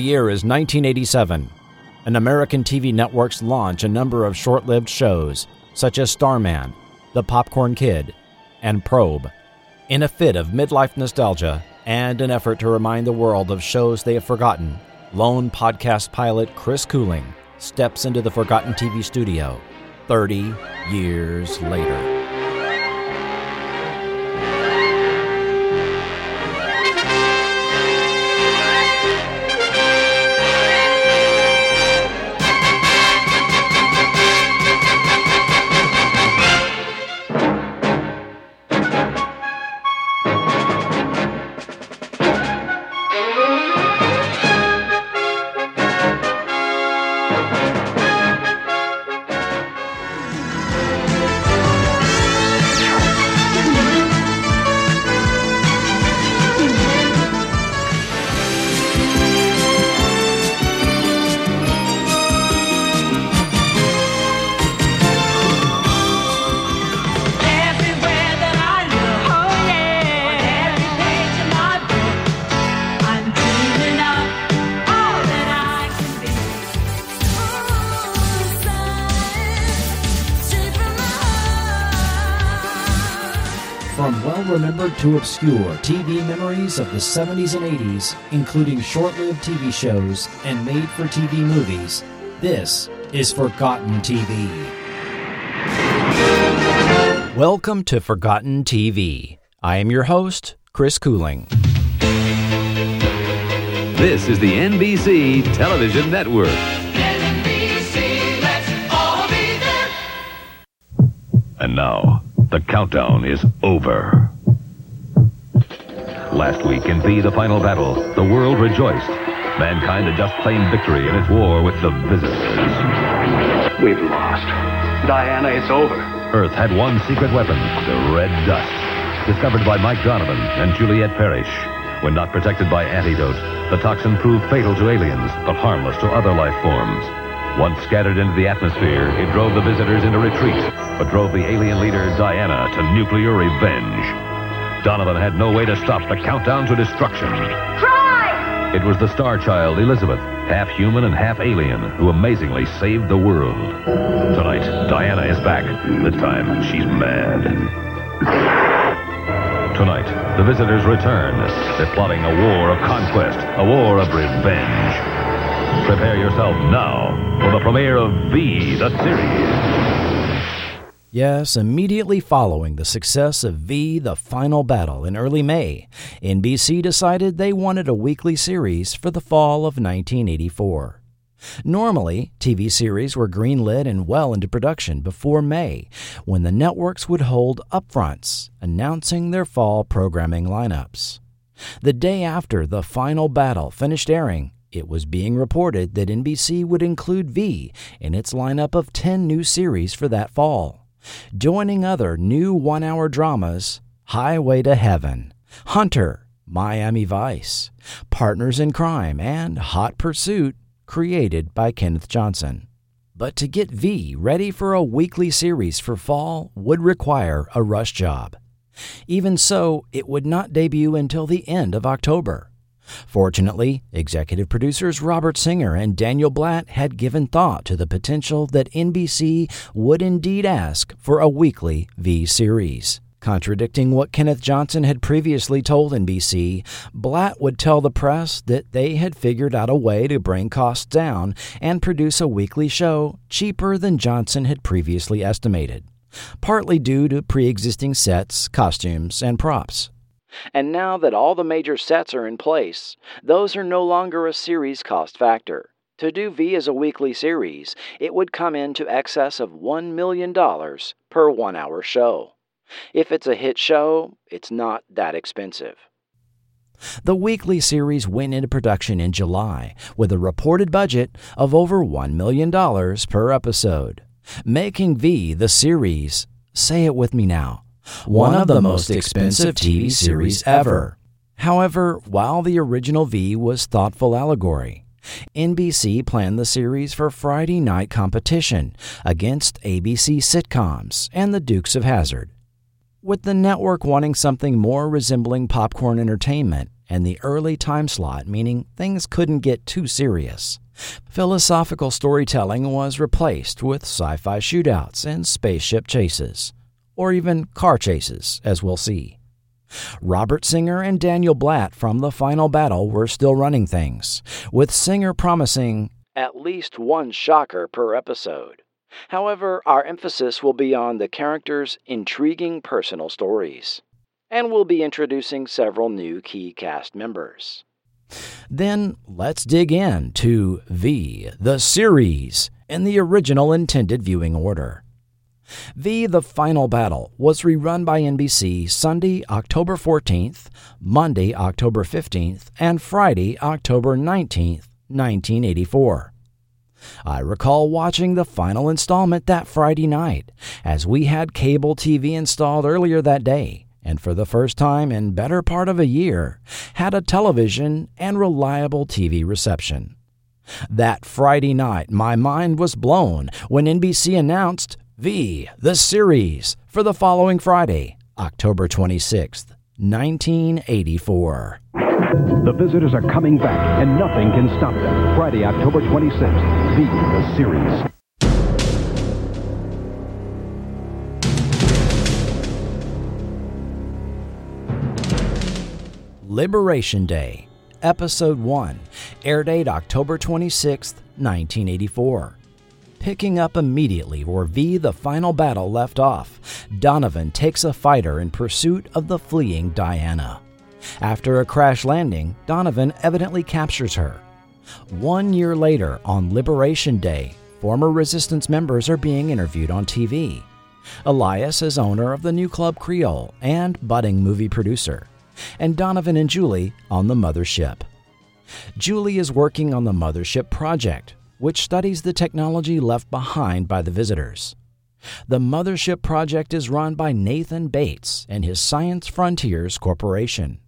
The year is 1987, and American TV networks launch a number of short lived shows such as Starman, The Popcorn Kid, and Probe. In a fit of midlife nostalgia and an effort to remind the world of shows they have forgotten, lone podcast pilot Chris Cooling steps into the Forgotten TV studio 30 years later. To obscure TV memories of the 70s and 80s, including short lived TV shows and made for TV movies, this is Forgotten TV. Welcome to Forgotten TV. I am your host, Chris Cooling. This is the NBC Television Network. NBC, let's all be there. And now, the countdown is over. Last week in V, the final battle, the world rejoiced. Mankind had just claimed victory in its war with the visitors. We've lost. Diana, it's over. Earth had one secret weapon, the red dust, discovered by Mike Donovan and Juliette Parrish. When not protected by antidote, the toxin proved fatal to aliens, but harmless to other life forms. Once scattered into the atmosphere, it drove the visitors into retreat, but drove the alien leader Diana to nuclear revenge. Donovan had no way to stop the countdown to destruction. It was the star child, Elizabeth, half human and half alien, who amazingly saved the world. Tonight, Diana is back. This time, she's mad. Tonight, the visitors return. They're plotting a war of conquest, a war of revenge. Prepare yourself now for the premiere of V, the series. Yes, immediately following the success of V The Final Battle in early May, NBC decided they wanted a weekly series for the fall of 1984. Normally, TV series were greenlit and well into production before May, when the networks would hold upfronts announcing their fall programming lineups. The day after The Final Battle finished airing, it was being reported that NBC would include V in its lineup of 10 new series for that fall. Joining other new one hour dramas Highway to Heaven, Hunter, Miami Vice, Partners in Crime, and Hot Pursuit, created by Kenneth Johnson. But to get V ready for a weekly series for fall would require a rush job. Even so, it would not debut until the end of October. Fortunately, executive producers Robert Singer and Daniel Blatt had given thought to the potential that NBC would indeed ask for a weekly V series. Contradicting what Kenneth Johnson had previously told NBC, Blatt would tell the press that they had figured out a way to bring costs down and produce a weekly show cheaper than Johnson had previously estimated, partly due to pre existing sets, costumes, and props. And now that all the major sets are in place, those are no longer a series cost factor. To do V as a weekly series, it would come in to excess of $1 million per one hour show. If it's a hit show, it's not that expensive. The weekly series went into production in July with a reported budget of over $1 million per episode, making V the series, say it with me now, one of the most expensive TV series ever. However, while the original V was thoughtful allegory, NBC planned the series for Friday night competition against ABC sitcoms and the Dukes of Hazzard. With the network wanting something more resembling popcorn entertainment and the early time slot, meaning things couldn't get too serious. Philosophical storytelling was replaced with sci fi shootouts and spaceship chases, or even car chases, as we'll see. Robert Singer and Daniel Blatt from The Final Battle were still running things, with Singer promising at least one shocker per episode. However, our emphasis will be on the characters' intriguing personal stories, and we'll be introducing several new key cast members. Then let's dig in to V, the series, in the original intended viewing order. V The Final Battle was rerun by NBC Sunday, October 14th, Monday, October 15th, and Friday, October 19th, 1984. I recall watching the final installment that Friday night, as we had cable TV installed earlier that day, and for the first time in better part of a year, had a television and reliable TV reception. That Friday night, my mind was blown when NBC announced V, the series, for the following Friday, October 26th, 1984. The visitors are coming back, and nothing can stop them. Friday, October 26th, V, the series. Liberation Day, Episode 1, air date October 26, 1984. Picking up immediately where V the final battle left off, Donovan takes a fighter in pursuit of the fleeing Diana. After a crash landing, Donovan evidently captures her. One year later, on Liberation Day, former Resistance members are being interviewed on TV. Elias is owner of the new Club Creole and budding movie producer, and Donovan and Julie on the mothership. Julie is working on the Mothership Project, which studies the technology left behind by the visitors. The Mothership Project is run by Nathan Bates and his Science Frontiers Corporation,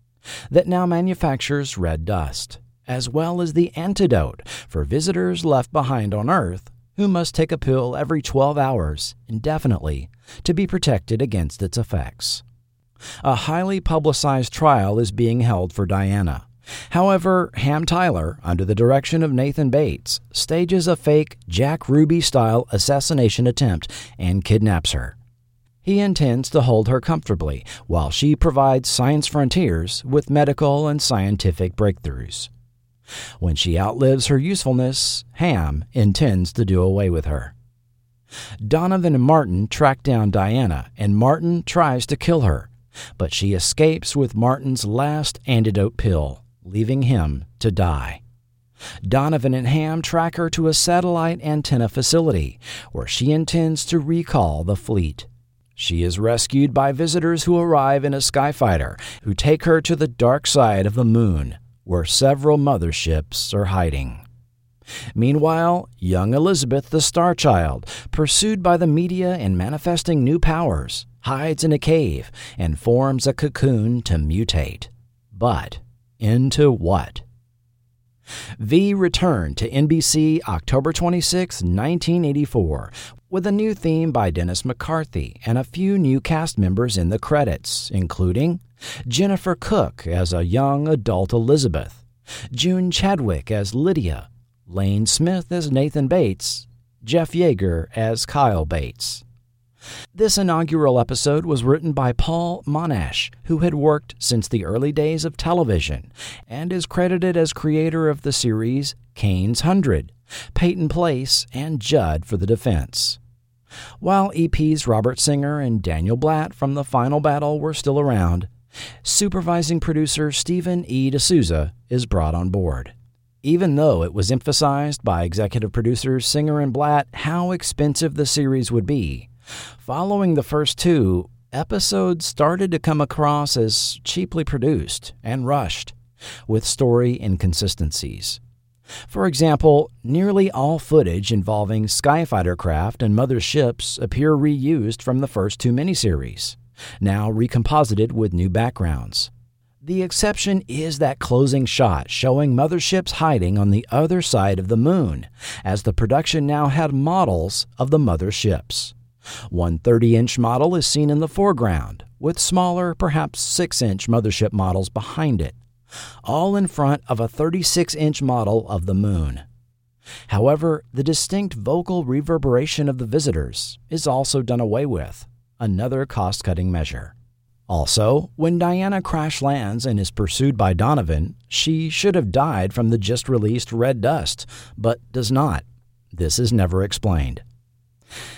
that now manufactures red dust, as well as the antidote for visitors left behind on Earth who must take a pill every 12 hours indefinitely to be protected against its effects. A highly publicized trial is being held for Diana. However, Ham Tyler, under the direction of Nathan Bates, stages a fake Jack Ruby style assassination attempt and kidnaps her. He intends to hold her comfortably while she provides Science Frontiers with medical and scientific breakthroughs. When she outlives her usefulness, Ham intends to do away with her. Donovan and Martin track down Diana, and Martin tries to kill her, but she escapes with Martin's last antidote pill, leaving him to die. Donovan and Ham track her to a satellite antenna facility where she intends to recall the fleet. She is rescued by visitors who arrive in a skyfighter who take her to the dark side of the moon, where several motherships are hiding. Meanwhile, young Elizabeth the Star Child, pursued by the media and manifesting new powers, hides in a cave and forms a cocoon to mutate. But into what? V returned to NBC October 26, 1984, with a new theme by Dennis McCarthy and a few new cast members in the credits, including Jennifer Cooke as a young adult Elizabeth, June Chadwick as Lydia, Lane Smith as Nathan Bates, Jeff Yagher as Kyle Bates. This inaugural episode was written by Paul Monash, who had worked since the early days of television and is credited as creator of the series Cain's Hundred, Peyton Place, and Judd for the Defense. While EPs Robert Singer and Daniel Blatt from The Final Battle were still around, supervising producer Stephen E. D'Souza is brought on board. Even though it was emphasized by executive producers Singer and Blatt how expensive the series would be, Following the first two, episodes started to come across as cheaply produced and rushed, with story inconsistencies. For example, nearly all footage involving skyfighter craft and mother ships appear reused from the first two miniseries, now recomposited with new backgrounds. The exception is that closing shot showing motherships hiding on the other side of the moon, as the production now had models of the motherships. One 30 inch model is seen in the foreground, with smaller, perhaps 6 inch mothership models behind it, all in front of a 36 inch model of the moon. However, the distinct vocal reverberation of the visitors is also done away with, another cost cutting measure. Also, when Diana crash lands and is pursued by Donovan, she should have died from the just released red dust, but does not. This is never explained.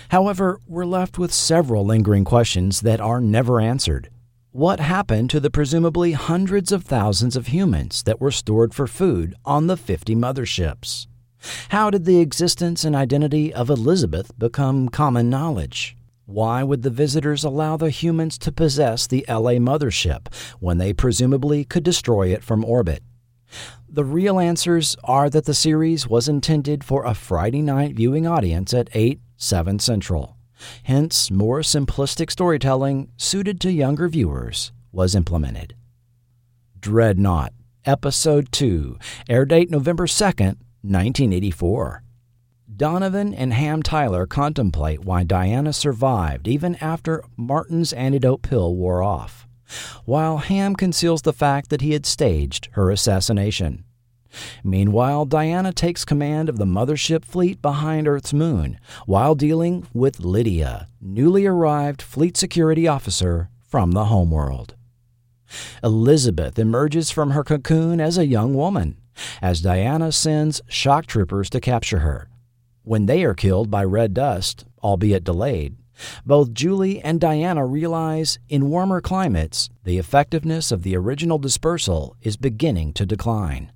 However, we're left with several lingering questions that are never answered. What happened to the presumably hundreds of thousands of humans that were stored for food on the 50 motherships? How did the existence and identity of Elizabeth become common knowledge? Why would the visitors allow the humans to possess the LA mothership when they presumably could destroy it from orbit? The real answers are that the series was intended for a Friday night viewing audience at 8, 7 Central. Hence, more simplistic storytelling suited to younger viewers was implemented. Dreadnought, Episode 2, air date November 2nd, 1984. Donovan and Ham Tyler contemplate why Diana survived even after Martin's antidote pill wore off, while Ham conceals the fact that he had staged her assassination. Meanwhile, Diana takes command of the mothership fleet behind Earth's moon while dealing with Lydia, newly arrived fleet security officer from the homeworld. Elizabeth emerges from her cocoon as a young woman as Diana sends shock troopers to capture her. When they are killed by red dust, albeit delayed, both Julie and Diana realize in warmer climates the effectiveness of the original dispersal is beginning to decline.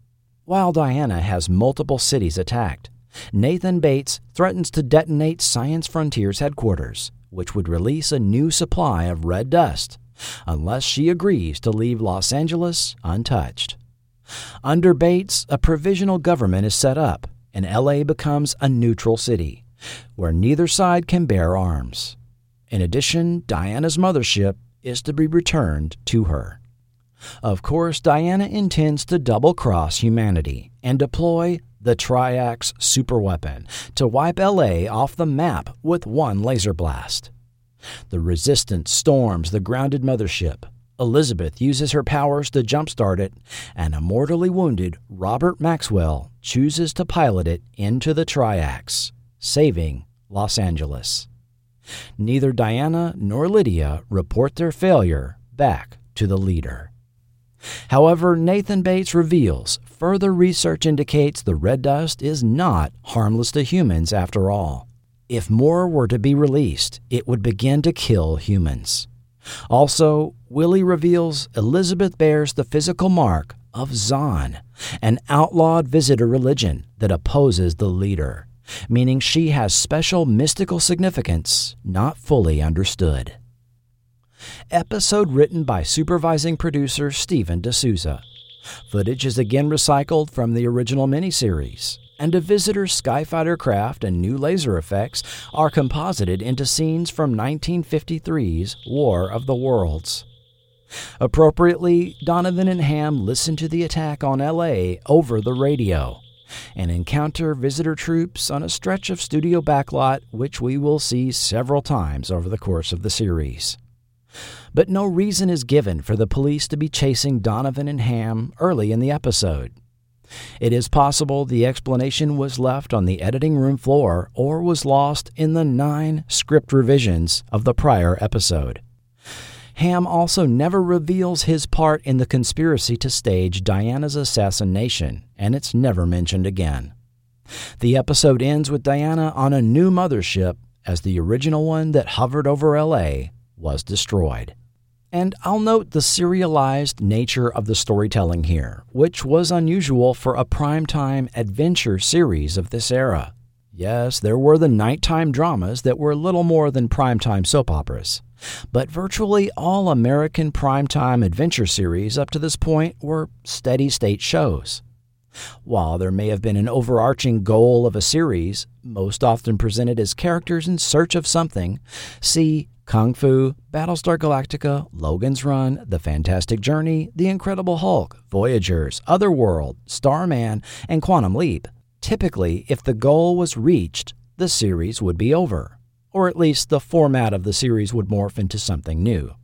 While Diana has multiple cities attacked, Nathan Bates threatens to detonate Science Frontiers headquarters, which would release a new supply of red dust unless she agrees to leave Los Angeles untouched. Under Bates, a provisional government is set up, and LA becomes a neutral city, where neither side can bear arms. In addition, Diana's mothership is to be returned to her. Of course, Diana intends to double cross humanity and deploy the Triax superweapon to wipe LA off the map with one laser blast. The Resistance storms the grounded mothership. Elizabeth uses her powers to jumpstart it, and a mortally wounded Robert Maxwell chooses to pilot it into the Triax, saving Los Angeles. Neither Diana nor Lydia report their failure back to the leader. However, Nathan Bates reveals further research indicates the red dust is not harmless to humans after all. If more were to be released, it would begin to kill humans. Also, Willie reveals Elizabeth bears the physical mark of Zon, an outlawed visitor religion that opposes the leader, meaning she has special mystical significance not fully understood. Episode written by supervising producer Steven de Souza. Footage is again recycled from the original miniseries, and a visitor's skyfighter craft and new laser effects are composited into scenes from 1953's War of the Worlds. Appropriately, Donovan and Ham listen to the attack on LA over the radio and encounter visitor troops on a stretch of studio backlot which we will see several times over the course of the series. But no reason is given for the police to be chasing Donovan and Ham early in the episode. It is possible the explanation was left on the editing room floor or was lost in the nine script revisions of the prior episode. Ham also never reveals his part in the conspiracy to stage Diana's assassination, and it's never mentioned again. The episode ends with Diana on a new mothership, as the original one that hovered over LA was destroyed. And I'll note the serialized nature of the storytelling here, which was unusual for a primetime adventure series of this era. Yes, there were the nighttime dramas that were little more than primetime soap operas. But virtually all American primetime adventure series up to this point were steady state shows. While there may have been an overarching goal of a series, most often presented as characters in search of something, see Kung Fu, Battlestar Galactica, Logan's Run, The Fantastic Journey, The Incredible Hulk, Voyagers, Otherworld, Starman, and Quantum Leap. Typically, if the goal was reached, the series would be over, or at least the format of the series would morph into something new.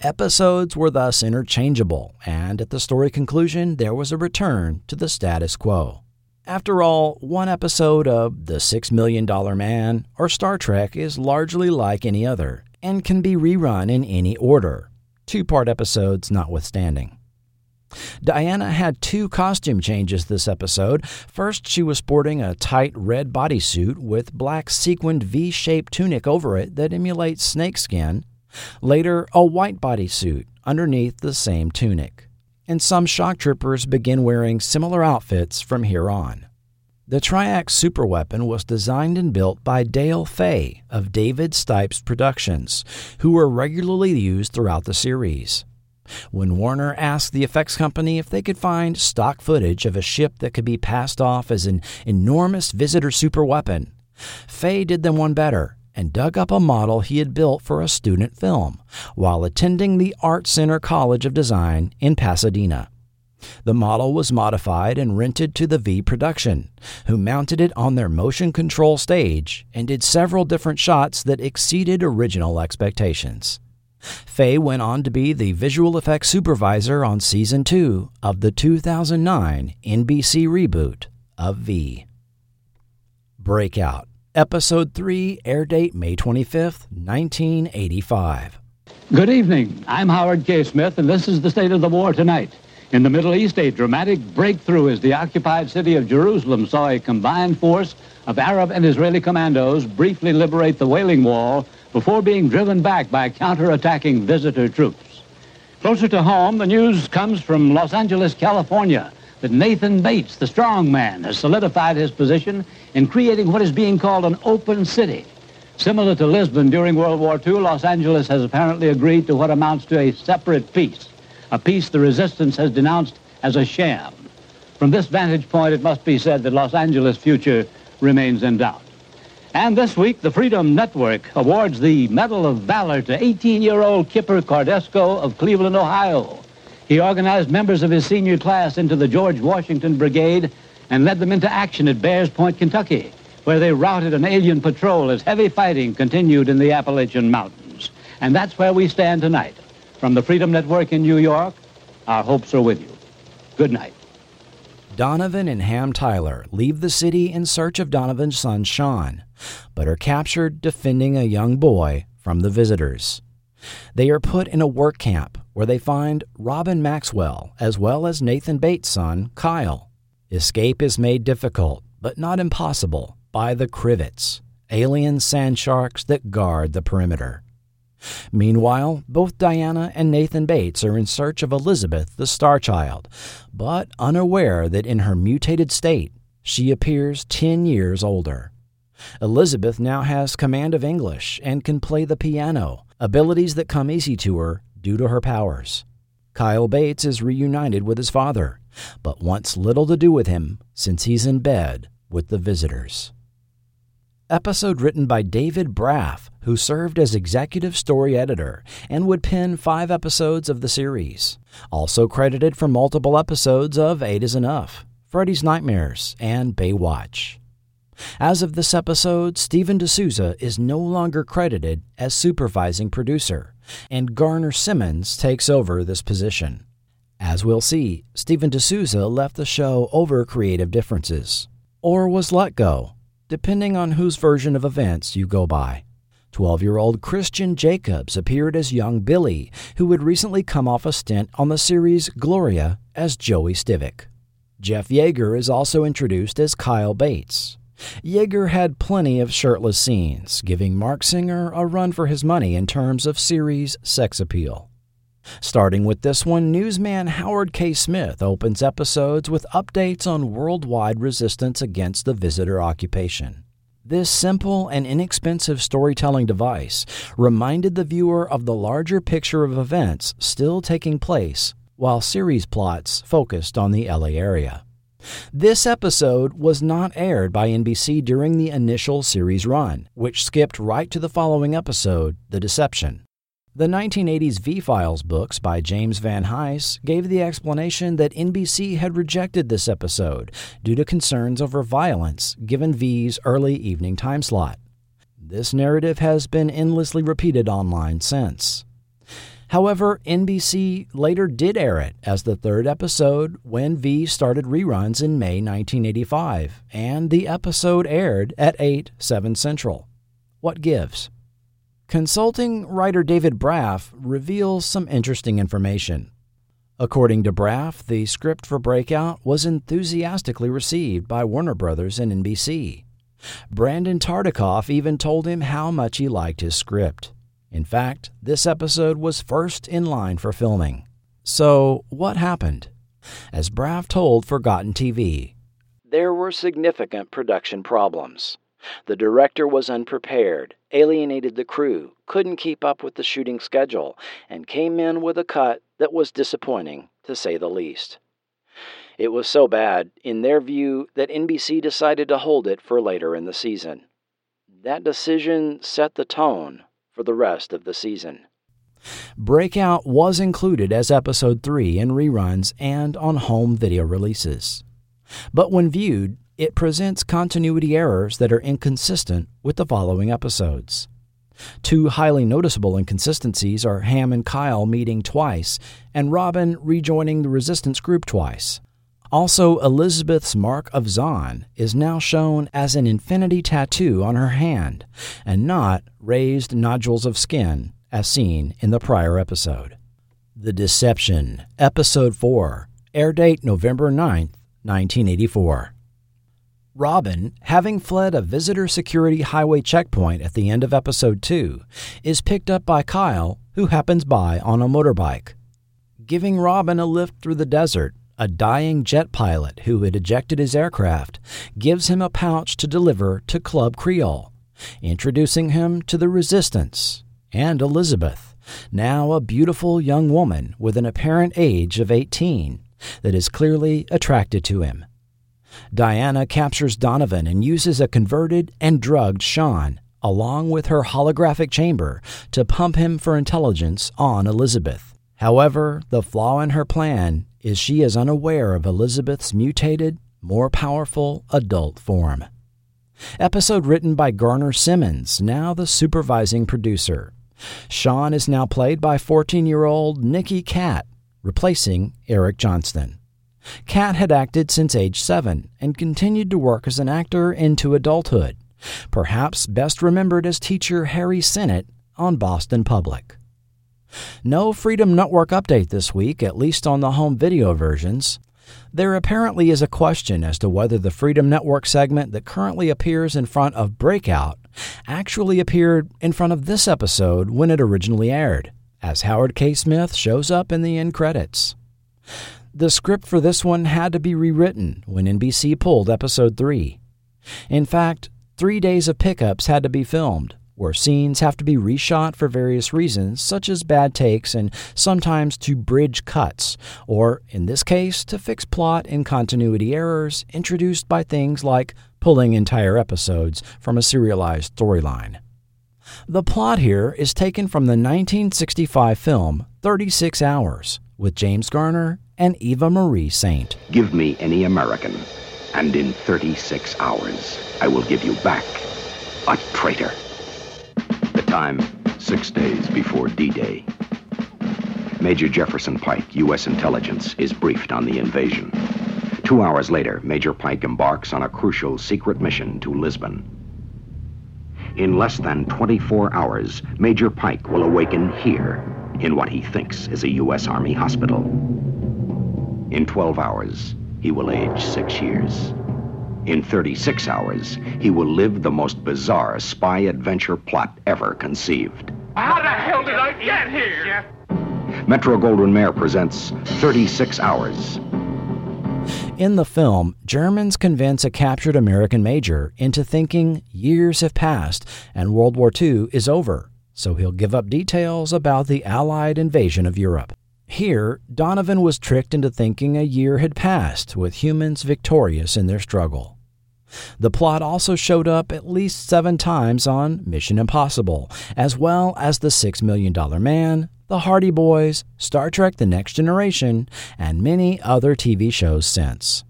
Episodes were thus interchangeable, and at the story conclusion, there was a return to the status quo. After all, one episode of The Six Million Dollar Man or Star Trek is largely like any other and can be rerun in any order, two part episodes notwithstanding. Diana had two costume changes this episode. First, she was sporting a tight red bodysuit with black sequined V shaped tunic over it that emulates snakeskin. Later, a white bodysuit underneath the same tunic. And some shock troopers begin wearing similar outfits from here on. The Triax superweapon was designed and built by Dale Fay of David Stipes Productions, who were regularly used throughout the series. When Warner asked the effects company if they could find stock footage of a ship that could be passed off as an enormous visitor superweapon, Fay did them one better and dug up a model he had built for a student film while attending the Art Center College of Design in Pasadena. The model was modified and rented to the V production, who mounted it on their motion control stage and did several different shots that exceeded original expectations. Fay went on to be the visual effects supervisor on season 2 of the 2009 NBC reboot of V. Breakout, episode 3, air date May 25th, 1985. Good evening. I'm Howard K. Smith, and this is the state of the war tonight. In the Middle East, a dramatic breakthrough as the occupied city of Jerusalem saw a combined force of Arab and Israeli commandos briefly liberate the Wailing Wall before being driven back by counter-attacking visitor troops. Closer to home, the news comes from Los Angeles, California, that Nathan Bates, the strong man, has solidified his position in creating what is being called an open city. Similar to Lisbon during World War II, Los Angeles has apparently agreed to what amounts to a separate peace, a peace the resistance has denounced as a sham. From this vantage point, it must be said that Los Angeles' future remains in doubt. And this week, the Freedom Network awards the Medal of Valor to 18-year-old Kipper Cardesco of Cleveland, Ohio. He organized members of his senior class into the George Washington Brigade and led them into action at Bears Point, Kentucky, where they routed an alien patrol as heavy fighting continued in the Appalachian Mountains. And that's where we stand tonight. From the Freedom Network in New York, our hopes are with you. Good night. Donovan and Ham Tyler leave the city in search of Donovan's son Sean, but are captured defending a young boy from the visitors. They are put in a work camp where they find Robin Maxwell as well as Nathan Bates' son, Kyle. Escape is made difficult, but not impossible, by the Crivets, alien sand sharks that guard the perimeter. Meanwhile, both Diana and Nathan Bates are in search of Elizabeth, the Star Child, but unaware that in her mutated state, she appears 10 years older. Elizabeth now has command of English and can play the piano, abilities that come easy to her due to her powers. Kyle Bates is reunited with his father, but wants little to do with him since he's in bed with the visitors. Episode written by David Braff, who served as executive story editor and would pen five episodes of the series. Also credited for multiple episodes of Eight is Enough, Freddy's Nightmares, and Baywatch. As of this episode, Steven de Souza is no longer credited as supervising producer, and Garner Simmons takes over this position. As we'll see, Steven de Souza left the show over creative differences, or was let go, depending on whose version of events you go by. 12 year old Christian Jacobs appeared as young Billy, who had recently come off a stint on the series Gloria as Joey Stivic. Jeff Yagher is also introduced as Kyle Bates. Yagher had plenty of shirtless scenes, giving Marc Singer a run for his money in terms of series sex appeal. Starting with this one, newsman Howard K. Smith opens episodes with updates on worldwide resistance against the visitor occupation. This simple and inexpensive storytelling device reminded the viewer of the larger picture of events still taking place while series plots focused on the LA area. This episode was not aired by NBC during the initial series run, which skipped right to the following episode, The Deception. The 1980s V Files books by James Van Hise gave the explanation that NBC had rejected this episode due to concerns over violence given V's early evening time slot. This narrative has been endlessly repeated online since. However, NBC later did air it as the third episode when V started reruns in May 1985, and the episode aired at 8, 7 Central. What gives? Consulting writer David Braff reveals some interesting information. According to Braff, the script for Breakout was enthusiastically received by Warner Brothers and NBC. Brandon Tartikoff even told him how much he liked his script. In fact, this episode was first in line for filming. So, what happened? As Braff told Forgotten TV, there were significant production problems. The director was unprepared, alienated the crew, couldn't keep up with the shooting schedule, and came in with a cut that was disappointing, to say the least. It was so bad, in their view, that NBC decided to hold it for later in the season. That decision set the tone for the rest of the season. Breakout was included as episode 3 in reruns and on home video releases. But when viewed, it presents continuity errors that are inconsistent with the following episodes. Two highly noticeable inconsistencies are Ham and Kyle meeting twice and Robin rejoining the resistance group twice. Also, Elizabeth's mark of Zon is now shown as an infinity tattoo on her hand and not raised nodules of skin as seen in the prior episode. The Deception, Episode 4, air date November 9th, 1984. Robin, having fled a visitor security highway checkpoint at the end of episode 2, is picked up by Kyle, who happens by on a motorbike. Giving Robin a lift through the desert, a dying jet pilot who had ejected his aircraft gives him a pouch to deliver to Club Creole, introducing him to the Resistance and Elizabeth, now a beautiful young woman with an apparent age of 18 that is clearly attracted to him. Diana captures Donovan and uses a converted and drugged Sean, along with her holographic chamber, to pump him for intelligence on Elizabeth. However, the flaw in her plan is she is unaware of Elizabeth's mutated, more powerful adult form. Episode written by Garner Simmons, now the supervising producer. Sean is now played by 14 year old Nicky Katt, replacing Eric Johnston. Katt had acted since age seven and continued to work as an actor into adulthood, perhaps best remembered as teacher Harry Senate on Boston Public. No Freedom Network update this week, at least on the home video versions. There apparently is a question as to whether the Freedom Network segment that currently appears in front of Breakout actually appeared in front of this episode when it originally aired, as Howard K. Smith shows up in the end credits. The script for this one had to be rewritten when NBC pulled episode 3. In fact, three days of pickups had to be filmed, where scenes have to be reshot for various reasons, such as bad takes and sometimes to bridge cuts, or, in this case, to fix plot and continuity errors introduced by things like pulling entire episodes from a serialized storyline. The plot here is taken from the 1965 film 36 Hours with James Garner and Eva Marie Saint. Give me any American, and in 36 hours, I will give you back a traitor. The time, six days before D Day. Major Jefferson Pike, U.S. intelligence, is briefed on the invasion. Two hours later, Major Pike embarks on a crucial secret mission to Lisbon. In less than 24 hours, Major Pike will awaken here in what he thinks is a U.S. Army hospital. In 12 hours, he will age six years. In 36 hours, he will live the most bizarre spy adventure plot ever conceived. How the hell did I get here? Metro Goldwyn Mayer presents 36 Hours. In the film, Germans convince a captured American major into thinking years have passed and World War II is over, so he'll give up details about the Allied invasion of Europe. Here, Donovan was tricked into thinking a year had passed with humans victorious in their struggle. The plot also showed up at least seven times on Mission Impossible, as well as The Six Million Dollar Man, The Hardy Boys, Star Trek The Next Generation, and many other TV shows since.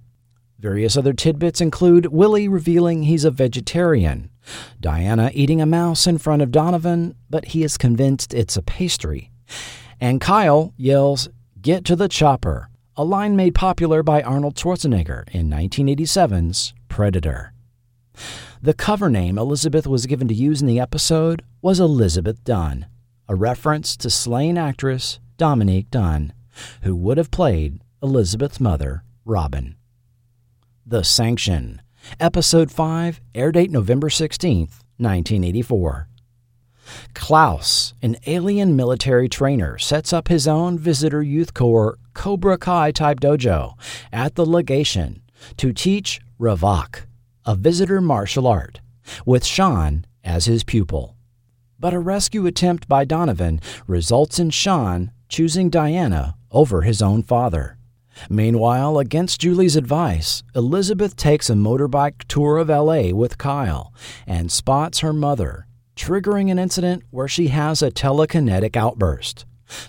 Various other tidbits include Willie revealing he's a vegetarian, Diana eating a mouse in front of Donovan, but he is convinced it's a pastry, And Kyle yells, Get to the chopper, a line made popular by Arnold Schwarzenegger in 1987's Predator. The cover name Elizabeth was given to use in the episode was Elizabeth Dunn, a reference to slain actress Dominique Dunne, who would have played Elizabeth's mother, Robin. The Sanction, Episode 5, air date November 16th, 1984. Klaus, an alien military trainer, sets up his own Visitor Youth Corps Cobra Kai type dojo at the legation to teach Ravak, a visitor martial art, with Sean as his pupil. But a rescue attempt by Donovan results in Sean choosing Diana over his own father. Meanwhile, against Julie's advice, Elizabeth takes a motorbike tour of LA with Kyle and spots her mother, triggering an incident where she has a telekinetic outburst,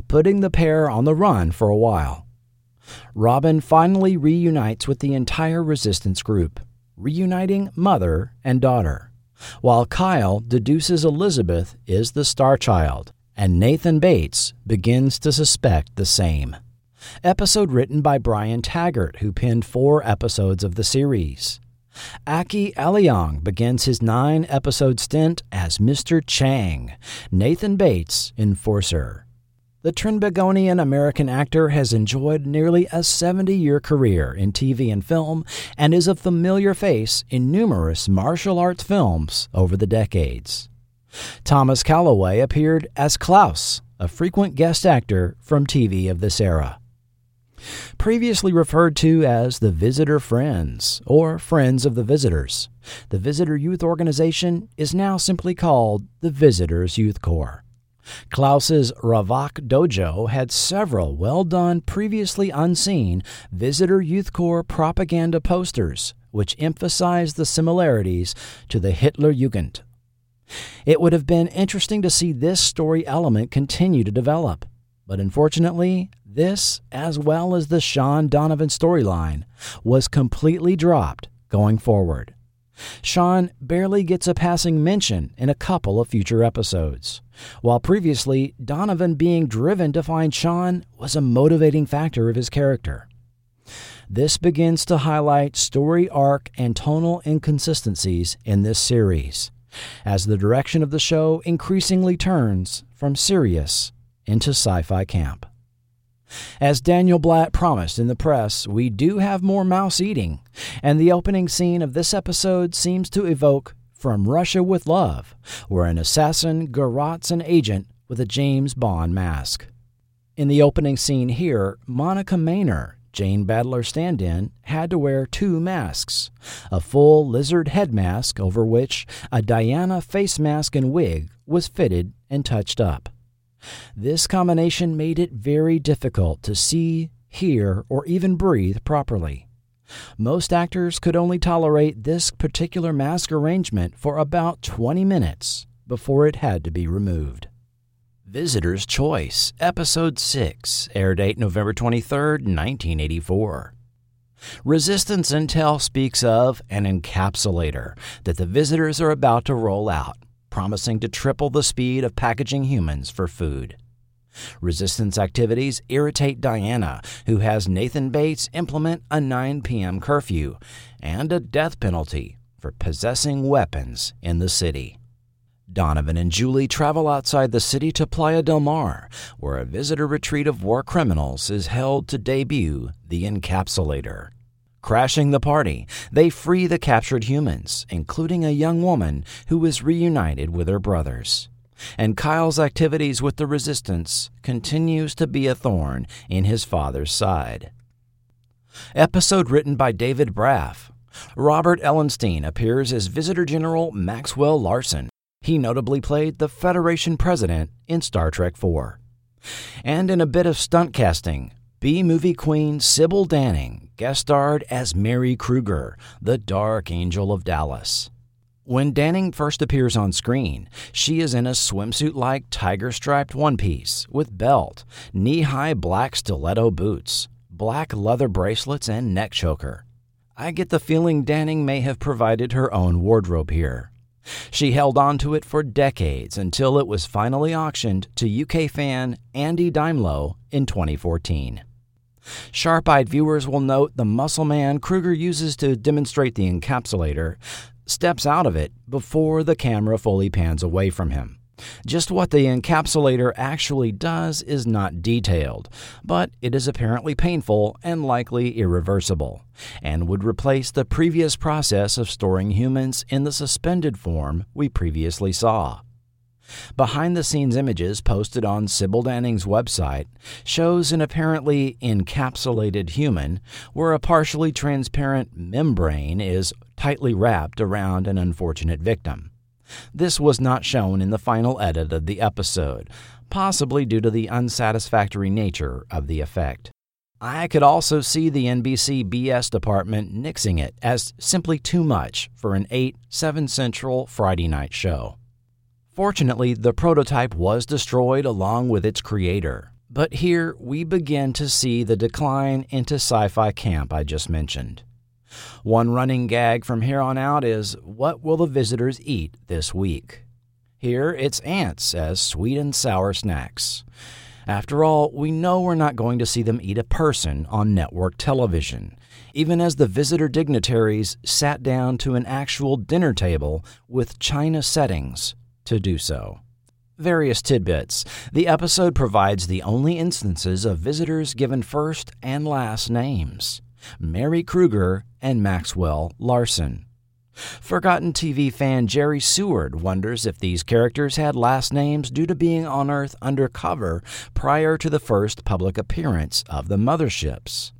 putting the pair on the run for a while. Robin finally reunites with the entire resistance group, reuniting mother and daughter, while Kyle deduces Elizabeth is the star child, and Nathan Bates begins to suspect the same. Episode written by Brian Taggart, who penned four episodes of the series. Aki Aleong begins his nine episode stint as Mr. Chang, Nathan Bates' enforcer. The Trinbagonian American actor has enjoyed nearly a 70 year career in TV and film and is a familiar face in numerous martial arts films over the decades. Thomas Callaway appeared as Klaus, a frequent guest actor from TV of this era. Previously referred to as the Visitor Friends or Friends of the Visitors, the Visitor Youth Organization is now simply called the Visitors Youth Corps. Klaus's Ravak Dojo had several well done, previously unseen Visitor Youth Corps propaganda posters, which emphasized the similarities to the Hitler Jugend. It would have been interesting to see this story element continue to develop, but unfortunately, this, as well as the Sean Donovan storyline, was completely dropped going forward. Sean barely gets a passing mention in a couple of future episodes, while previously Donovan being driven to find Sean was a motivating factor of his character. This begins to highlight story arc and tonal inconsistencies in this series, as the direction of the show increasingly turns from serious into sci fi camp. As Daniel Blatt promised in the press, we do have more mouse eating, and the opening scene of this episode seems to evoke From Russia with Love, where an assassin garrots an agent with a James Bond mask. In the opening scene here, Monica Maynor, Jane Badler's stand in, had to wear two masks a full lizard head mask over which a Diana face mask and wig was fitted and touched up. This combination made it very difficult to see, hear, or even breathe properly. Most actors could only tolerate this particular mask arrangement for about 20 minutes before it had to be removed. Visitor's Choice, Episode 6, air date November 23, 1984. Resistance Intel speaks of an encapsulator that the visitors are about to roll out promising to triple the speed of packaging humans for food. Resistance activities irritate Diana, who has Nathan Bates implement a 9 p.m. curfew and a death penalty for possessing weapons in the city. Donovan and Julie travel outside the city to Playa del Mar, where a visitor retreat of war criminals is held to debut the Encapsulator. Crashing the party, they free the captured humans, including a young woman who is reunited with her brothers. And Kyle's activities with the resistance continues to be a thorn in his father's side. Episode written by David Braff. Robert Ellenstein appears as Visitor General Maxwell Larson. He notably played the Federation president in Star Trek IV. And in a bit of stunt casting, B movie queen Sybil Danning guest starred as Mary Kruger, the Dark Angel of Dallas. When Danning first appears on screen, she is in a swimsuit like tiger striped one piece with belt, knee high black stiletto boots, black leather bracelets, and neck choker. I get the feeling Danning may have provided her own wardrobe here. She held on to it for decades until it was finally auctioned to UK fan Andy Daimlo in 2014. Sharp eyed viewers will note the muscle man Kruger uses to demonstrate the encapsulator steps out of it before the camera fully pans away from him. Just what the encapsulator actually does is not detailed, but it is apparently painful and likely irreversible, and would replace the previous process of storing humans in the suspended form we previously saw. Behind the scenes images posted on Sybil Danning's website shows an apparently encapsulated human where a partially transparent membrane is tightly wrapped around an unfortunate victim. This was not shown in the final edit of the episode, possibly due to the unsatisfactory nature of the effect. I could also see the NBC BS department nixing it as simply too much for an 8 7 Central Friday night show. Fortunately, the prototype was destroyed along with its creator. But here we begin to see the decline into sci fi camp I just mentioned. One running gag from here on out is what will the visitors eat this week? Here it's ants as sweet and sour snacks. After all, we know we're not going to see them eat a person on network television, even as the visitor dignitaries sat down to an actual dinner table with china settings to do so. Various tidbits. The episode provides the only instances of visitors given first and last names Mary Kruger and Maxwell Larson. Forgotten TV fan Jerry Seward wonders if these characters had last names due to being on Earth undercover prior to the first public appearance of the motherships.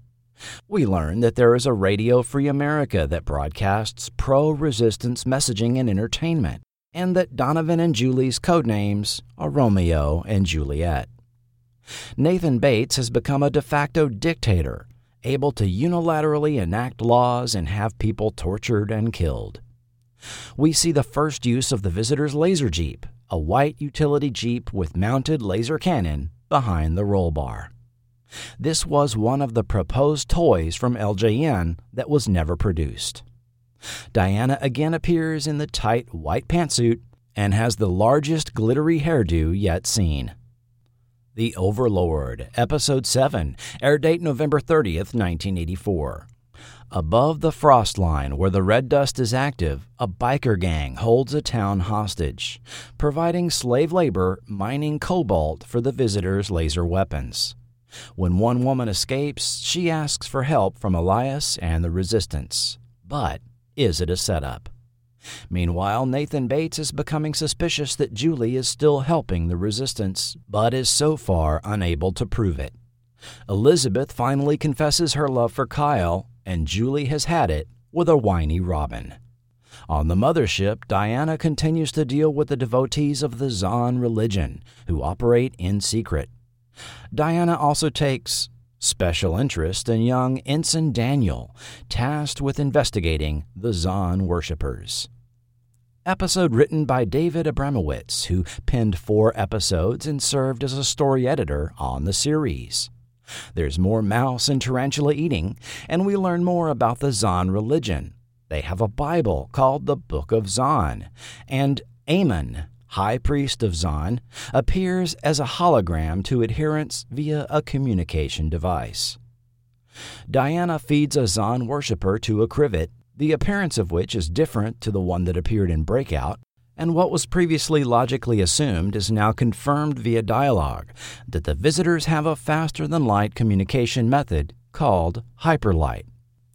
We learn that there is a Radio Free America that broadcasts pro resistance messaging and entertainment, and that Donovan and Julie's code names are Romeo and Juliet. Nathan Bates has become a de facto dictator able to unilaterally enact laws and have people tortured and killed. We see the first use of the visitor's laser jeep, a white utility jeep with mounted laser cannon behind the roll bar. This was one of the proposed toys from LJN that was never produced. Diana again appears in the tight white pantsuit and has the largest glittery hairdo yet seen. The Overlord, Episode 7, air date November 30th, 1984. Above the frost line where the red dust is active, a biker gang holds a town hostage, providing slave labor mining cobalt for the visitors' laser weapons. When one woman escapes, she asks for help from Elias and the resistance. But is it a setup? Meanwhile, Nathan Bates is becoming suspicious that Julie is still helping the resistance, but is so far unable to prove it. Elizabeth finally confesses her love for Kyle, and Julie has had it with a whiny Robin. On the mothership, Diana continues to deal with the devotees of the Zon religion, who operate in secret. Diana also takes special interest in young Ensign Daniel, tasked with investigating the Zon worshippers. Episode written by David Abramowitz, who penned four episodes and served as a story editor on the series. There's more mouse and tarantula eating, and we learn more about the Zon religion. They have a Bible called the Book of Zon, and Amon, High Priest of Zon, appears as a hologram to adherents via a communication device. Diana feeds a Zon worshipper to a krivet, the appearance of which is different to the one that appeared in Breakout, and what was previously logically assumed is now confirmed via dialogue that the visitors have a faster than light communication method called hyperlight.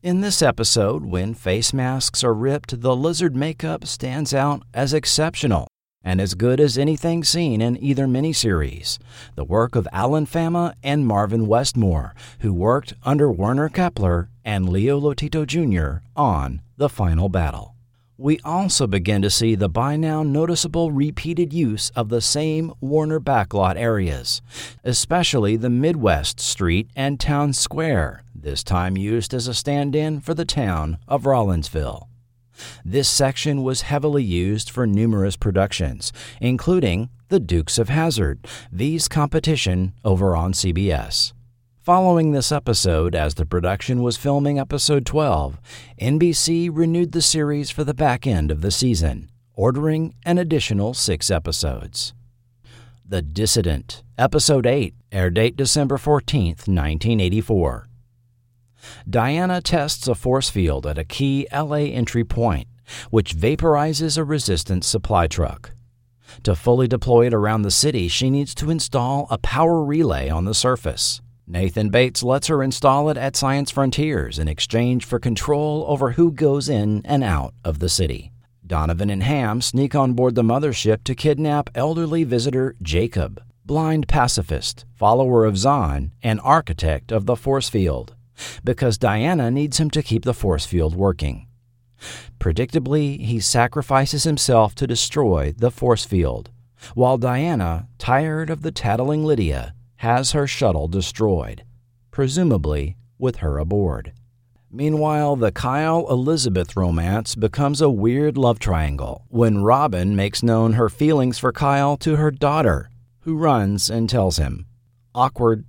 In this episode, when face masks are ripped, the lizard makeup stands out as exceptional and as good as anything seen in either miniseries, the work of Alan Fama and Marvin Westmore, who worked under Werner Keppler and Leo Lotito Jr. on The Final Battle. We also begin to see the by now noticeable repeated use of the same Warner backlot areas, especially the Midwest Street and Town Square, this time used as a stand in for the town of Rollinsville. This section was heavily used for numerous productions, including The Dukes of Hazzard, V's competition over on CBS. Following this episode, as the production was filming episode 12, NBC renewed the series for the back end of the season, ordering an additional six episodes. The Dissident, Episode 8, air date December 14th, 1984. Diana tests a force field at a key LA entry point, which vaporizes a resistance supply truck. To fully deploy it around the city, she needs to install a power relay on the surface. Nathan Bates lets her install it at Science Frontiers in exchange for control over who goes in and out of the city. Donovan and Ham sneak on board the mothership to kidnap elderly visitor Jacob, blind pacifist, follower of Zon, and architect of the force field, because Diana needs him to keep the force field working. Predictably, he sacrifices himself to destroy the force field, while Diana, tired of the tattling Lydia, has her shuttle destroyed, presumably with her aboard. Meanwhile, the Kyle Elizabeth romance becomes a weird love triangle when Robin makes known her feelings for Kyle to her daughter, who runs and tells him. Awkward.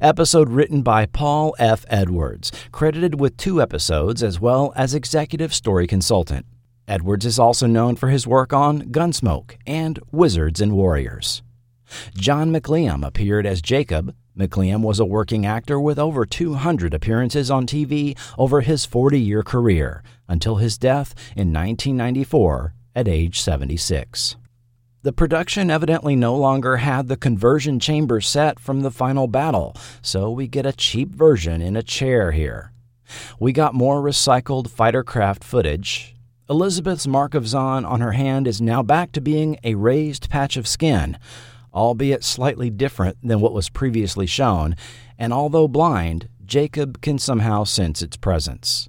Episode written by Paul F. Edwards, credited with two episodes as well as executive story consultant. Edwards is also known for his work on Gunsmoke and Wizards and Warriors. John McLiam appeared as Jacob. McLiam was a working actor with over 200 appearances on TV over his 40 year career until his death in 1994 at age 76. The production evidently no longer had the conversion chamber set from the final battle, so we get a cheap version in a chair here. We got more recycled fighter craft footage. Elizabeth's mark of Zon on her hand is now back to being a raised patch of skin, albeit slightly different than what was previously shown, and although blind, Jacob can somehow sense its presence.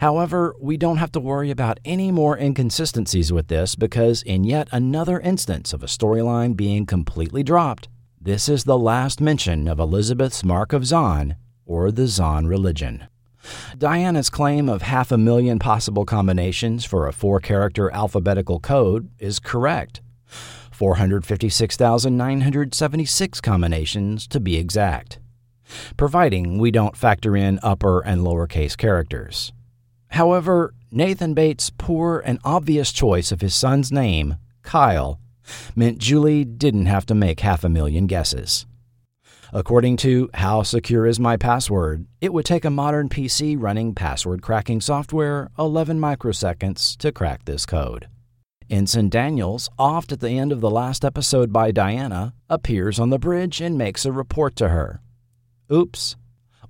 However, we don't have to worry about any more inconsistencies with this because, in yet another instance of a storyline being completely dropped, this is the last mention of Elizabeth's Mark of Zon or the Zon religion. Diana's claim of half a million possible combinations for a four character alphabetical code is correct. 456,976 combinations to be exact, providing we don't factor in upper and lowercase characters. However, Nathan Bates' poor and obvious choice of his son's name, Kyle, meant Julie didn't have to make half a million guesses. According to How Secure Is My Password, it would take a modern PC running password cracking software 11 microseconds to crack this code. Ensign Daniels, offed at the end of the last episode by Diana, appears on the bridge and makes a report to her. Oops.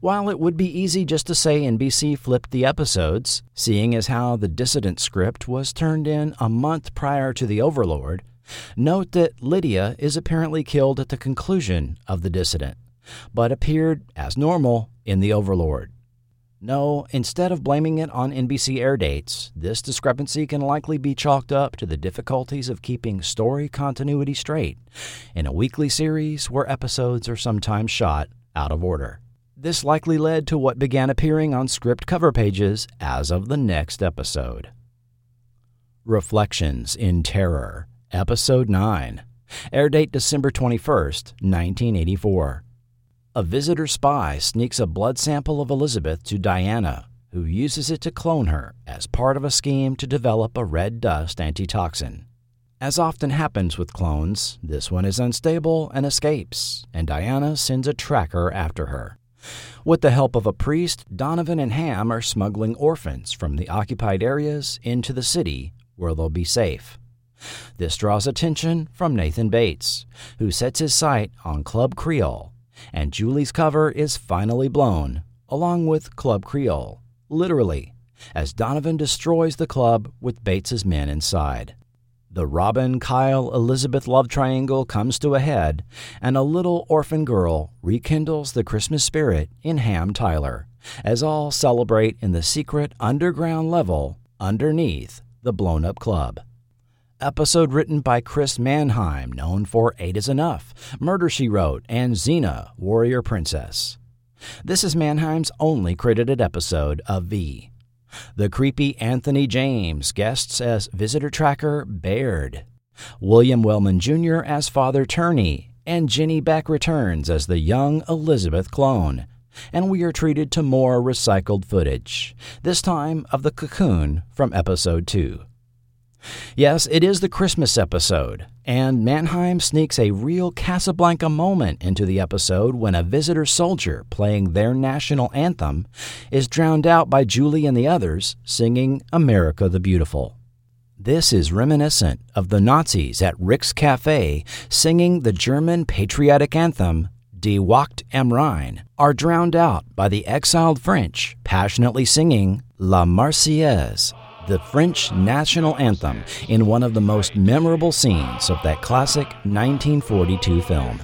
While it would be easy just to say NBC flipped the episodes, seeing as how the dissident script was turned in a month prior to The Overlord, note that Lydia is apparently killed at the conclusion of The Dissident, but appeared, as normal, in The Overlord. No, instead of blaming it on NBC air dates, this discrepancy can likely be chalked up to the difficulties of keeping story continuity straight in a weekly series where episodes are sometimes shot out of order. This likely led to what began appearing on script cover pages as of the next episode. Reflections in Terror, Episode 9, air date December 21st, 1984. A visitor spy sneaks a blood sample of Elizabeth to Diana, who uses it to clone her as part of a scheme to develop a red dust antitoxin. As often happens with clones, this one is unstable and escapes, and Diana sends a tracker after her. With the help of a priest, Donovan and Ham are smuggling orphans from the occupied areas into the city where they'll be safe. This draws attention from Nathan Bates, who sets his sight on Club Creole, and Julie's cover is finally blown, along with Club Creole, literally, as Donovan destroys the club with Bates's men inside. The Robin, Kyle, Elizabeth love triangle comes to a head, and a little orphan girl rekindles the Christmas spirit in Ham Tyler, as all celebrate in the secret underground level underneath the blown up club. Episode written by Chris Manheim, known for Eight is Enough, Murder She Wrote, and Xena, Warrior Princess. This is Manheim's only credited episode of V. The creepy Anthony James guests as visitor tracker Baird. William Wellman Jr. as Father Turney, and Jenny Beck returns as the young Elizabeth clone. And we are treated to more recycled footage, this time of the cocoon from episode 2. Yes, it is the Christmas episode, and Manheim sneaks a real Casablanca moment into the episode when a visitor soldier playing their national anthem is drowned out by Julie and the others singing America the Beautiful. This is reminiscent of the Nazis at Rick's Cafe singing the German patriotic anthem Die Wacht am Rhein, are drowned out by the exiled French passionately singing La Marseillaise the French national anthem in one of the most memorable scenes of that classic 1942 film.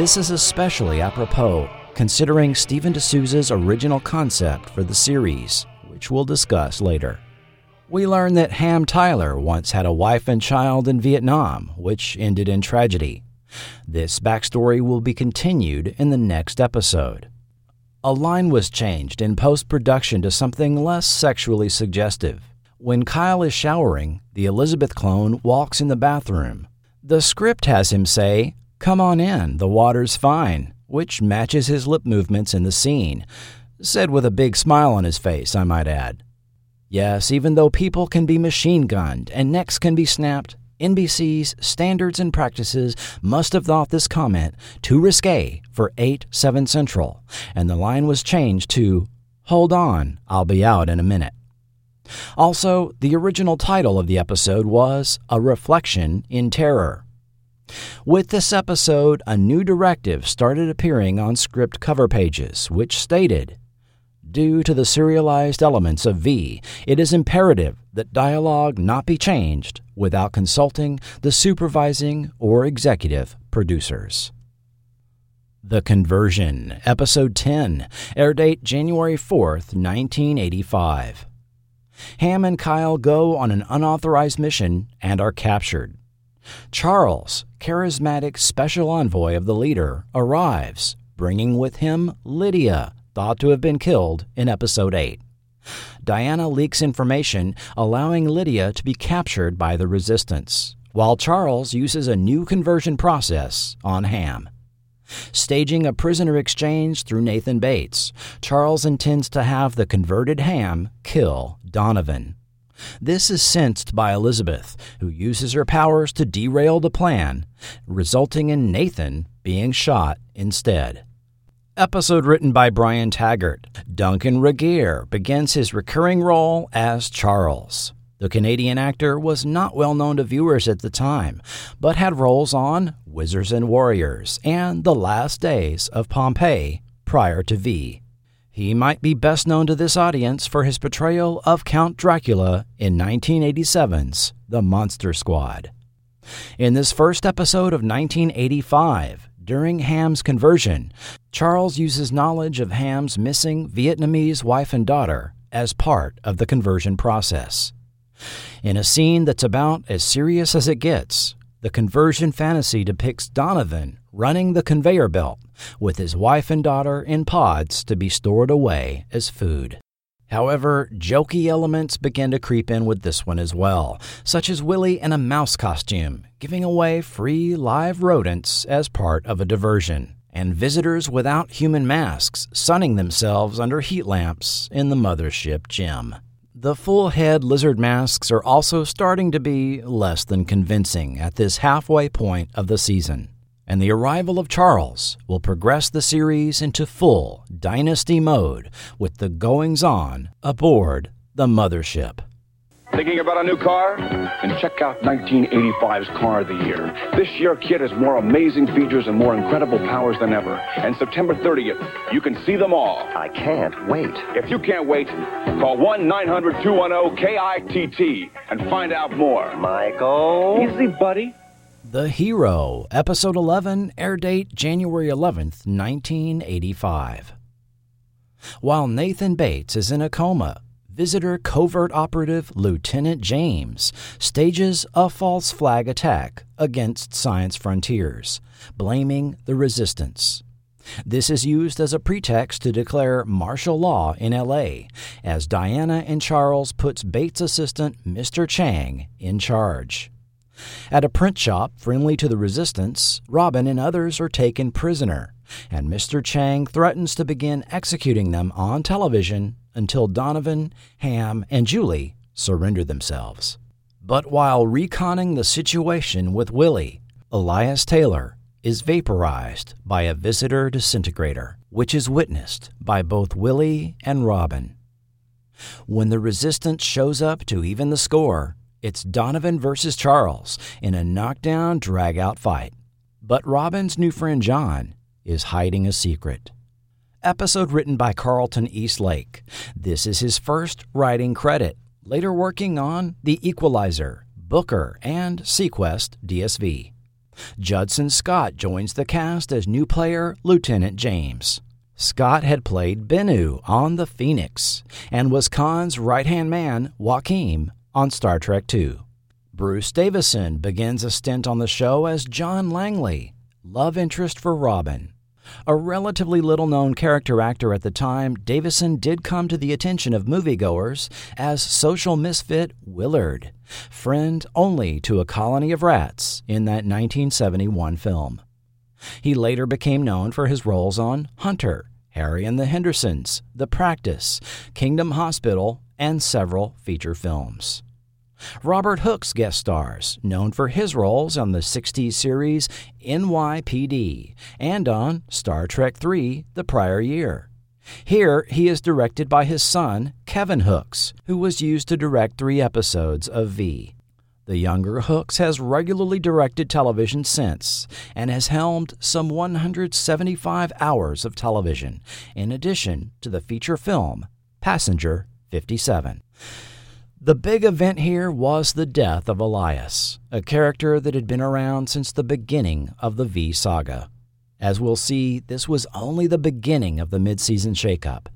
This is especially apropos considering Steven de Souza's original concept for the series, which we'll discuss later. We learn that Ham Tyler once had a wife and child in Vietnam, which ended in tragedy. This backstory will be continued in the next episode. A line was changed in post production to something less sexually suggestive. When Kyle is showering, the Elizabeth clone walks in the bathroom. The script has him say, Come on in, the water's fine, which matches his lip movements in the scene. Said with a big smile on his face, I might add. Yes, even though people can be machine gunned and necks can be snapped, NBC's standards and practices must have thought this comment too risque for 8 7 Central, and the line was changed to Hold on, I'll be out in a minute. Also, the original title of the episode was A Reflection in Terror. With this episode, a new directive started appearing on script cover pages, which stated Due to the serialized elements of V, it is imperative that dialogue not be changed without consulting the supervising or executive producers. The Conversion, Episode 10, air date January 4th, 1985. Ham and Kyle go on an unauthorized mission and are captured. Charles, charismatic special envoy of the leader, arrives, bringing with him Lydia, thought to have been killed in Episode 8. Diana leaks information, allowing Lydia to be captured by the Resistance, while Charles uses a new conversion process on Ham. Staging a prisoner exchange through Nathan Bates, Charles intends to have the converted Ham kill Donovan. This is sensed by Elizabeth, who uses her powers to derail the plan, resulting in Nathan being shot instead. Episode written by Brian Taggert. Duncan Regehr begins his recurring role as Charles. The Canadian actor was not well known to viewers at the time, but had roles on Wizards and Warriors and The Last Days of Pompeii prior to V. He might be best known to this audience for his portrayal of Count Dracula in 1987's The Monster Squad. In this first episode of 1985, during Ham's conversion, Charles uses knowledge of Ham's missing Vietnamese wife and daughter as part of the conversion process. In a scene that's about as serious as it gets, the conversion fantasy depicts Donovan running the conveyor belt with his wife and daughter in pods to be stored away as food. However, jokey elements begin to creep in with this one as well, such as Willie in a mouse costume, giving away free live rodents as part of a diversion, and visitors without human masks sunning themselves under heat lamps in the mothership gym. The full head lizard masks are also starting to be less than convincing at this halfway point of the season and the arrival of Charles will progress the series into full dynasty mode with the goings on aboard the mothership. Thinking about a new car? And check out 1985's Car of the Year. This year, KITT has more amazing features and more incredible powers than ever. And September 30th, you can see them all. I can't wait. If you can't wait, call 1 900 210 KITT and find out more. Michael? Easy, buddy. The Hero, Episode 11, air date January 11th, 1985. While Nathan Bates is in a coma, visitor covert operative Lieutenant James stages a false flag attack against Science Frontiers, blaming the resistance. This is used as a pretext to declare martial law in LA as Diana and Charles puts Bates' assistant Mr. Chang in charge. At a print shop friendly to the resistance, Robin and others are taken prisoner, and Mr. Chang threatens to begin executing them on television until Donovan, Ham, and Julie surrender themselves. But while reconning the situation with Willie, Elias Taylor is vaporized by a visitor disintegrator, which is witnessed by both Willie and Robin. When the resistance shows up to even the score, it's Donovan versus Charles in a knockdown drag out fight. But Robin's new friend John is hiding a secret. Episode written by Carlton Eastlake. This is his first writing credit, later working on The Equalizer, Booker, and SeaQuest DSV. Judson Scott joins the cast as new player Lieutenant James. Scott had played Bennu on The Phoenix and was Khan's right hand man, Joachim, on Star Trek II. Bruce Davison begins a stint on the show as John Langley, love interest for Robin. A relatively little known character actor at the time, Davison did come to the attention of moviegoers as social misfit Willard, friend only to a colony of rats in that 1971 film. He later became known for his roles on Hunter, Harry and the Hendersons, The Practice, Kingdom Hospital, and several feature films. Robert Hooks guest stars, known for his roles on the 60s series NYPD and on Star Trek III the prior year. Here, he is directed by his son, Kevin Hooks, who was used to direct three episodes of V. The younger Hooks has regularly directed television since and has helmed some 175 hours of television, in addition to the feature film Passenger 57. The big event here was the death of Elias, a character that had been around since the beginning of the V saga. As we'll see, this was only the beginning of the mid-season shakeup.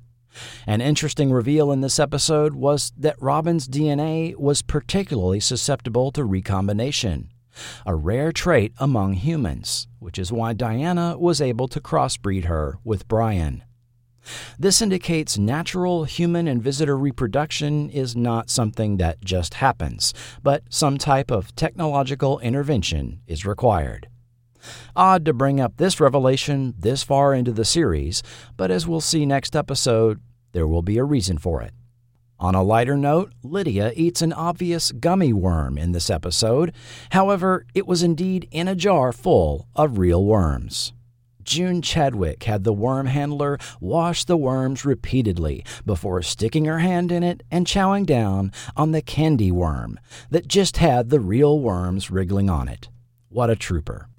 An interesting reveal in this episode was that Robin's DNA was particularly susceptible to recombination, a rare trait among humans, which is why Diana was able to crossbreed her with Brian. This indicates natural human and visitor reproduction is not something that just happens, but some type of technological intervention is required. Odd to bring up this revelation this far into the series, but as we'll see next episode, there will be a reason for it. On a lighter note, Lydia eats an obvious gummy worm in this episode. However, it was indeed in a jar full of real worms. June Chadwick had the worm handler wash the worms repeatedly before sticking her hand in it and chowing down on the candy worm that just had the real worms wriggling on it. What a trooper.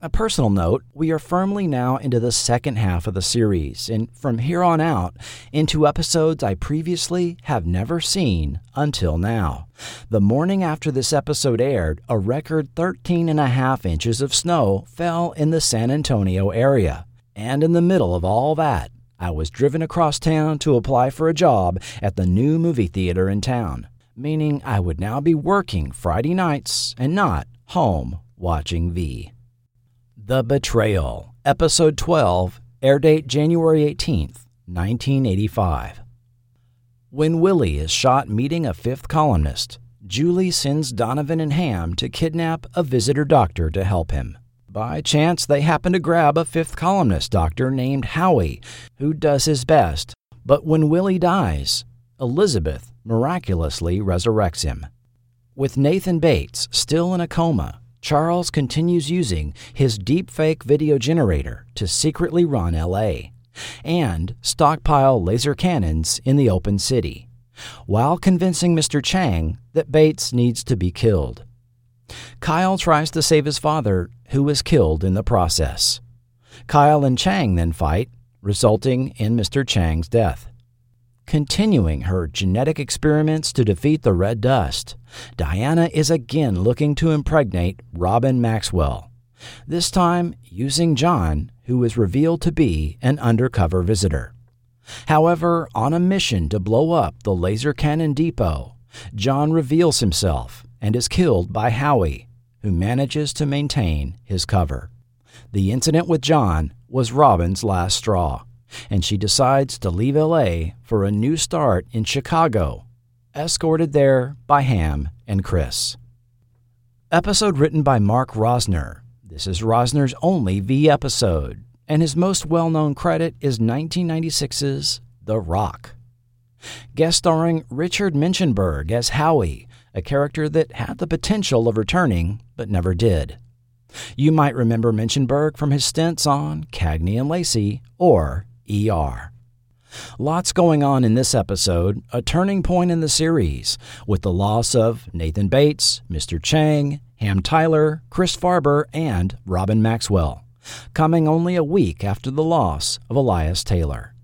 A personal note, we are firmly now into the second half of the series, and from here on out, into episodes I previously have never seen until now. The morning after this episode aired, a record 13 and a half inches of snow fell in the San Antonio area. And in the middle of all that, I was driven across town to apply for a job at the new movie theater in town, meaning I would now be working Friday nights and not home watching V. The Betrayal, Episode 12, air date January 18th, 1985. When Willie is shot meeting a fifth columnist, Julie sends Donovan and Ham to kidnap a visitor doctor to help him. By chance, they happen to grab a fifth columnist doctor named Howie, who does his best, but when Willie dies, Elizabeth miraculously resurrects him. With Nathan Bates still in a coma, Charles continues using his deepfake video generator to secretly run LA and stockpile laser cannons in the open city, while convincing Mr. Chang that Bates needs to be killed. Kyle tries to save his father, who is killed in the process. Kyle and Chang then fight, resulting in Mr. Chang's death. Continuing her genetic experiments to defeat the red dust, Diana is again looking to impregnate Robin Maxwell, this time using John, who is revealed to be an undercover visitor. However, on a mission to blow up the laser cannon depot, John reveals himself and is killed by Howie, who manages to maintain his cover. The incident with John was Robin's last straw, and she decides to leave LA for a new start in Chicago, escorted there by Ham and Chris. Episode written by Mark Rosner. This is Rosner's only V episode, and his most well known credit is 1996's The Rock. Guest starring Richard Minchenberg as Howie, a character that had the potential of returning but never did. You might remember Minchenberg from his stints on Cagney and Lacey or ER. Lots going on in this episode, a turning point in the series, with the loss of Nathan Bates, Mr. Chang, Ham Tyler, Chris Farber, and Robin Maxwell, coming only a week after the loss of Elias Taylor.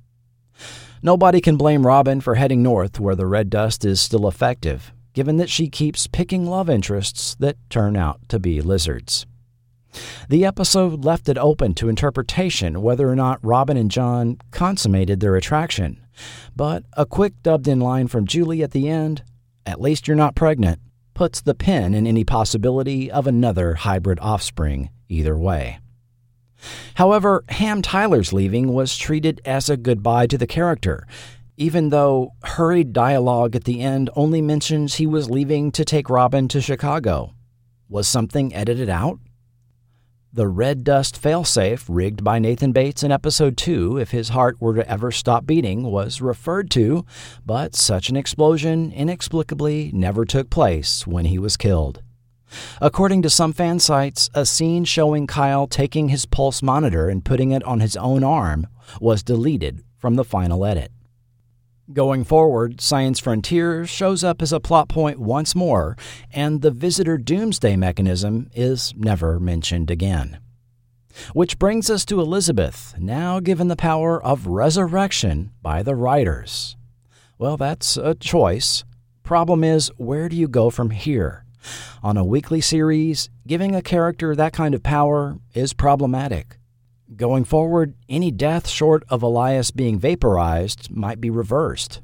Nobody can blame Robin for heading north where the red dust is still effective, given that she keeps picking love interests that turn out to be lizards. The episode left it open to interpretation whether or not Robin and John consummated their attraction, but a quick dubbed in line from Julie at the end, at least you're not pregnant, puts the pin in any possibility of another hybrid offspring either way. However, Ham Tyler's leaving was treated as a goodbye to the character, even though hurried dialogue at the end only mentions he was leaving to take Robin to Chicago. Was something edited out? The red dust failsafe rigged by Nathan Bates in episode 2 if his heart were to ever stop beating was referred to, but such an explosion inexplicably never took place when he was killed. According to some fan sites, a scene showing Kyle taking his pulse monitor and putting it on his own arm was deleted from the final edit. Going forward, Science Frontier shows up as a plot point once more, and the visitor doomsday mechanism is never mentioned again. Which brings us to Elizabeth, now given the power of resurrection by the writers. Well, that's a choice. Problem is, where do you go from here? On a weekly series, giving a character that kind of power is problematic. Going forward, any death short of Elias being vaporized might be reversed.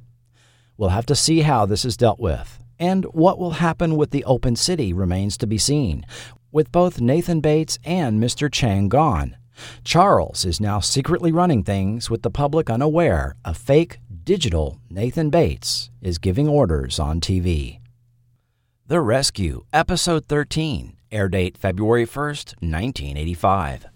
We'll have to see how this is dealt with, and what will happen with the open city remains to be seen, with both Nathan Bates and Mr. Chang gone. Charles is now secretly running things with the public unaware a fake, digital Nathan Bates is giving orders on TV. The Rescue, Episode 13, air date February 1st, 1985.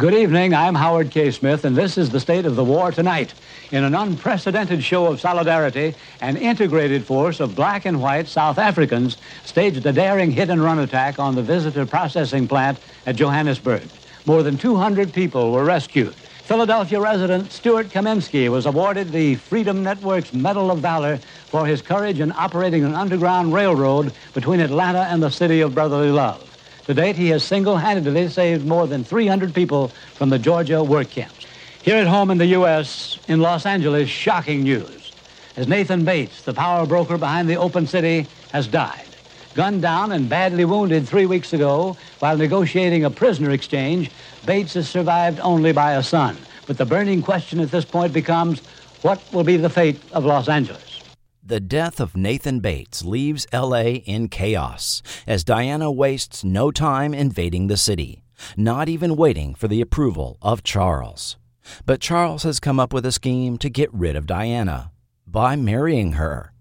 Good evening. I'm Howard K. Smith, and this is the state of the war tonight. In an unprecedented show of solidarity, an integrated force of black and white South Africans staged a daring hit and run attack on the visitor processing plant at Johannesburg. More than 200 people were rescued. Philadelphia resident Stuart Kaminsky was awarded the Freedom Network's Medal of Valor for his courage in operating an underground railroad between Atlanta and the city of brotherly love. To date, he has single-handedly saved more than 300 people from the Georgia work camps. Here at home in the U.S., in Los Angeles, shocking news. As Nathan Bates, the power broker behind the Open City, has died. Gunned down and badly wounded three weeks ago while negotiating a prisoner exchange, Bates is survived only by a son. But the burning question at this point becomes, what will be the fate of Los Angeles? The death of Nathan Bates leaves LA in chaos as Diana wastes no time invading the city, not even waiting for the approval of Charles. But Charles has come up with a scheme to get rid of Diana by marrying her.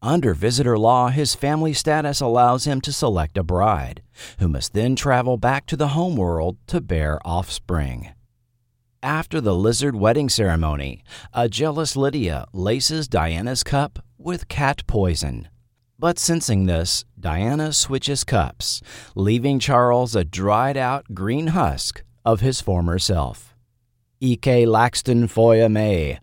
Under visitor law, his family status allows him to select a bride, who must then travel back to the homeworld to bear offspring. After the lizard wedding ceremony, a jealous Lydia laces Diana's cup with cat poison. But sensing this, Diana switches cups, leaving Charles a dried out green husk of his former self. E.K. Laxton Foya May.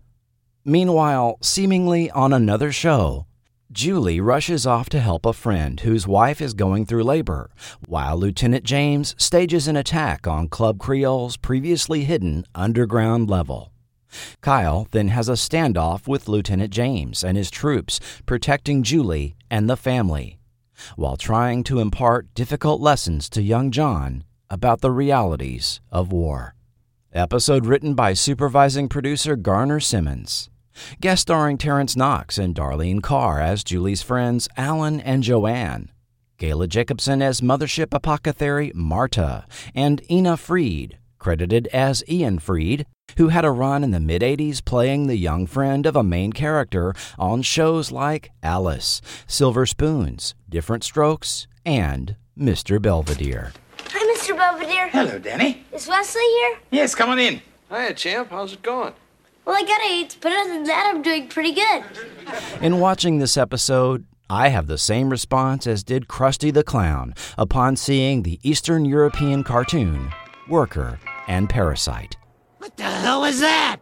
Meanwhile, seemingly on another show, Julie rushes off to help a friend whose wife is going through labor, while Lieutenant James stages an attack on Club Creole's previously hidden underground level. Kyle then has a standoff with Lieutenant James and his troops protecting Julie and the family, while trying to impart difficult lessons to young John about the realities of war. Episode written by supervising producer Garner Simmons. Guest starring Terrence Knox and Darlene Carr as Julie's friends Alan and Joanne. Gayla Jacobson as Mothership Apothecary Marta, and Ina Freed, credited as Ian Freed, who had a run in the mid 80s playing the young friend of a main character on shows like Alice, Silver Spoons, Diff'rent Strokes, and Mr. Belvedere. Hi, Mr. Belvedere. Hello, Danny. Is Wesley here? Yes, come on in. Hiya, champ. How's it going? Well, I got AIDS, but other than that, I'm doing pretty good. In watching this episode, I have the same response as did Krusty the Clown upon seeing the Eastern European cartoon, Worker and Parasite. What the hell was that?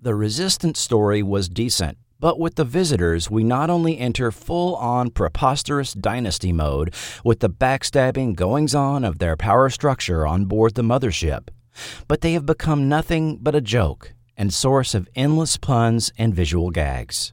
The Resistance story was decent, but with the visitors, we not only enter full on preposterous dynasty mode with the backstabbing goings on of their power structure on board the mothership, but they have become nothing but a joke and source of endless puns and visual gags.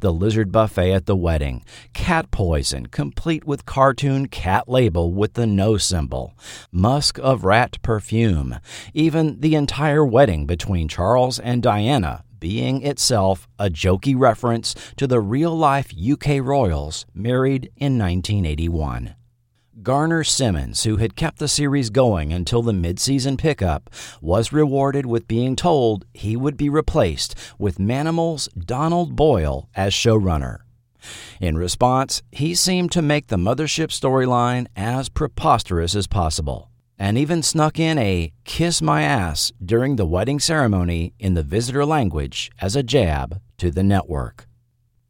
The lizard buffet at the wedding, cat poison complete with cartoon cat label with the no symbol, musk of rat perfume, even the entire wedding between Charles and Diana being itself a jokey reference to the real life UK royals married in 1981. Garner Simmons, who had kept the series going until the mid-season pickup, was rewarded with being told he would be replaced with Manimal's Donald Boyle as showrunner. In response, he seemed to make the mothership storyline as preposterous as possible, and even snuck in a kiss my ass during the wedding ceremony in the visitor language as a jab to the network.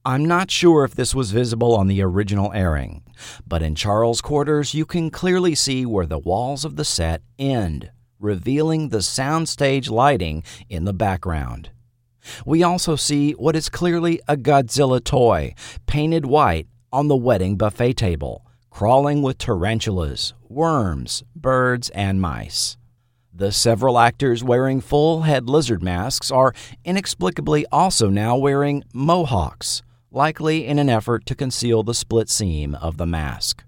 I'm not sure if this was visible on the original airing, but in Charles' quarters you can clearly see where the walls of the set end, revealing the soundstage lighting in the background. We also see what is clearly a Godzilla toy, painted white, on the wedding buffet table, crawling with tarantulas, worms, birds, and mice. The several actors wearing full head lizard masks are inexplicably also now wearing mohawks, likely in an effort to conceal the split seam of the mask.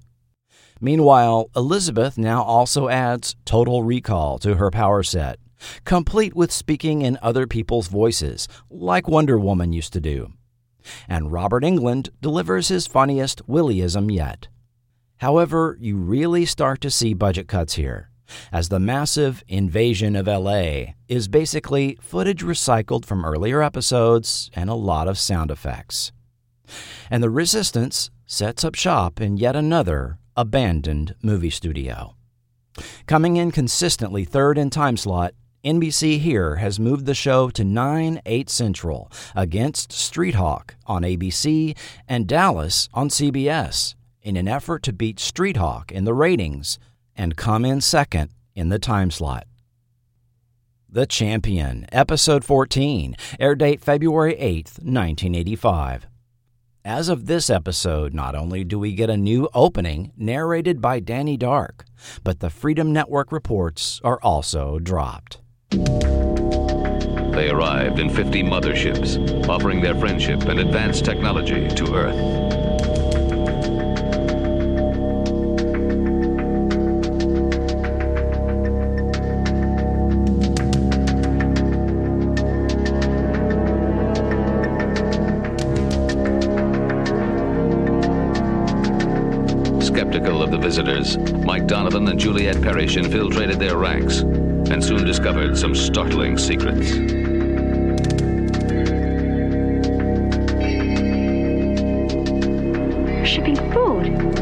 Meanwhile, Elizabeth now also adds total recall to her power set, complete with speaking in other people's voices, like Wonder Woman used to do. And Robert Englund delivers his funniest Willyism yet. However, you really start to see budget cuts here, as the massive invasion of LA is basically footage recycled from earlier episodes and a lot of sound effects. And the Resistance sets up shop in yet another abandoned movie studio. Coming in consistently third in time slot, NBC here has moved the show to 9 8 Central against Street Hawk on ABC and Dallas on CBS in an effort to beat Street Hawk in the ratings and come in second in the time slot. The Champion, Episode 14, air date February 8th, 1985. As of this episode, not only do we get a new opening narrated by Danny Dark, but the Freedom Network reports are also dropped. They arrived in 50 motherships, offering their friendship and advanced technology to Earth. Mike Donovan and Juliet Parrish infiltrated their ranks and soon discovered some startling secrets. Shipping food.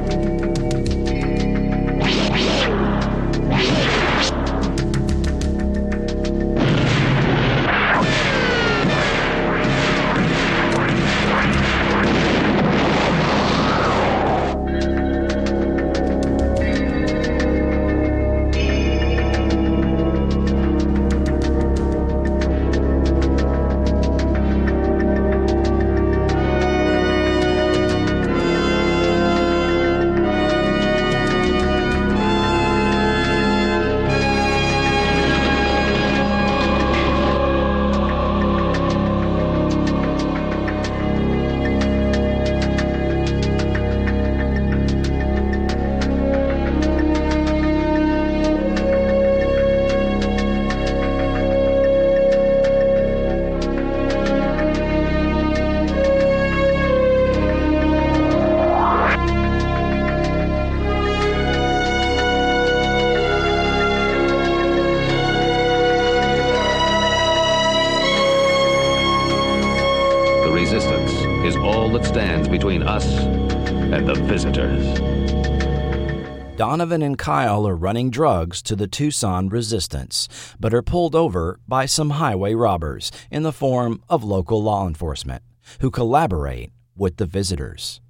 Donovan and Kyle are running drugs to the Tucson resistance, but are pulled over by some highway robbers in the form of local law enforcement, who collaborate with the visitors.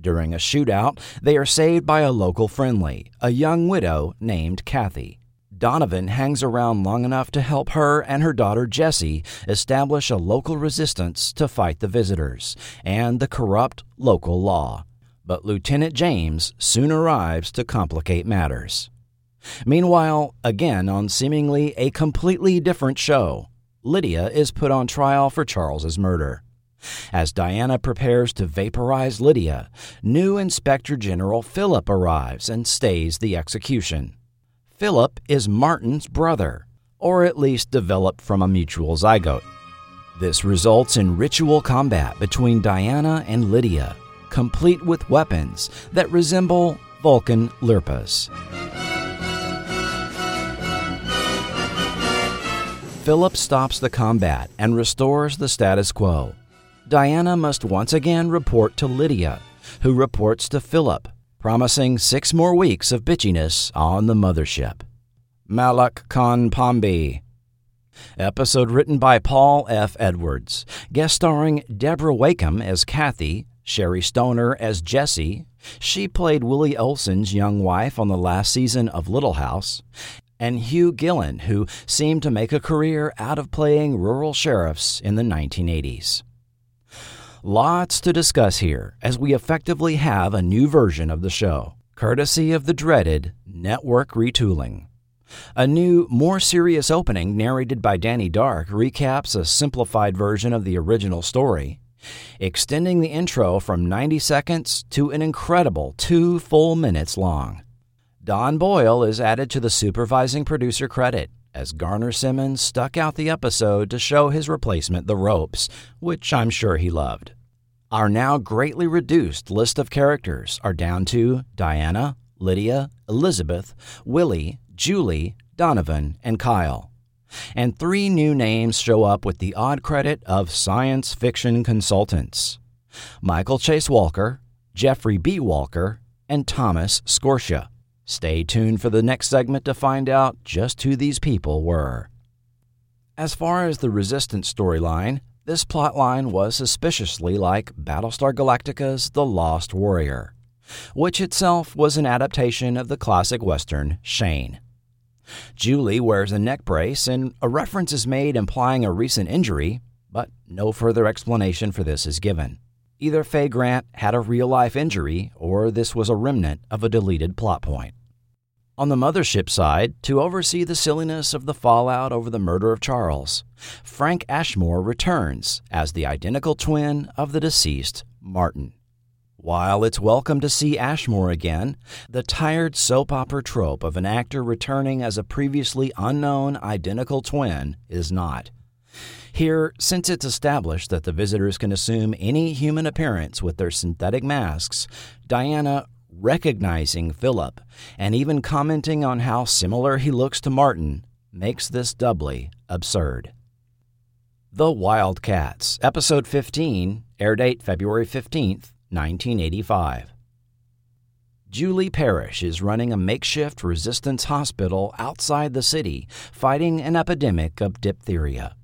During a shootout, they are saved by a local friendly, a young widow named Kathy. Donovan hangs around long enough to help her and her daughter Jessie establish a local resistance to fight the visitors and the corrupt local law. But Lieutenant James soon arrives to complicate matters. Meanwhile, again on seemingly a completely different show, Lydia is put on trial for Charles's murder. As Diana prepares to vaporize Lydia, new Inspector General Philip arrives and stays the execution. Philip is Martin's brother, or at least developed from a mutual zygote. This results in ritual combat between Diana and Lydia, complete with weapons that resemble Vulcan lirpas. Philip stops the combat and restores the status quo. Diana must once again report to Lydia, who reports to Philip, promising six more weeks of bitchiness on the mothership. Malak Khan Pombi. Episode written by Paul F. Edwards, guest starring Deborah Wakeham as Kathy, Sherri Stoner as Jessie. She played Willie Oleson's young wife on the last season of Little House, and Hugh Gillin, who seemed to make a career out of playing rural sheriffs in the 1980s. Lots to discuss here as we effectively have a new version of the show, courtesy of the dreaded network retooling. A new, more serious opening narrated by Danny Dark recaps a simplified version of the original story, extending the intro from 90 seconds to an incredible two full minutes long. Don Boyle is added to the supervising producer credit as Garner Simmons stuck out the episode to show his replacement the ropes, which I'm sure he loved. Our now greatly reduced list of characters are down to Diana, Lydia, Elizabeth, Willie, Julie, Donovan, and Kyle. And three new names show up with the odd credit of science fiction consultants Michael Chase Walker, Jeffrey B. Walker, and Thomas Scorsia. Stay tuned for the next segment to find out just who these people were. As far as the Resistance storyline, this plotline was suspiciously like Battlestar Galactica's The Lost Warrior, which itself was an adaptation of the classic Western Shane. Julie wears a neck brace, and a reference is made implying a recent injury, but no further explanation for this is given. Either Faye Grant had a real life injury, or this was a remnant of a deleted plot point. On the mothership side, to oversee the silliness of the fallout over the murder of Charles, Frank Ashmore returns as the identical twin of the deceased Martin. While it's welcome to see Ashmore again, the tired soap opera trope of an actor returning as a previously unknown identical twin is not. Here, since it's established that the visitors can assume any human appearance with their synthetic masks, Diana recognizing Philip and even commenting on how similar he looks to Martin makes this doubly absurd. The Wildcats, Episode 15, air date February 15th, 1985. Julie Parrish is running a makeshift resistance hospital outside the city, fighting an epidemic of diphtheria.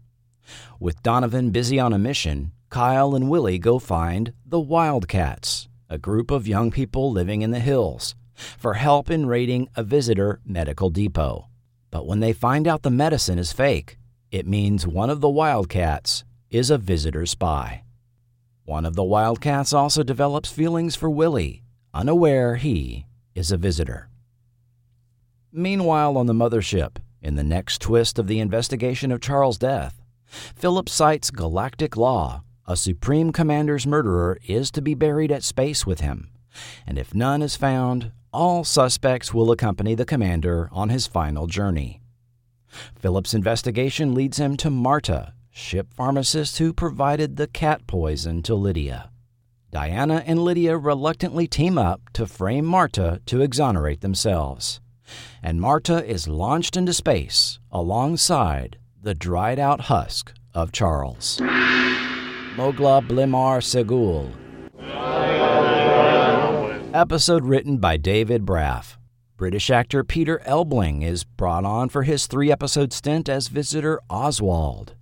With Donovan busy on a mission, Kyle and Willie go find the Wildcats, a group of young people living in the hills, for help in raiding a visitor medical depot. But when they find out the medicine is fake, it means one of the Wildcats is a visitor spy. One of the Wildcats also develops feelings for Willie, unaware he is a visitor. Meanwhile, on the mothership, in the next twist of the investigation of Charles' death, Philip cites galactic law. A supreme commander's murderer is to be buried at space with him, and if none is found, all suspects will accompany the commander on his final journey. Philip's investigation leads him to Marta, ship pharmacist who provided the cat poison to Lydia. Diana and Lydia reluctantly team up to frame Marta to exonerate themselves. And Marta is launched into space alongside the dried out husk of Charles. Mogla Blimar Segul, Episode written by David Braff. British actor Peter Elbling is brought on for his three episode stint as visitor Oswald.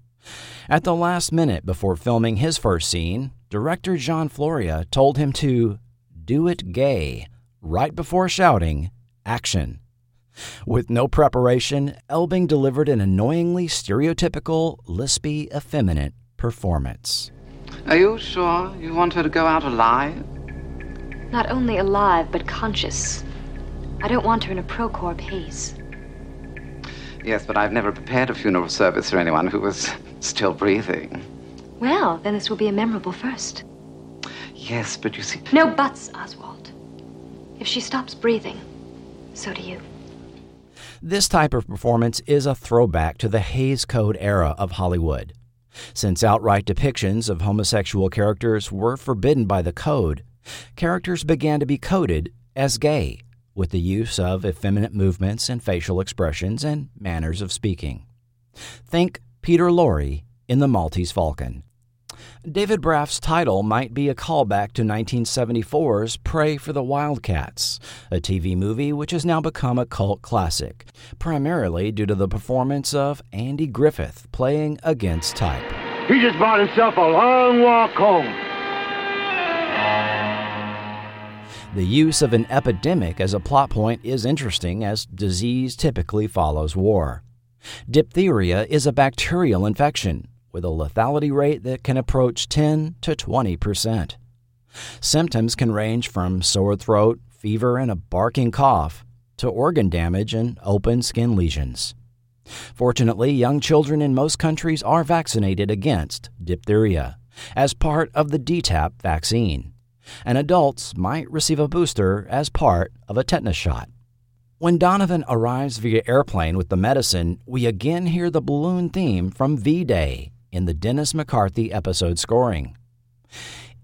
At the last minute before filming his first scene, director John Florea told him to do it gay right before shouting, Action. With no preparation, Elbling delivered an annoyingly stereotypical, lispy, effeminate performance. Are you sure you want her to go out alive? Not only alive, but conscious. I don't want her in a Procorp haze. Yes, but I've never prepared a funeral service for anyone who was still breathing. Well, then this will be a memorable first. Yes, but you see. No buts, Oswald. If she stops breathing, so do you. This type of performance is a throwback to the Hays Code era of Hollywood. Since outright depictions of homosexual characters were forbidden by the code, characters began to be coded as gay, with the use of effeminate movements and facial expressions and manners of speaking. Think Peter Lorre in The Maltese Falcon. David Braff's title might be a callback to 1974's Pray for the Wildcats, a TV movie which has now become a cult classic, primarily due to the performance of Andy Griffith playing against type. He just bought himself a long walk home. The use of an epidemic as a plot point is interesting as disease typically follows war. Diphtheria is a bacterial infection with a lethality rate that can approach 10 to 20 percent. Symptoms can range from sore throat, fever, and a barking cough to organ damage and open skin lesions. Fortunately, young children in most countries are vaccinated against diphtheria as part of the DTaP vaccine, and adults might receive a booster as part of a tetanus shot. When Donovan arrives via airplane with the medicine, we again hear the balloon theme from V Day in the Dennis McCarthy episode scoring.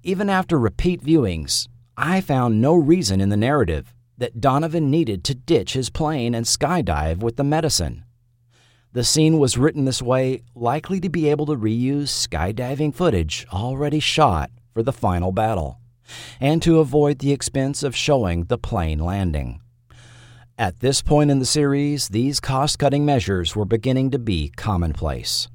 Even after repeat viewings, I found no reason in the narrative that Donovan needed to ditch his plane and skydive with the medicine. The scene was written this way, likely to be able to reuse skydiving footage already shot for the final battle, and to avoid the expense of showing the plane landing. At this point in the series, these cost cutting measures were beginning to be commonplace.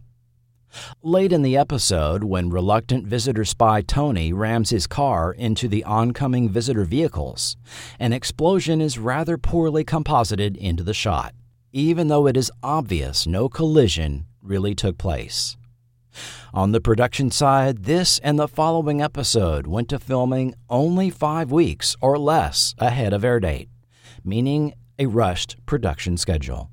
Late in the episode, when reluctant visitor spy Tony rams his car into the oncoming visitor vehicles, an explosion is rather poorly composited into the shot, even though it is obvious no collision really took place. On the production side, this and the following episode went to filming only five weeks or less ahead of air date, meaning a rushed production schedule.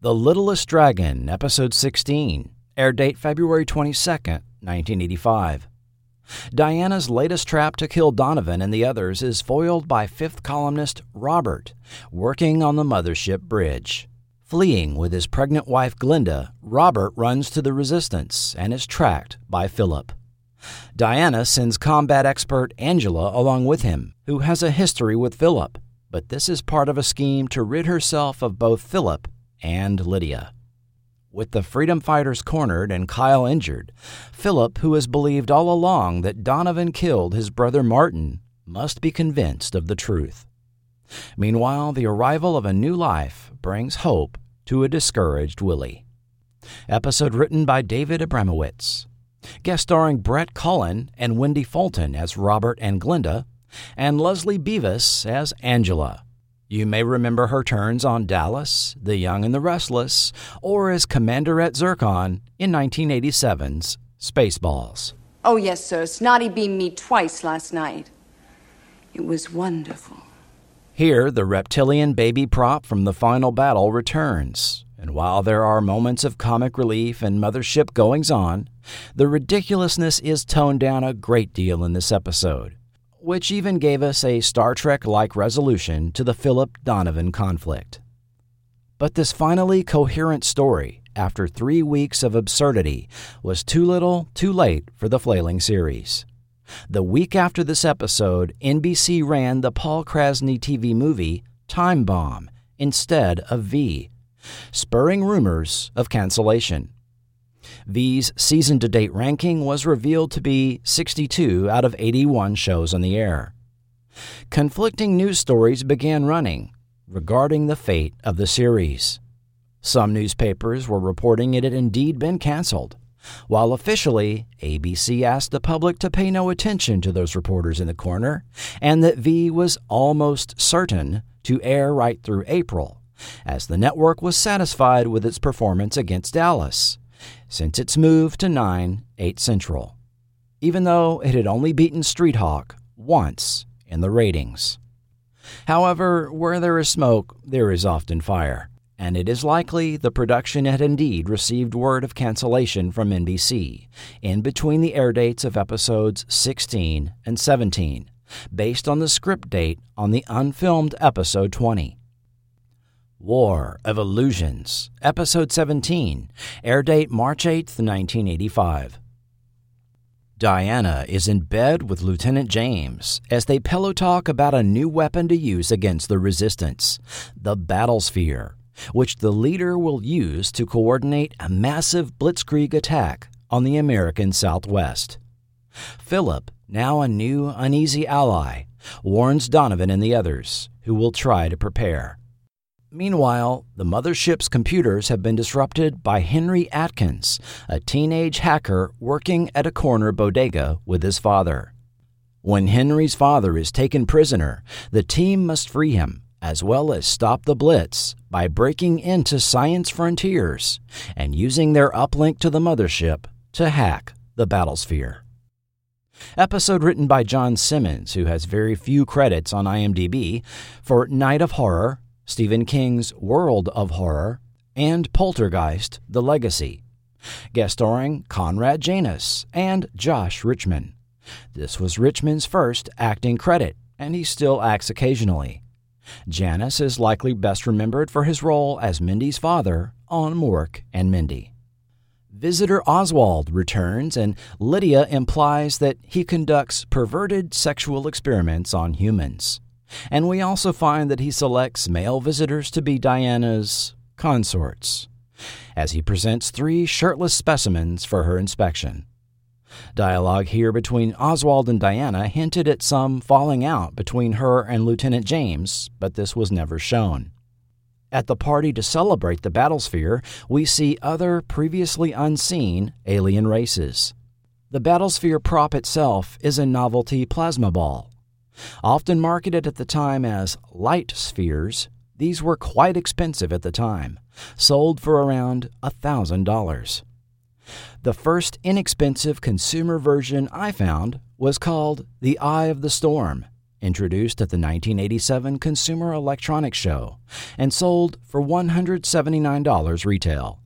The Littlest Dragon, Episode 16, air date February 22, 1985. Diana's latest trap to kill Donovan and the others is foiled by fifth columnist Robert, working on the mothership bridge. Fleeing with his pregnant wife Glinda, Robert runs to the resistance and is tracked by Philip. Diana sends combat expert Angela along with him, who has a history with Philip, but this is part of a scheme to rid herself of both Philip and Lydia. With the freedom fighters cornered and Kyle injured, Philip, who has believed all along that Donovan killed his brother Martin, must be convinced of the truth. Meanwhile, the arrival of a new life brings hope to a discouraged Willie. Episode written by David Abramowitz. Guest starring Brett Cullen and Wendy Fulton as Robert and Glinda, and Leslie Bevis as Angela. You may remember her turns on Dallas, The Young and the Restless, or as Commander at Zircon in 1987's Spaceballs. Oh, yes, sir. Snotty beamed me twice last night. It was wonderful. Here, the reptilian baby prop from the final battle returns, and while there are moments of comic relief and mothership goings on, the ridiculousness is toned down a great deal in this episode, which even gave us a Star Trek like resolution to the Philip Donovan conflict. But this finally coherent story, after three weeks of absurdity, was too little, too late for the flailing series. The week after this episode, NBC ran the Paul Krasny TV movie Time Bomb instead of V, spurring rumors of cancellation. V's season to date ranking was revealed to be 62 out of 81 shows on the air. conflicting news stories began running regarding the fate of the series. Some newspapers were reporting it had indeed been canceled, while officially, ABC asked the public to pay no attention to those reporters in the corner, and that V was almost certain to air right through April, as the network was satisfied with its performance against Dallas, since its move to 9, 8 Central, even though it had only beaten Street Hawk once in the ratings. However, where there is smoke, there is often fire and it is likely the production had indeed received word of cancellation from NBC in between the air dates of episodes 16 and 17, based on the script date on the unfilmed episode 20. War of Illusions, episode 17, air date March 8, 1985. Diana is in bed with Lieutenant James as they pillow talk about a new weapon to use against the resistance the Battlesphere which the leader will use to coordinate a massive blitzkrieg attack on the American Southwest. Philip, now a new, uneasy ally, warns Donovan and the others, who will try to prepare. Meanwhile, the mothership's computers have been disrupted by Henry Atkins, a teenage hacker working at a corner bodega with his father. When Henry's father is taken prisoner, the team must free him as well as stop the Blitz by breaking into Science Frontiers and using their uplink to the mothership to hack the Battlesphere. Episode written by John Simmons, who has very few credits on IMDb, for Night of Horror, Stephen King's World of Horror, and Poltergeist The Legacy. Guest starring Conrad Janis and Josh Richmond. This was Richmond's first acting credit, and he still acts occasionally. Janis is likely best remembered for his role as Mindy's father on Mork and Mindy. Visitor Oswald returns, and Lydia implies that he conducts perverted sexual experiments on humans. And we also find that he selects male visitors to be Diana's consorts, as he presents three shirtless specimens for her inspection. Dialogue here between Oswald and Diana hinted at some falling out between her and Lieutenant James, but this was never shown. At the party to celebrate the Battlesphere, we see other previously unseen alien races. The Battlesphere prop itself is a novelty plasma ball. Often marketed at the time as light spheres, these were quite expensive at the time, sold for around $1,000. The first inexpensive consumer version I found was called The Eye of the Storm, introduced at the 1987 Consumer Electronics Show, and sold for $179 retail,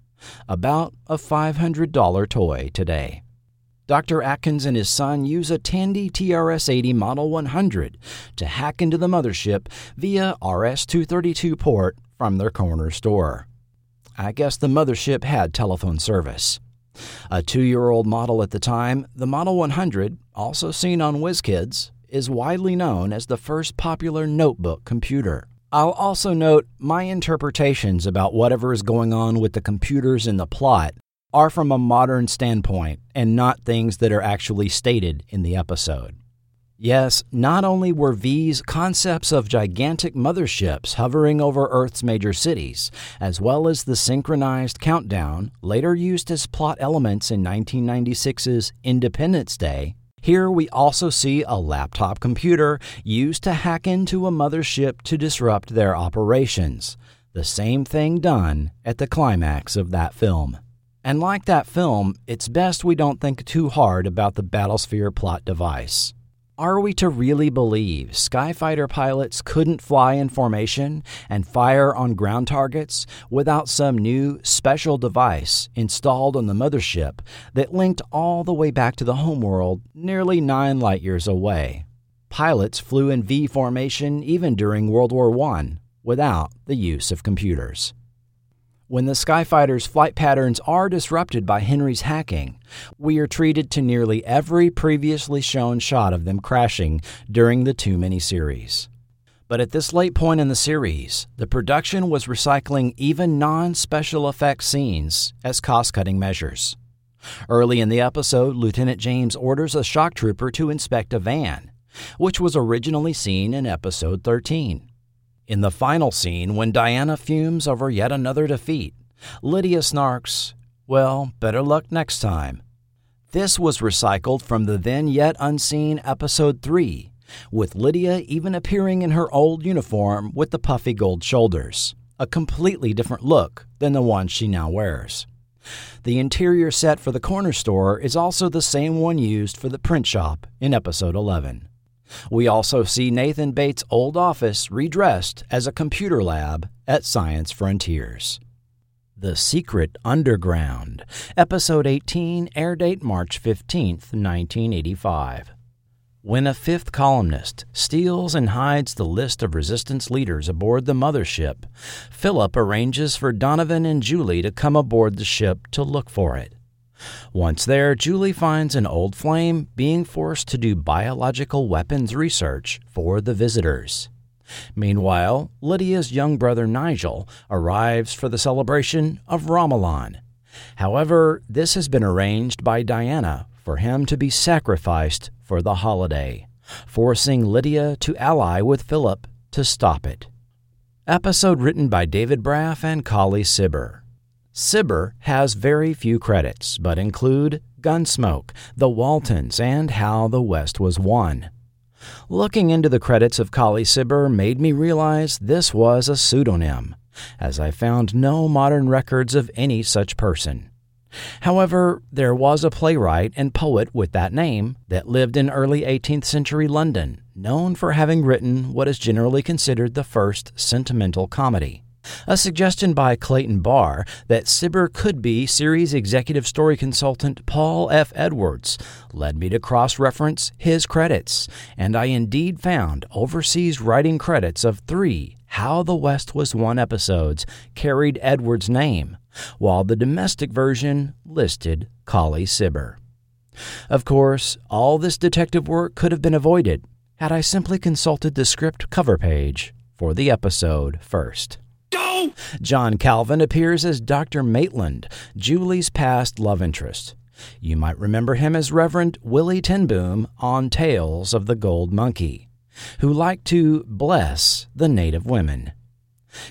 about a $500 toy today. Dr. Atkins and his son use a Tandy TRS 80 Model 100 to hack into the mothership via RS 232 port from their corner store. I guess the mothership had telephone service. A two year old model at the time, the Model 100, also seen on Whiz Kids, is widely known as the first popular notebook computer. I'll also note my interpretations about whatever is going on with the computers in the plot are from a modern standpoint and not things that are actually stated in the episode. Yes, not only were V's concepts of gigantic motherships hovering over Earth's major cities, as well as the synchronized countdown, later used as plot elements in 1996's Independence Day, here we also see a laptop computer used to hack into a mothership to disrupt their operations, the same thing done at the climax of that film. And like that film, it's best we don't think too hard about the Battlesphere plot device. Are we to really believe Skyfighter pilots couldn't fly in formation and fire on ground targets without some new special device installed on the mothership that linked all the way back to the homeworld nearly nine light years away? Pilots flew in V formation even during World War I without the use of computers. When the Skyfighter's flight patterns are disrupted by Henry's hacking, we are treated to nearly every previously shown shot of them crashing during the Too Many series. But at this late point in the series, the production was recycling even non special effects scenes as cost cutting measures. Early in the episode, Lieutenant James orders a shock trooper to inspect a van, which was originally seen in episode 13. In the final scene, when Diana fumes over yet another defeat, Lydia snarks, Well, better luck next time. This was recycled from the then yet unseen episode 3, with Lydia even appearing in her old uniform with the puffy gold shoulders, a completely different look than the one she now wears. The interior set for the corner store is also the same one used for the print shop in episode 11. We also see Nathan Bates' old office redressed as a computer lab at Science Frontiers. The Secret Underground, Episode 18, air date March 15th, 1985. When a fifth columnist steals and hides the list of resistance leaders aboard the mothership, Philip arranges for Donovan and Julie to come aboard the ship to look for it. Once there, Julie finds an old flame being forced to do biological weapons research for the visitors. Meanwhile, Lydia's young brother Nigel arrives for the celebration of Ramalan. However, this has been arranged by Diana for him to be sacrificed for the holiday, forcing Lydia to ally with Philip to stop it. Episode written by David Braff and Colley Cibber. Cibber has very few credits, but include Gunsmoke, The Waltons, and How the West Was Won. Looking into the credits of Colley Cibber made me realize this was a pseudonym, as I found no modern records of any such person. However, there was a playwright and poet with that name that lived in early 18th century London, known for having written what is generally considered the first sentimental comedy. A suggestion by Clayton Barr that Cibber could be series executive story consultant Paul F. Edwards led me to cross reference his credits, and I indeed found overseas writing credits of three How the West Was Won episodes carried Edwards' name, while the domestic version listed Colley Cibber. Of course, all this detective work could have been avoided had I simply consulted the script cover page for the episode first. John Calvin appears as Dr. Maitland, Julie's past love interest. You might remember him as Reverend Willie Tenboom on Tales of the Gold Monkey, who liked to bless the native women.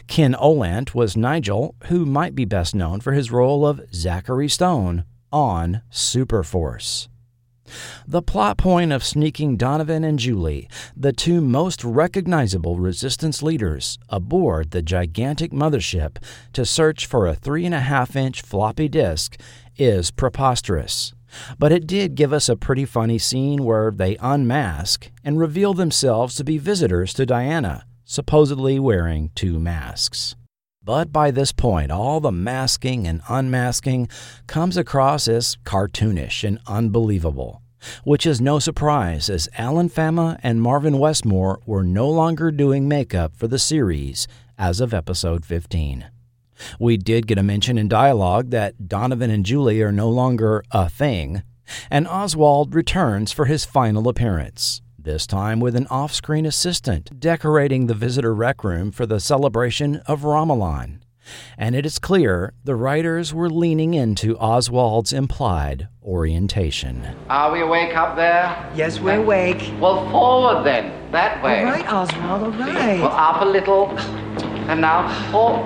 Ken Olandt was Nigel, who might be best known for his role of Zachary Stone on Superforce. The plot point of sneaking Donovan and Julie, the two most recognizable resistance leaders, aboard the gigantic mothership to search for a three and a half inch floppy disk is preposterous. But it did give us a pretty funny scene where they unmask and reveal themselves to be visitors to Diana, supposedly wearing two masks. But by this point, all the masking and unmasking comes across as cartoonish and unbelievable, which is no surprise as Alan Fama and Marvin Westmore were no longer doing makeup for the series as of episode 15. We did get a mention in dialogue that Donovan and Julie are no longer a thing, and Oswald returns for his final appearance this time with an off screen assistant decorating the visitor rec room for the celebration of Ramalan. And it is clear the writers were leaning into Oswald's implied orientation. Are we awake up there? Yes, we're awake. Well, forward then, that way. All right, Oswald, all right. Well, up a little. And now, for.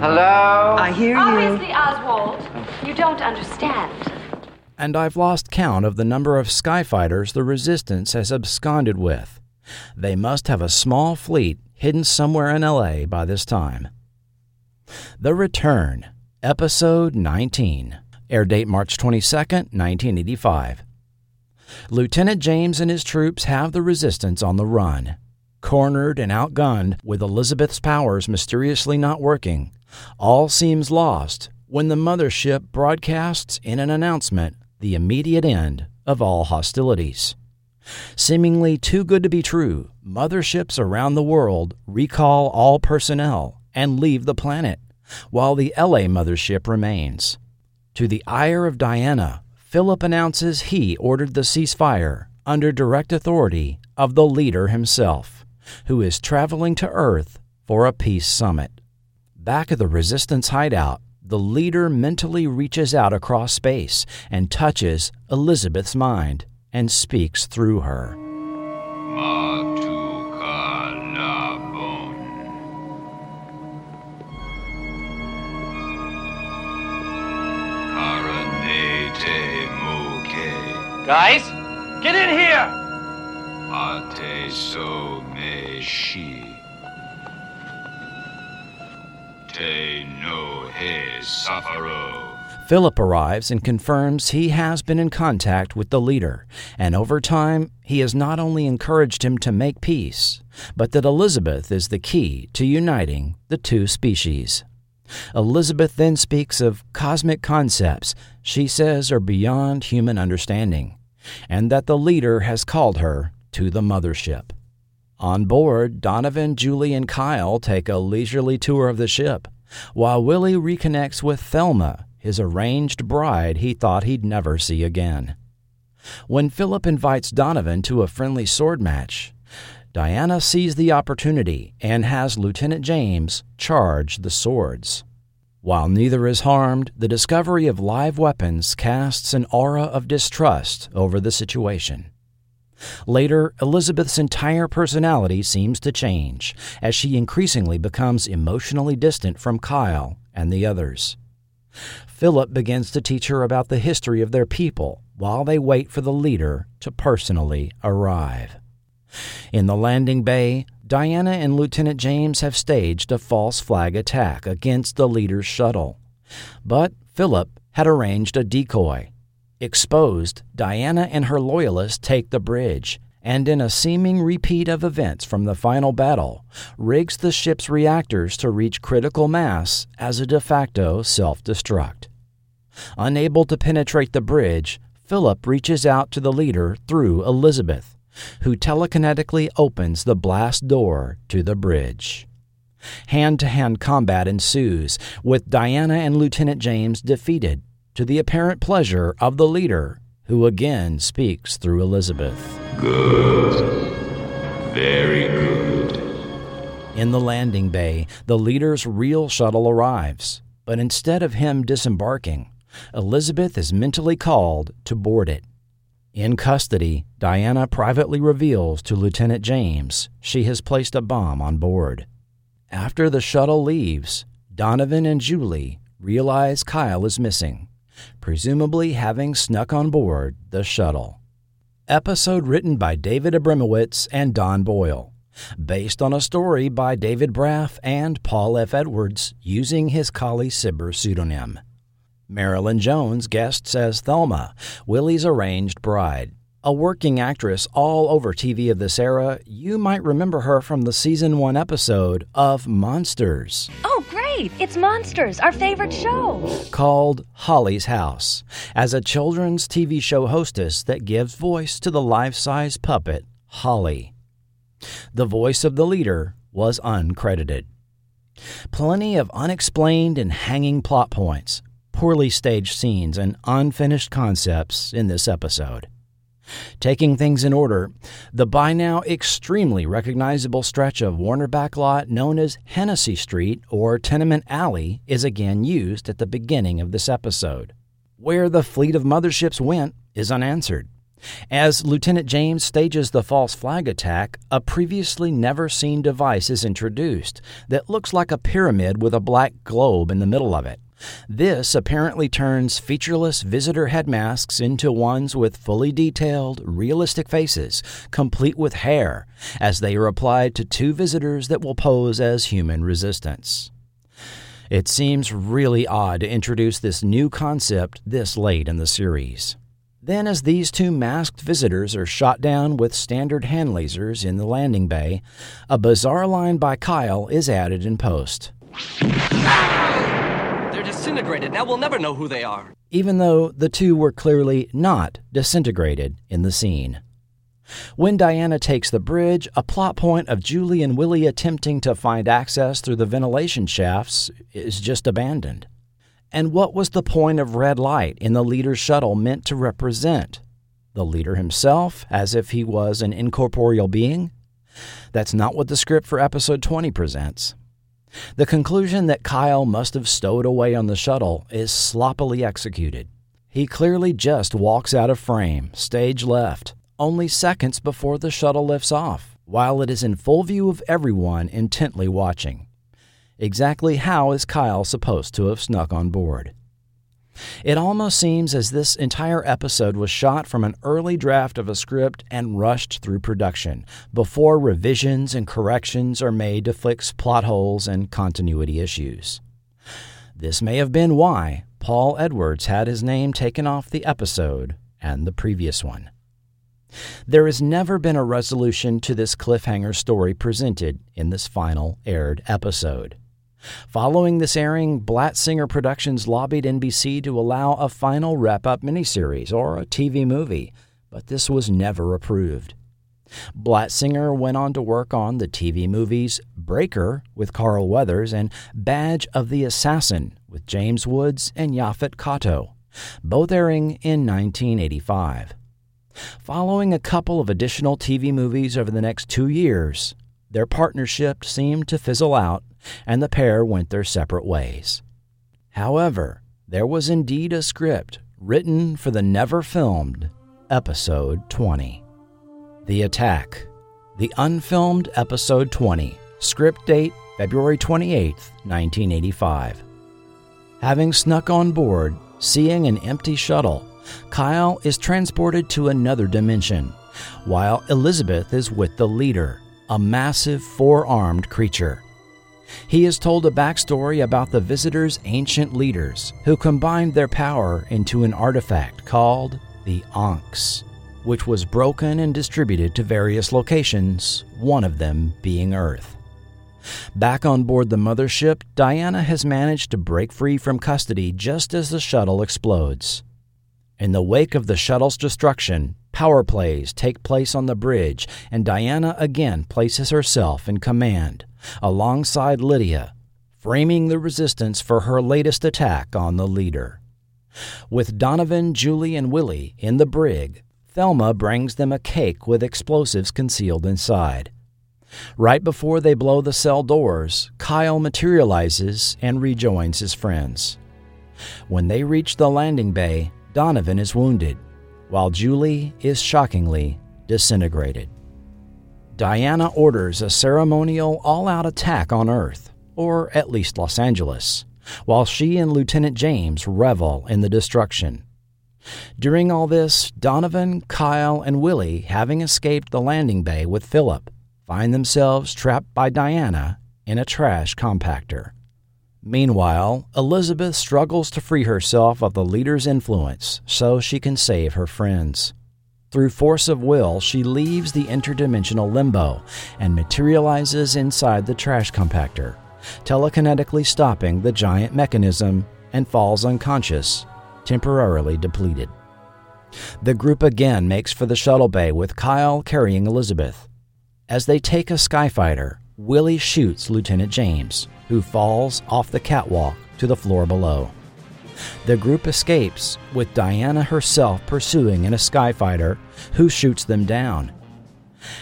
Hello? I hear you. Obviously, Oswald, you don't understand. And I've lost count of the number of skyfighters the Resistance has absconded with. They must have a small fleet hidden somewhere in LA by this time. The Return, Episode 19, air date March 22nd, 1985. Lieutenant James and his troops have the Resistance on the run. Cornered and outgunned, with Elizabeth's powers mysteriously not working, all seems lost when the mothership broadcasts in an announcement the immediate end of all hostilities. Seemingly too good to be true, motherships around the world recall all personnel and leave the planet, while the LA mothership remains. To the ire of Diana, Philip announces he ordered the ceasefire under direct authority of the leader himself, who is traveling to Earth for a peace summit. Back at the Resistance hideout, the leader mentally reaches out across space and touches Elizabeth's mind and speaks through her. Guys, get in here! Ate so me No. Philip arrives and confirms he has been in contact with the leader, and over time, he has not only encouraged him to make peace, but that Elizabeth is the key to uniting the two species. Elizabeth then speaks of cosmic concepts she says are beyond human understanding, and that the leader has called her to the mothership. On board, Donovan, Julie, and Kyle take a leisurely tour of the ship, while Willie reconnects with Thelma, his arranged bride he thought he'd never see again. When Philip invites Donovan to a friendly sword match, Diana sees the opportunity and has Lieutenant James charge the swords. While neither is harmed, the discovery of live weapons casts an aura of distrust over the situation. Later, Elizabeth's entire personality seems to change as she increasingly becomes emotionally distant from Kyle and the others. Philip begins to teach her about the history of their people while they wait for the leader to personally arrive. In the landing bay, Diana and Lieutenant James have staged a false flag attack against the leader's shuttle. But Philip had arranged a decoy. Exposed, Diana and her loyalists take the bridge, and in a seeming repeat of events from the final battle, rigs the ship's reactors to reach critical mass as a de facto self destruct. Unable to penetrate the bridge, Philip reaches out to the leader through Elizabeth, who telekinetically opens the blast door to the bridge. Hand to hand combat ensues, with Diana and Lieutenant James defeated, to the apparent pleasure of the leader, who again speaks through Elizabeth. Good. Very good. In the landing bay, the leader's real shuttle arrives, but instead of him disembarking, Elizabeth is mentally called to board it. In custody, Diana privately reveals to Lieutenant James she has placed a bomb on board. After the shuttle leaves, Donovan and Julie realize Kyle is missing, presumably having snuck on board the shuttle. Episode written by David Abramowitz and Don Boyle, based on a story by David Braff and Paul F. Edwards using his Colley Cibber pseudonym. Marilyn Jones guests as Thelma, Willie's arranged bride. A working actress all over TV of this era, you might remember her from the season 1 episode of Monsters, Oh, great! It's Monsters, our favorite show. called Holly's House, as a children's TV show hostess that gives voice to the life size puppet Holly. The voice of the leader was uncredited. Plenty of unexplained and hanging plot points, poorly staged scenes, and unfinished concepts in this episode. Taking things in order, the by now extremely recognizable stretch of Warner backlot known as Hennessy Street or Tenement Alley is again used at the beginning of this episode. Where the fleet of motherships went is unanswered. As Lieutenant James stages the false flag attack, a previously never seen device is introduced that looks like a pyramid with a black globe in the middle of it. This apparently turns featureless visitor head masks into ones with fully detailed, realistic faces, complete with hair, as they are applied to two visitors that will pose as human resistance. It seems really odd to introduce this new concept this late in the series. Then, as these two masked visitors are shot down with standard hand lasers in the landing bay, a bizarre line by Kyle is added in post. They're disintegrated. Now we'll never know who they are. even though the two were clearly not disintegrated in the scene. When Diana takes the bridge, a plot point of Julie and Willie attempting to find access through the ventilation shafts is just abandoned. And what was the point of red light in the leader's shuttle meant to represent? The leader himself, as if he was an incorporeal being? That's not what the script for episode 20 presents. The conclusion that Kyle must have stowed away on the shuttle is sloppily executed. He clearly just walks out of frame, stage left, only seconds before the shuttle lifts off, while it is in full view of everyone intently watching. Exactly how is Kyle supposed to have snuck on board? It almost seems as this entire episode was shot from an early draft of a script and rushed through production before revisions and corrections are made to fix plot holes and continuity issues. This may have been why Paul Edwards had his name taken off the episode and the previous one. There has never been a resolution to this cliffhanger story presented in this final aired episode. Following this airing, Blatzinger Productions lobbied NBC to allow a final wrap up miniseries or a TV movie, but this was never approved. Blatzinger went on to work on the TV movies Braker with Carl Weathers and Badge of the Assassin with James Woods and Yaphet Kotto, both airing in 1985. Following a couple of additional TV movies over the next two years, their partnership seemed to fizzle out and the pair went their separate ways. However, there was indeed a script written for the never filmed episode 20. The Attack, the unfilmed episode 20, script date February 28, 1985. Having snuck on board, seeing an empty shuttle, Kyle is transported to another dimension, while Elizabeth is with the leader, a massive four armed creature. He is told a backstory about the visitor's ancient leaders who combined their power into an artifact called the Ankhs, which was broken and distributed to various locations, one of them being Earth. Back on board the mothership, Diana has managed to break free from custody just as the shuttle explodes. In the wake of the shuttle's destruction, power plays take place on the bridge, and Diana again places herself in command, alongside Lydia, framing the resistance for her latest attack on the leader. With Donovan, Julie, and Willie in the brig, Thelma brings them a cake with explosives concealed inside. Right before they blow the cell doors, Kyle materializes and rejoins his friends. When they reach the landing bay, Donovan is wounded, while Julie is shockingly disintegrated. Diana orders a ceremonial all out attack on Earth, or at least Los Angeles, while she and Lieutenant James revel in the destruction. During all this, Donovan, Kyle, and Willie, having escaped the landing bay with Philip, find themselves trapped by Diana in a trash compactor. Meanwhile, Elizabeth struggles to free herself of the leader's influence so she can save her friends. Through force of will, she leaves the interdimensional limbo and materializes inside the trash compactor, telekinetically stopping the giant mechanism and falls unconscious, temporarily depleted. The group again makes for the shuttle bay with Kyle carrying Elizabeth. As they take a skyfighter, Willie shoots Lieutenant James, who falls off the catwalk to the floor below. The group escapes, with Diana herself pursuing in a skyfighter, who shoots them down.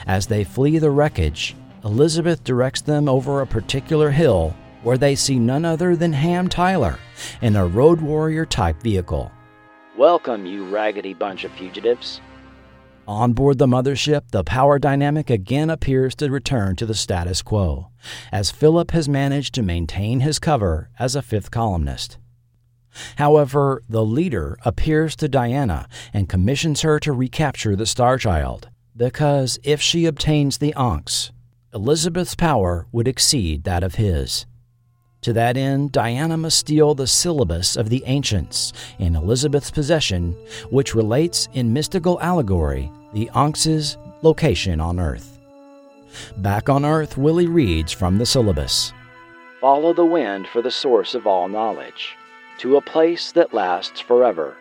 As they flee the wreckage, Elizabeth directs them over a particular hill where they see none other than Ham Tyler in a Road Warrior type vehicle. Welcome, you raggedy bunch of fugitives. On board the mothership, the power dynamic again appears to return to the status quo, as Philip has managed to maintain his cover as a fifth columnist. However, the leader appears to Diana and commissions her to recapture the Star Child, because if she obtains the Ankhs, Elizabeth's power would exceed that of his. To that end, Diana must steal the syllabus of the ancients in Elizabeth's possession, which relates in mystical allegory the Ankhs' location on Earth. Back on Earth, Willie reads from the syllabus Follow the wind for the source of all knowledge, to a place that lasts forever,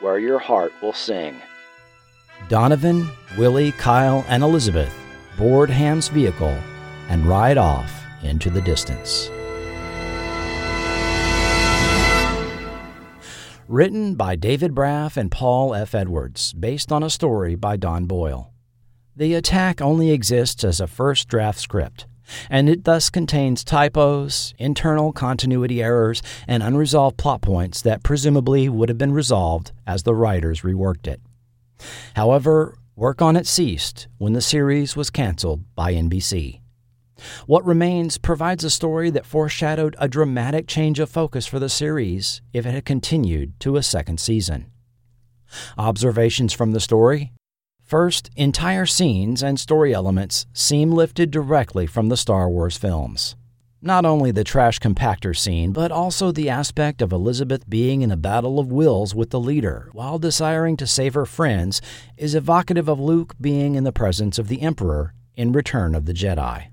where your heart will sing. Donovan, Willie, Kyle, and Elizabeth board Ham's vehicle and ride off into the distance. Written by David Braff and Paul F. Edwards, based on a story by Don Boyle. The attack only exists as a first draft script, and it thus contains typos, internal continuity errors, and unresolved plot points that presumably would have been resolved as the writers reworked it. However, work on it ceased when the series was canceled by NBC. What Remains provides a story that foreshadowed a dramatic change of focus for the series if it had continued to a second season. Observations from the story? First, entire scenes and story elements seem lifted directly from the Star Wars films. Not only the trash compactor scene, but also the aspect of Elizabeth being in a battle of wills with the leader while desiring to save her friends is evocative of Luke being in the presence of the Emperor in Return of the Jedi.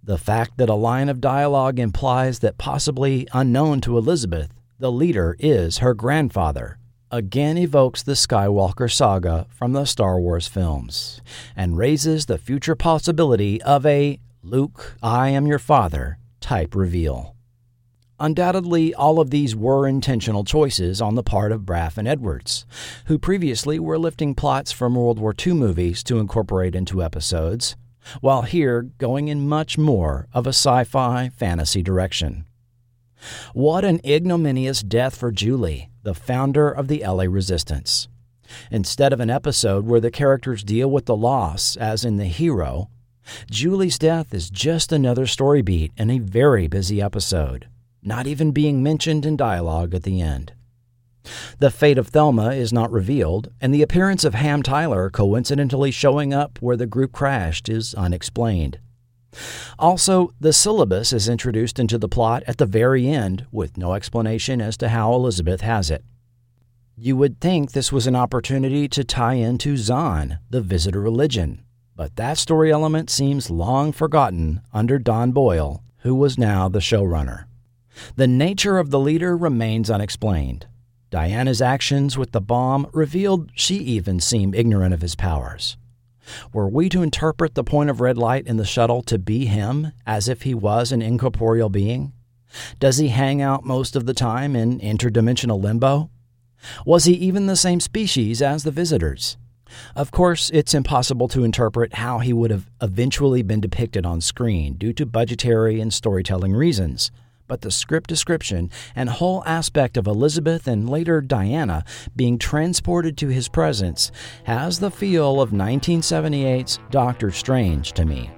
The fact that a line of dialogue implies that possibly unknown to Elizabeth, the leader is her grandfather, again evokes the Skywalker saga from the Star Wars films and raises the future possibility of a Luke, I am your father type reveal. Undoubtedly, all of these were intentional choices on the part of Braff and Edwards, who previously were lifting plots from World War II movies to incorporate into episodes, while here going in much more of a sci fi fantasy direction. What an ignominious death for Julie, the founder of the LA Resistance. Instead of an episode where the characters deal with the loss, as in The Hero, Julie's death is just another story beat in a very busy episode, not even being mentioned in dialogue at the end. The fate of Thelma is not revealed, and the appearance of Ham Tyler coincidentally showing up where the group crashed is unexplained. Also, the syllabus is introduced into the plot at the very end with no explanation as to how Elizabeth has it. You would think this was an opportunity to tie into Zon, the visitor religion, but that story element seems long forgotten under Don Boyle, who was now the showrunner. The nature of the leader remains unexplained. Diana's actions with the bomb revealed she even seemed ignorant of his powers. Were we to interpret the point of red light in the shuttle to be him, as if he was an incorporeal being? Does he hang out most of the time in interdimensional limbo? Was he even the same species as the visitors? Of course, it's impossible to interpret how he would have eventually been depicted on screen due to budgetary and storytelling reasons, but the script description and whole aspect of Elizabeth and later Diana being transported to his presence has the feel of 1978's Doctor Strange to me.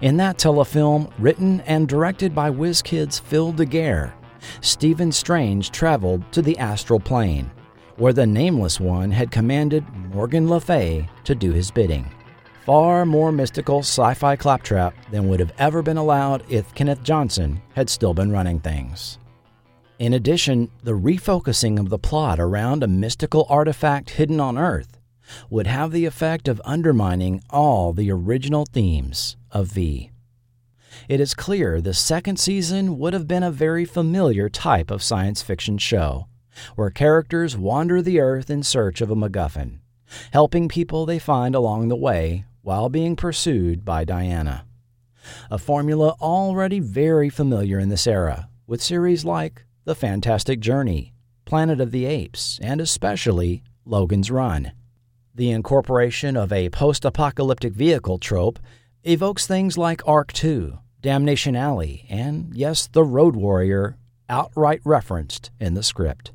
In that telefilm, written and directed by Whiz Kids' Phil DeGuere, Stephen Strange traveled to the astral plane, where the Nameless One had commanded Morgan Le Fay to do his bidding. Far more mystical sci fi claptrap than would have ever been allowed if Kenneth Johnson had still been running things. In addition, the refocusing of the plot around a mystical artifact hidden on Earth would have the effect of undermining all the original themes of V. It is clear the second season would have been a very familiar type of science fiction show, where characters wander the Earth in search of a MacGuffin, helping people they find along the way while being pursued by Diana. A formula already very familiar in this era, with series like The Fantastic Journey, Planet of the Apes, and especially Logan's Run. The incorporation of a post apocalyptic vehicle trope evokes things like Ark II, Damnation Alley, and yes, the Road Warrior, outright referenced in the script.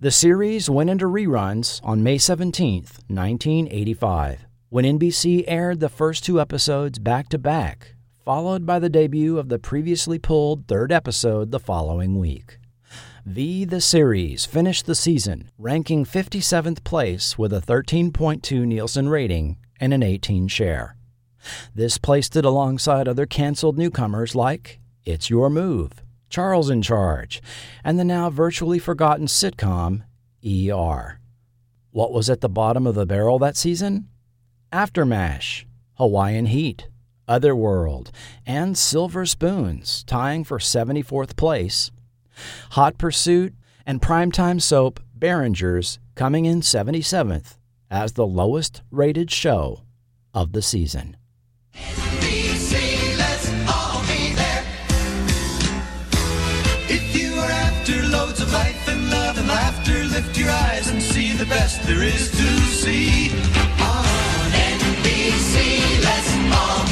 The series went into reruns on May 17, 1985, when NBC aired the first two episodes back to back, followed by the debut of the previously pulled third episode the following week. V the series finished the season ranking 57th place with a 13.2 Nielsen rating and an 18 share. This placed it alongside other canceled newcomers like It's Your Move, Charles in Charge, and the now virtually forgotten sitcom ER. What was at the bottom of the barrel that season? Aftermash, Hawaiian Heat, Otherworld, and Silver Spoons, tying for 74th place. Hot Pursuit and primetime soap Berrenger's coming in 77th as the lowest rated show of the season. Lift your eyes and see the best there is to see.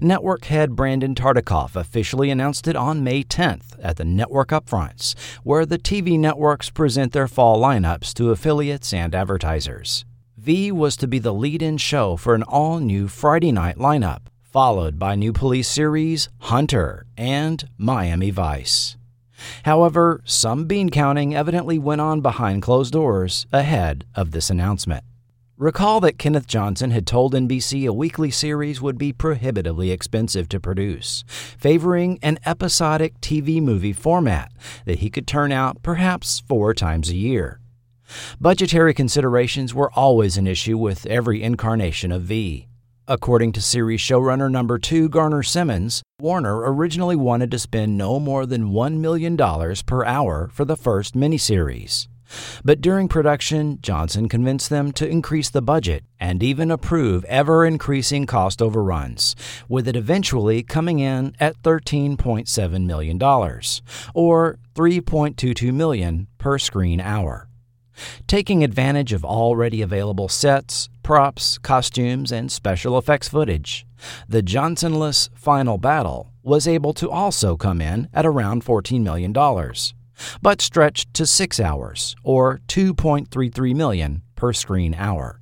Network head Brandon Tartikoff officially announced it on May 10th at the network upfronts, where the TV networks present their fall lineups to affiliates and advertisers. V was to be the lead in show for an all new Friday night lineup, followed by new police series Hunter and Miami Vice. However, some bean counting evidently went on behind closed doors ahead of this announcement. Recall that Kenneth Johnson had told NBC a weekly series would be prohibitively expensive to produce, favoring an episodic TV movie format that he could turn out perhaps four times a year. Budgetary considerations were always an issue with every incarnation of V. According to series showrunner number two Garner Simmons, Warner originally wanted to spend no more than $1 million per hour for the first miniseries. But during production, Johnson convinced them to increase the budget and even approve ever increasing cost overruns, with it eventually coming in at $13.7 million, or 3.22 million per screen hour. Taking advantage of already available sets, props, costumes, and special effects footage, the Johnsonless Final Battle was able to also come in at around $14 million but stretched to 6 hours or 2.33 million per screen hour.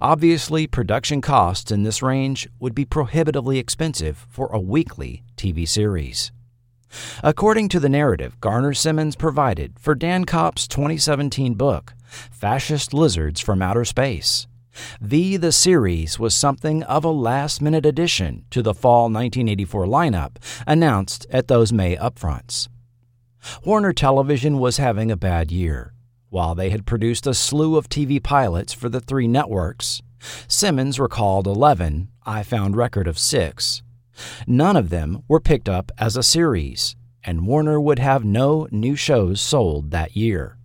Obviously, production costs in this range would be prohibitively expensive for a weekly TV series. According to the narrative Garner Simmons provided for Dan Copp's 2017 book, Fascist Lizards from Outer Space, V the series was something of a last minute addition to the fall 1984 lineup announced at those May upfronts. Warner Television was having a bad year. While they had produced a slew of TV pilots for the three networks, Simmons recalled 11, I found record of 6. None of them were picked up as a series, and Warner would have no new shows sold that year.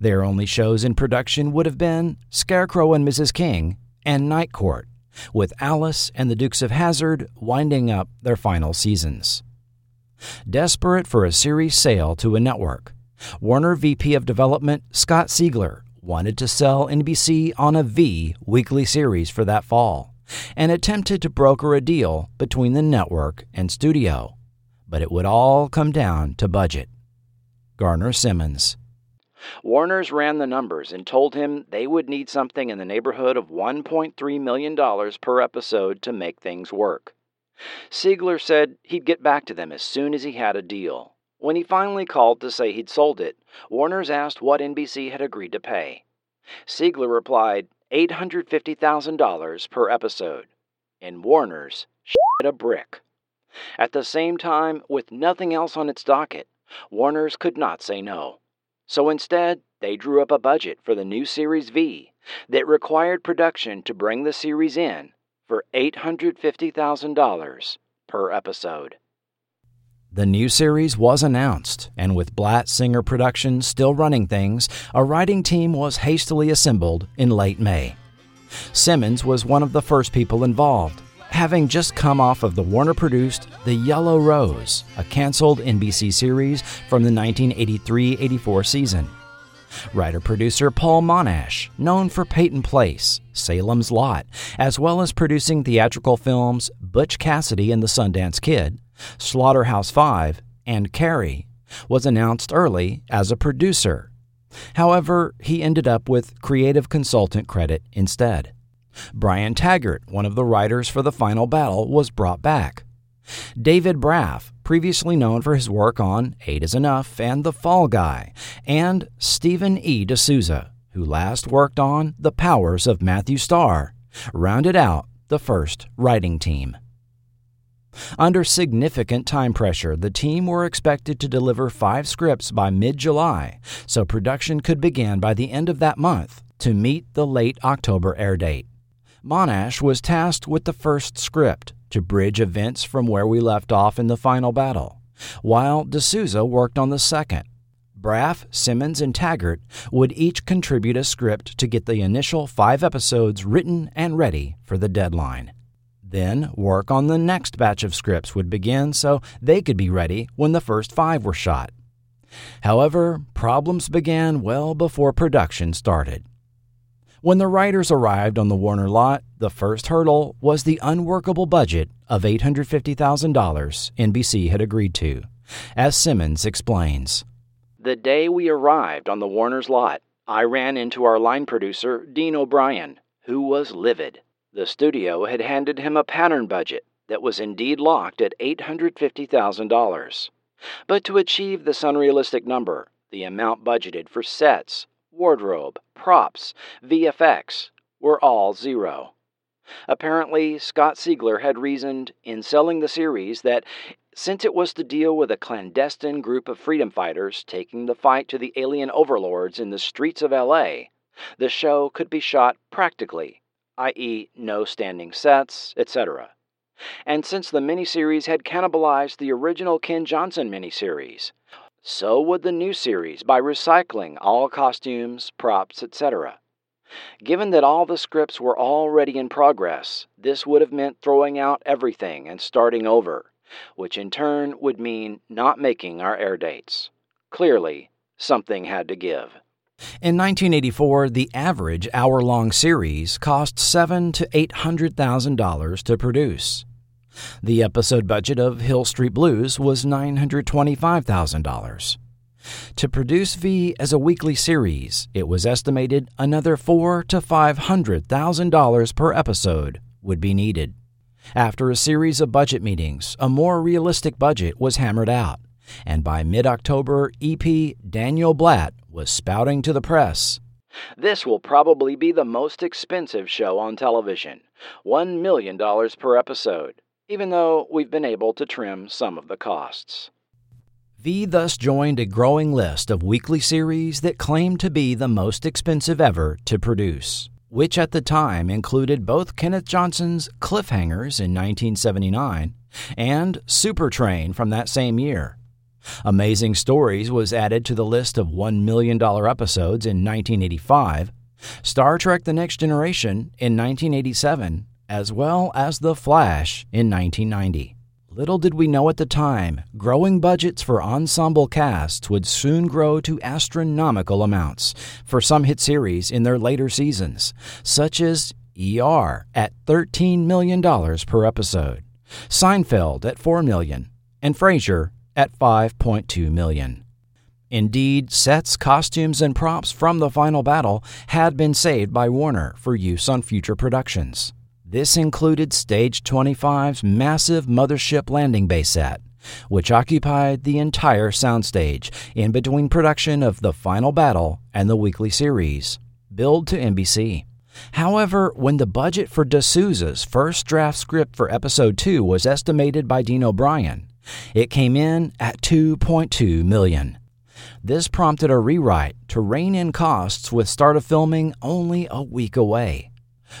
Their only shows in production would have been Scarecrow and Mrs. King and Night Court, with Alice and the Dukes of Hazzard winding up their final seasons. Desperate for a series sale to a network, Warner VP of Development Scott Siegler wanted to sell NBC on a V weekly series for that fall and attempted to broker a deal between the network and studio. But it would all come down to budget. Garner Simmons. Warner's ran the numbers and told him they would need something in the neighborhood of $1.3 million per episode to make things work. Siegler said he'd get back to them as soon as he had a deal. When he finally called to say he'd sold it, Warner's asked what NBC had agreed to pay. Siegler replied $850,000 per episode. And Warner's shit a brick. At the same time, with nothing else on its docket, Warner's could not say no. So instead, they drew up a budget for the new Series V that required production to bring the series in for $850,000 per episode. The new series was announced, and with Blatt Singer Productions still running things, a writing team was hastily assembled in late May. Simmons was one of the first people involved, having just come off of the Warner produced The Yellow Rose, a canceled NBC series from the 1983 84 season. Writer producer Paul Monash, known for Peyton Place, Salem's Lot, as well as producing theatrical films Butch Cassidy and the Sundance Kid, Slaughterhouse Five, and Carrie, was announced early as a producer. However, he ended up with creative consultant credit instead. Brian Taggert, one of the writers for The Final Battle, was brought back. David Braff, previously known for his work on Eight is Enough and The Fall Guy, and Stephen E. D'Souza, who last worked on The Powers of Matthew Star, rounded out the first writing team. Under significant time pressure, the team were expected to deliver five scripts by mid July, so production could begin by the end of that month to meet the late October air date. Monash was tasked with the first script, to bridge events from where we left off in the final battle, while de Souza worked on the second. Braff, Simmons, and Taggert would each contribute a script to get the initial five episodes written and ready for the deadline. Then, work on the next batch of scripts would begin so they could be ready when the first five were shot. However, problems began well before production started. When the writers arrived on the Warner lot, the first hurdle was the unworkable budget of $850,000 NBC had agreed to. As Simmons explains, The day we arrived on the Warner's lot, I ran into our line producer, Dean O'Brien, who was livid. The studio had handed him a pattern budget that was indeed locked at $850,000. But to achieve this unrealistic number, the amount budgeted for sets, wardrobe, props, VFX were all zero. Apparently, Scott Siegler had reasoned in selling the series that since it was to deal with a clandestine group of freedom fighters taking the fight to the alien overlords in the streets of LA, the show could be shot practically, i.e., no standing sets, etc. And since the miniseries had cannibalized the original Ken Johnson miniseries, so would the new series by recycling all costumes, props, etc. Given that all the scripts were already in progress, this would have meant throwing out everything and starting over, which in turn would mean not making our air dates. Clearly, something had to give. In 1984, the average hour-long series cost seven to eight hundred thousand dollars to produce. The episode budget of Hill Street Blues was $925,000. To produce V as a weekly series, it was estimated another four to five hundred thousand dollars per episode would be needed. After a series of budget meetings, a more realistic budget was hammered out, and by mid-October, EP Daniel Blatt was spouting to the press. This will probably be the most expensive show on television, $1 million per episode, even though we've been able to trim some of the costs. V thus joined a growing list of weekly series that claimed to be the most expensive ever to produce, which at the time included both Kenneth Johnson's Cliffhangers in 1979 and Supertrain from that same year. Amazing Stories was added to the list of $1 million episodes in 1985, Star Trek The Next Generation in 1987, as well as The Flash in 1990. Little did we know at the time, growing budgets for ensemble casts would soon grow to astronomical amounts for some hit series in their later seasons, such as ER at $13 million per episode, Seinfeld at 4 million, and Frasier at 5.2 million. Indeed, sets, costumes, and props from the final battle had been saved by Warner for use on future productions. This included Stage 25's massive mothership landing base set, which occupied the entire soundstage in between production of the final battle and the weekly series, billed to NBC. However, when the budget for de Souza's first draft script for episode 2 was estimated by Dean O'Brien, it came in at 2.2 million. This prompted a rewrite to rein in costs with start of filming only a week away.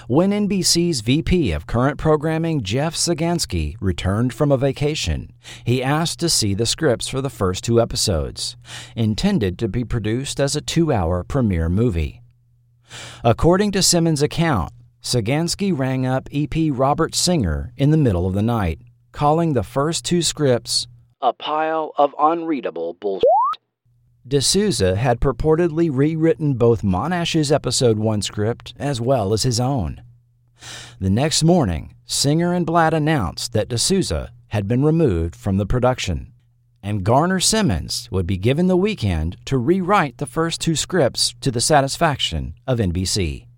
When NBC's VP of current programming, Jeff Sagansky, returned from a vacation, he asked to see the scripts for the first two episodes, intended to be produced as a two hour premiere movie. According to Simmons' account, Sagansky rang up EP Robert Singer in the middle of the night, calling the first two scripts a pile of unreadable bullshit. D'Souza had purportedly rewritten both Monash's episode 1 script as well as his own. The next morning, Singer and Blatt announced that de Souza had been removed from the production, and Garner Simmons would be given the weekend to rewrite the first two scripts to the satisfaction of NBC.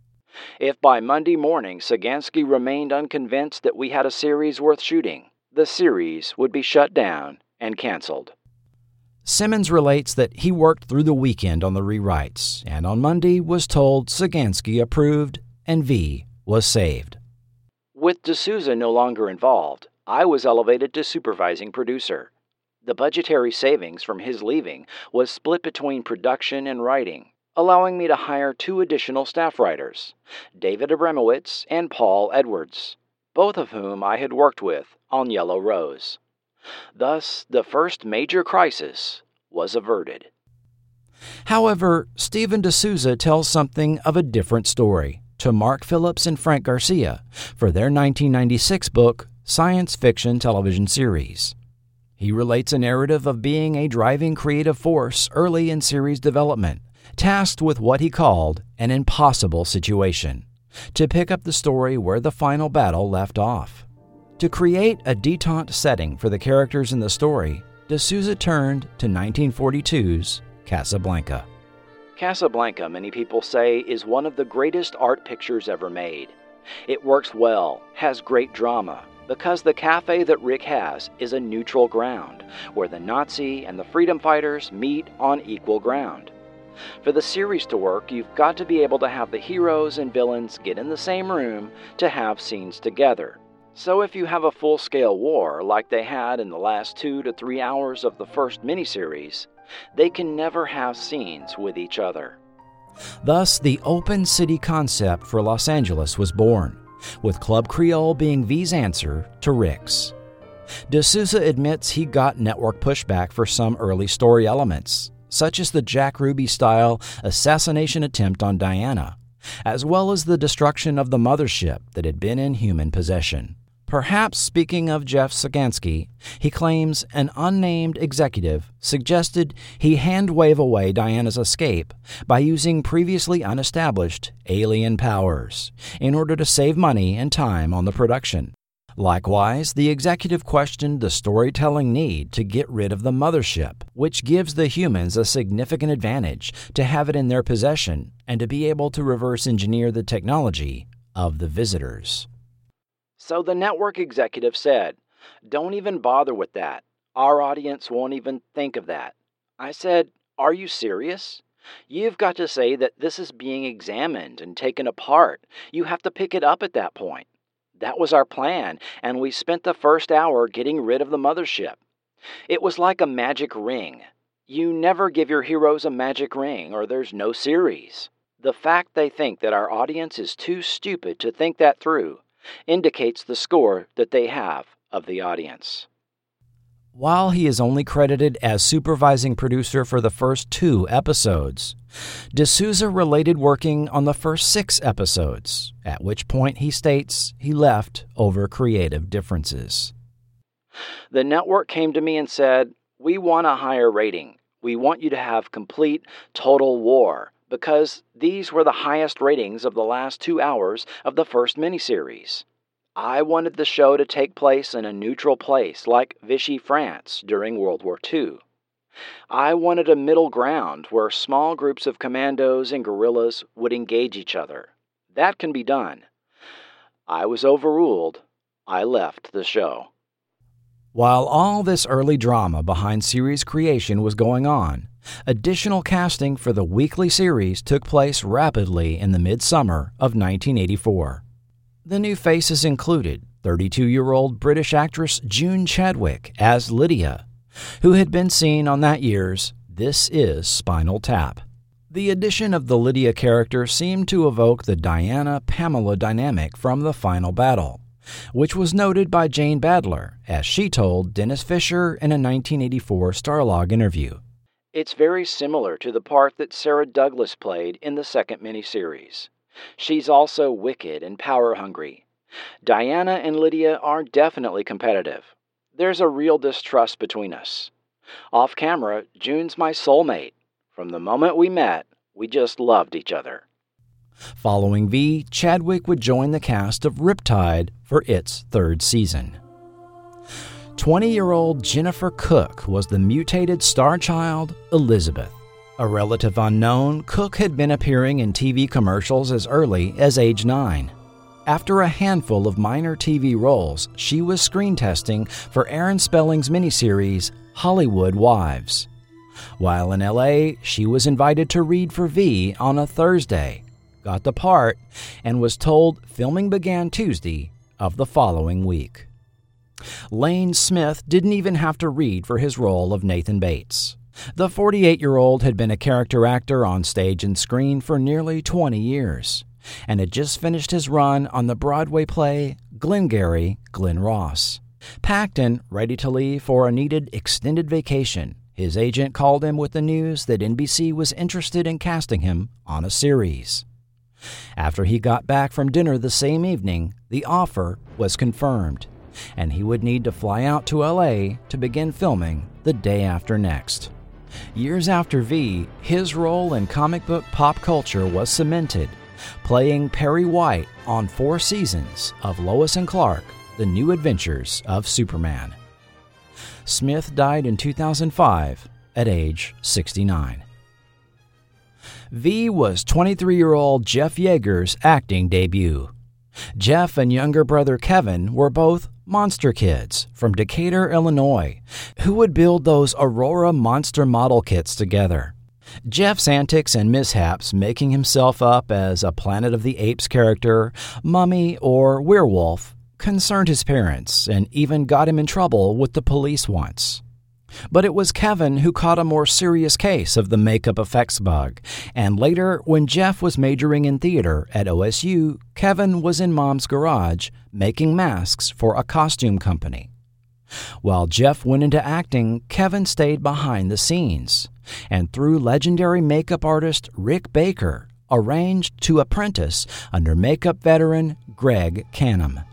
If by Monday morning Sagansky remained unconvinced that we had a series worth shooting, the series would be shut down and canceled. Simmons relates that he worked through the weekend on the rewrites and on Monday was told Sagansky approved and V was saved. With de Souza no longer involved, I was elevated to supervising producer. The budgetary savings from his leaving was split between production and writing, allowing me to hire two additional staff writers, David Abramowitz and Paul Edwards, both of whom I had worked with on Yellow Rose. Thus, the first major crisis was averted. However, Steven de Souza tells something of a different story to Mark Phillips and Frank Garcia for their 1996 book, Science Fiction Television Series. He relates a narrative of being a driving creative force early in series development, tasked with what he called an impossible situation to pick up the story where the final battle left off. To create a detente setting for the characters in the story, de Souza turned to 1942's Casablanca. Casablanca, many people say, is one of the greatest art pictures ever made. It works well, has great drama, because the cafe that Rick has is a neutral ground, where the Nazi and the freedom fighters meet on equal ground. For the series to work, you've got to be able to have the heroes and villains get in the same room to have scenes together. So if you have a full scale war like they had in the last two to three hours of the first miniseries, they can never have scenes with each other. Thus, the open city concept for Los Angeles was born, with Club Creole being V's answer to Rick's. De Souza admits he got network pushback for some early story elements, such as the Jack Ruby style assassination attempt on Diana, as well as the destruction of the mothership that had been in human possession. Perhaps speaking of Jeff Sagansky, he claims an unnamed executive suggested he hand wave away Diana's escape by using previously unestablished alien powers in order to save money and time on the production. Likewise, the executive questioned the storytelling need to get rid of the mothership, which gives the humans a significant advantage to have it in their possession and to be able to reverse engineer the technology of the visitors. So the network executive said, Don't even bother with that. Our audience won't even think of that. I said, Are you serious? You've got to say that this is being examined and taken apart. You have to pick it up at that point. That was our plan, and we spent the first hour getting rid of the mothership. It was like a magic ring. You never give your heroes a magic ring, or there's no series. The fact they think that our audience is too stupid to think that through indicates the score that they have of the audience. While he is only credited as supervising producer for the first two episodes, De Souza related working on the first six episodes, at which point he states he left over creative differences. The network came to me and said, We want a higher rating. We want you to have complete total war because these were the highest ratings of the last two hours of the first miniseries. I wanted the show to take place in a neutral place like Vichy, France during World War II. I wanted a middle ground where small groups of commandos and guerrillas would engage each other. That can be done. I was overruled. I left the show. While all this early drama behind series creation was going on, additional casting for the weekly series took place rapidly in the midsummer of 1984. The new faces included 32 year old British actress June Chadwick as Lydia, who had been seen on that year's This Is Spinal Tap. The addition of the Lydia character seemed to evoke the Diana Pamela dynamic from the final battle, which was noted by Jane Badler, as she told Dennis Fisher in a 1984 Starlog interview. It's very similar to the part that Sarah Douglas played in the second miniseries. She's also wicked and power hungry. Diana and Lydia are definitely competitive. There's a real distrust between us. Off camera, June's my soulmate. From the moment we met, we just loved each other. Following V, Chadwick would join the cast of Riptide for its third season. 20 year old Jennifer Cooke was the mutated star child, Elizabeth. A relative unknown, Cooke had been appearing in TV commercials as early as age 9. After a handful of minor TV roles, she was screen testing for Aaron Spelling's miniseries Hollywood Wives. While in LA, she was invited to read for V on a Thursday, got the part, and was told filming began Tuesday of the following week. Lane Smith didn't even have to read for his role of Nathan Bates. The 48 year old had been a character actor on stage and screen for nearly 20 years and had just finished his run on the Broadway play Glengarry Glen Ross. Packed and ready to leave for a needed extended vacation, his agent called him with the news that NBC was interested in casting him on a series. After he got back from dinner the same evening, the offer was confirmed, and he would need to fly out to LA to begin filming the day after next. Years after V, his role in comic book pop culture was cemented, playing Perry White on four seasons of Lois and Clark The New Adventures of Superman. Smith died in 2005 at age 69. V was 23 year old Jeff Yagher's acting debut. Jeff and younger brother Kevin were both monster kids from Decatur, Illinois, who would build those Aurora monster model kits together. Jeff's antics and mishaps making himself up as a Planet of the Apes character, mummy, or werewolf concerned his parents and even got him in trouble with the police once. But it was Kevin who caught a more serious case of the makeup effects bug, and later, when Jeff was majoring in theater at OSU, Kevin was in mom's garage making masks for a costume company. While Jeff went into acting, Kevin stayed behind the scenes, and through legendary makeup artist Rick Baker, arranged to apprentice under makeup veteran Greg Cannom.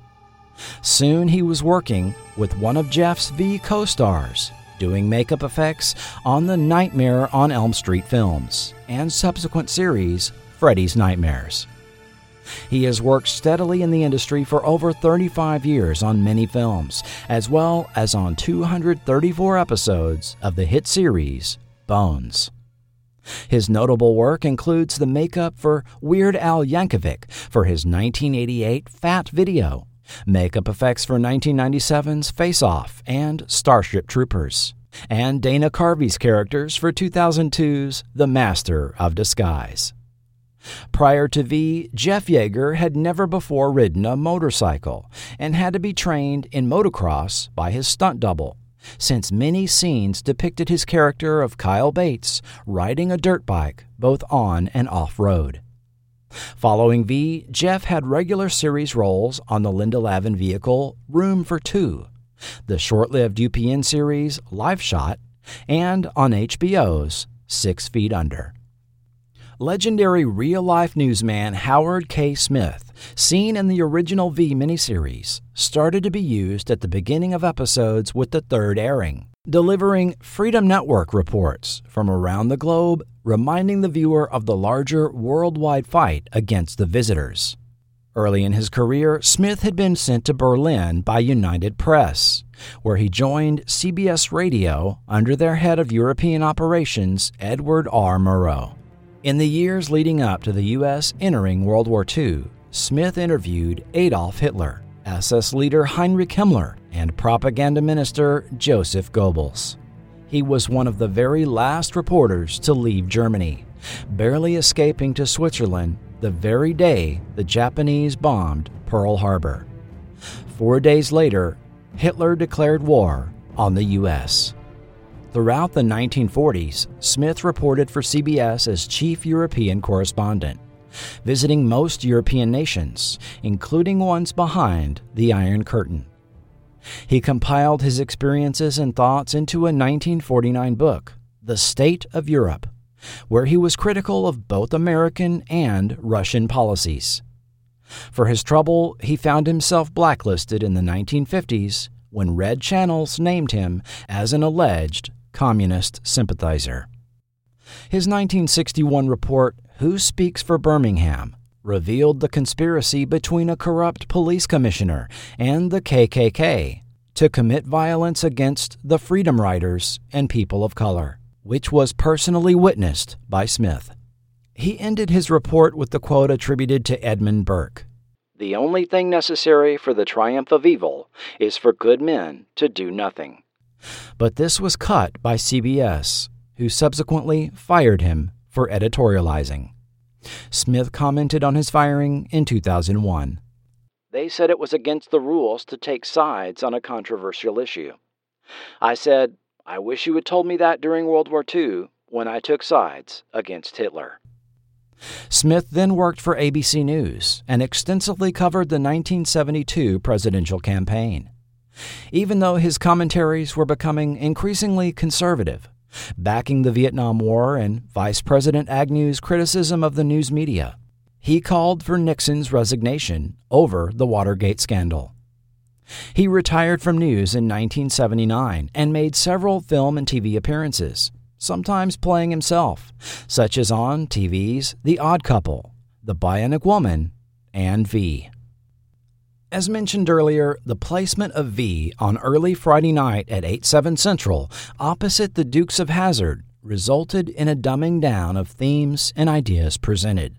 Soon he was working with one of Jeff's V co stars, doing makeup effects on the Nightmare on Elm Street films and subsequent series, Freddy's Nightmares. He has worked steadily in the industry for over 35 years on many films, as well as on 234 episodes of the hit series Bones. His notable work includes the makeup for Weird Al Yankovic for his 1988 Fat video makeup effects for 1997's Face Off and Starship Troopers, and Dana Carvey's characters for 2002's The Master of Disguise. Prior to V, Jeff Yagher had never before ridden a motorcycle and had to be trained in motocross by his stunt double, since many scenes depicted his character of Kyle Bates riding a dirt bike both on and off road. Following V, Jeff had regular series roles on the Linda Lavin vehicle Room for Two, the short lived UPN series Live Shot, and on HBO's Six Feet Under. Legendary real life newsman Howard K. Smith, seen in the original V miniseries, started to be used at the beginning of episodes with the third airing, delivering Freedom Network reports from around the globe, reminding the viewer of the larger worldwide fight against the visitors. Early in his career, Smith had been sent to Berlin by United Press, where he joined CBS Radio under their head of European operations, Edward R. Murrow. In the years leading up to the U.S. entering World War II, Smith interviewed Adolf Hitler, SS leader Heinrich Himmler, and propaganda minister Joseph Goebbels. He was one of the very last reporters to leave Germany, barely escaping to Switzerland the very day the Japanese bombed Pearl Harbor. Four days later, Hitler declared war on the U.S. Throughout the 1940s, Smith reported for CBS as chief European correspondent, visiting most European nations, including ones behind the Iron Curtain. He compiled his experiences and thoughts into a 1949 book, The State of Europe, where he was critical of both American and Russian policies. For his trouble, he found himself blacklisted in the 1950s when Red Channels named him as an alleged communist sympathizer. His 1961 report, Who Speaks for Birmingham, revealed the conspiracy between a corrupt police commissioner and the KKK to commit violence against the Freedom Riders and people of color, which was personally witnessed by Smith. He ended his report with the quote attributed to Edmund Burke The only thing necessary for the triumph of evil is for good men to do nothing. But this was cut by CBS, who subsequently fired him for editorializing. Smith commented on his firing in 2001. They said it was against the rules to take sides on a controversial issue. I said, I wish you had told me that during World War II when I took sides against Hitler. Smith then worked for ABC News and extensively covered the 1972 presidential campaign. Even though his commentaries were becoming increasingly conservative, backing the Vietnam War and Vice President Agnew's criticism of the news media, he called for Nixon's resignation over the Watergate scandal. He retired from news in 1979 and made several film and TV appearances, sometimes playing himself, such as on TV's The Odd Couple, The Bionic Woman, and V. As mentioned earlier, the placement of V on early Friday night at 8 7 Central, opposite the Dukes of Hazzard, resulted in a dumbing down of themes and ideas presented.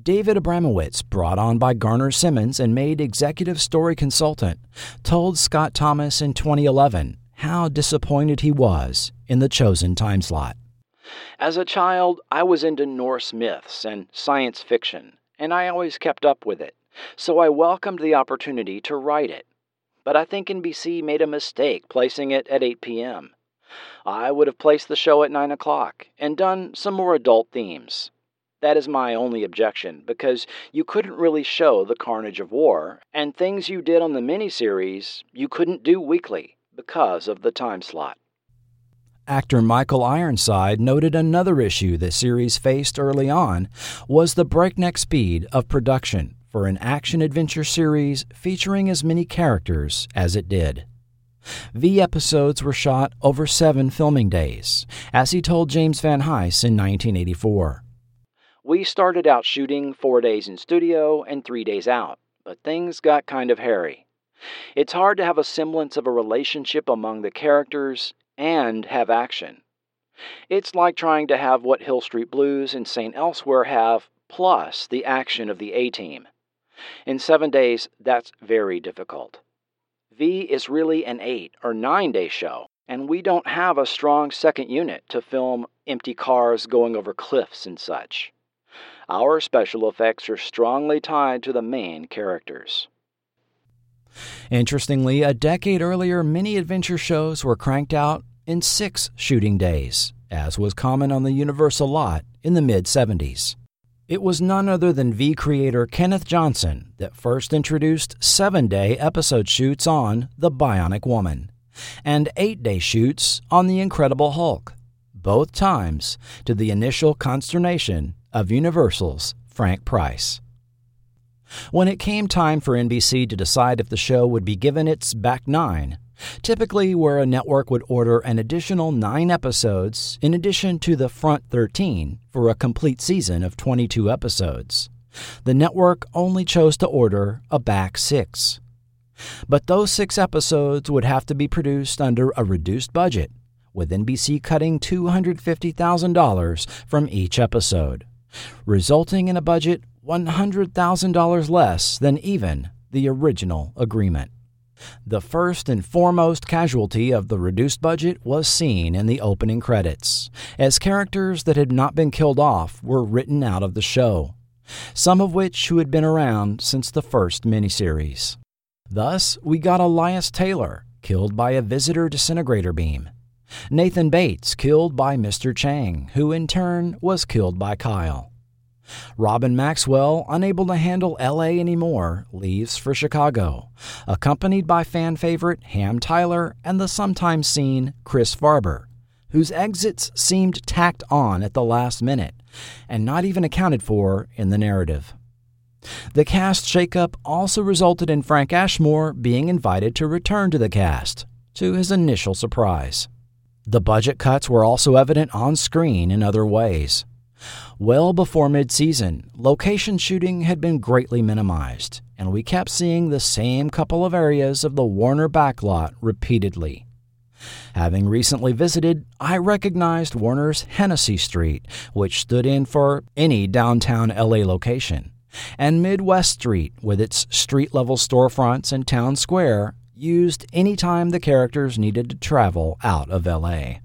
David Abramowitz, brought on by Garner Simmons and made executive story consultant, told Scott Thomas in 2011 how disappointed he was in the chosen time slot. As a child, I was into Norse myths and science fiction, and I always kept up with it, so I welcomed the opportunity to write it. But I think NBC made a mistake placing it at 8 p.m. I would have placed the show at 9 o'clock and done some more adult themes. That is my only objection, because you couldn't really show the carnage of war, and things you did on the miniseries you couldn't do weekly because of the time slot. Actor Michael Ironside noted another issue the series faced early on was the breakneck speed of production for an action adventure series featuring as many characters as it did. V episodes were shot over seven filming days, as he told James Van Hise in 1984. We started out shooting four days in studio and three days out, but things got kind of hairy. It's hard to have a semblance of a relationship among the characters and have action. It's like trying to have what Hill Street Blues and St. Elsewhere have, plus the action of the A Team. In seven days, that's very difficult. V is really an eight or nine day show, and we don't have a strong second unit to film empty cars going over cliffs and such. Our special effects are strongly tied to the main characters. Interestingly, a decade earlier, many adventure shows were cranked out in six shooting days, as was common on the Universal lot in the mid 70s. It was none other than V creator Kenneth Johnson that first introduced seven day episode shoots on The Bionic Woman and eight day shoots on The Incredible Hulk, both times to the initial consternation of Universal's Frank Price. When it came time for NBC to decide if the show would be given its back nine, typically where a network would order an additional nine episodes in addition to the front 13 for a complete season of 22 episodes, the network only chose to order a back six. But those six episodes would have to be produced under a reduced budget, with NBC cutting $250,000 from each episode resulting in a budget $100,000 less than even the original agreement. The first and foremost casualty of the reduced budget was seen in the opening credits, as characters that had not been killed off were written out of the show, some of which who had been around since the first miniseries. Thus, we got Elias Taylor, killed by a visitor disintegrator beam, Nathan Bates killed by Mr. Chang, who in turn was killed by Kyle. Robin Maxwell, unable to handle LA anymore, leaves for Chicago, accompanied by fan favorite Ham Tyler and the sometimes seen Chris Farber, whose exits seemed tacked on at the last minute and not even accounted for in the narrative. The cast shakeup also resulted in Frank Ashmore being invited to return to the cast, to his initial surprise. The budget cuts were also evident on screen in other ways. Well before midseason, location shooting had been greatly minimized, and we kept seeing the same couple of areas of the Warner backlot repeatedly. Having recently visited, I recognized Warner's Hennessy Street, which stood in for any downtown LA location, and Midwest Street, with its street level storefronts and town square, used any time the characters needed to travel out of LA.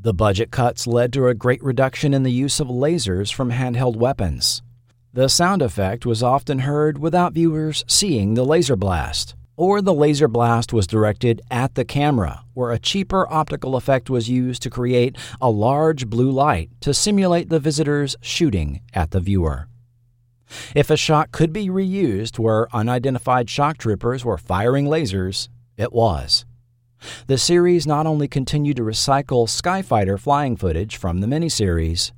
The budget cuts led to a great reduction in the use of lasers from handheld weapons. The sound effect was often heard without viewers seeing the laser blast, or the laser blast was directed at the camera, where a cheaper optical effect was used to create a large blue light to simulate the visitors shooting at the viewer. If a shot could be reused where unidentified shock troopers were firing lasers, it was. The series not only continued to recycle Skyfighter flying footage from the miniseries,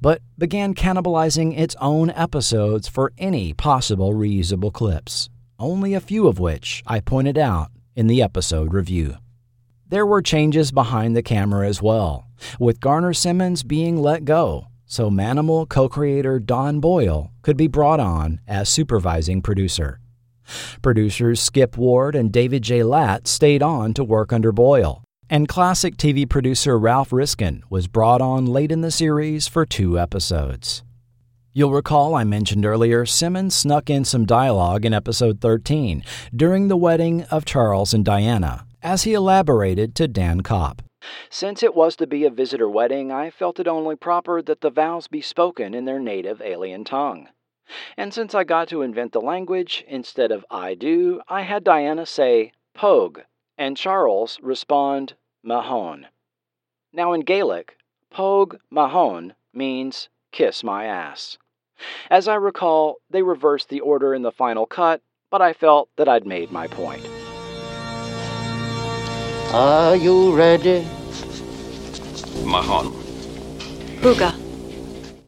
but began cannibalizing its own episodes for any possible reusable clips, only a few of which I pointed out in the episode review. There were changes behind the camera as well, with Garner Simmons being let go, so Manimal co creator Don Boyle could be brought on as supervising producer. Producers Skip Ward and David J. Latt stayed on to work under Boyle, and classic TV producer Ralph Riskin was brought on late in the series for two episodes. You'll recall I mentioned earlier Simmons snuck in some dialogue in episode 13 during the wedding of Charles and Diana, as he elaborated to Dan Copp. Since it was to be a visitor wedding, I felt it only proper that the vows be spoken in their native alien tongue. And since I got to invent the language, instead of I do, I had Diana say Pogue, and Charles respond Mahone. Now in Gaelic, Pogue Mahone means kiss my ass. As I recall, they reversed the order in the final cut, but I felt that I'd made my point. Are you ready? Mahon. Booga.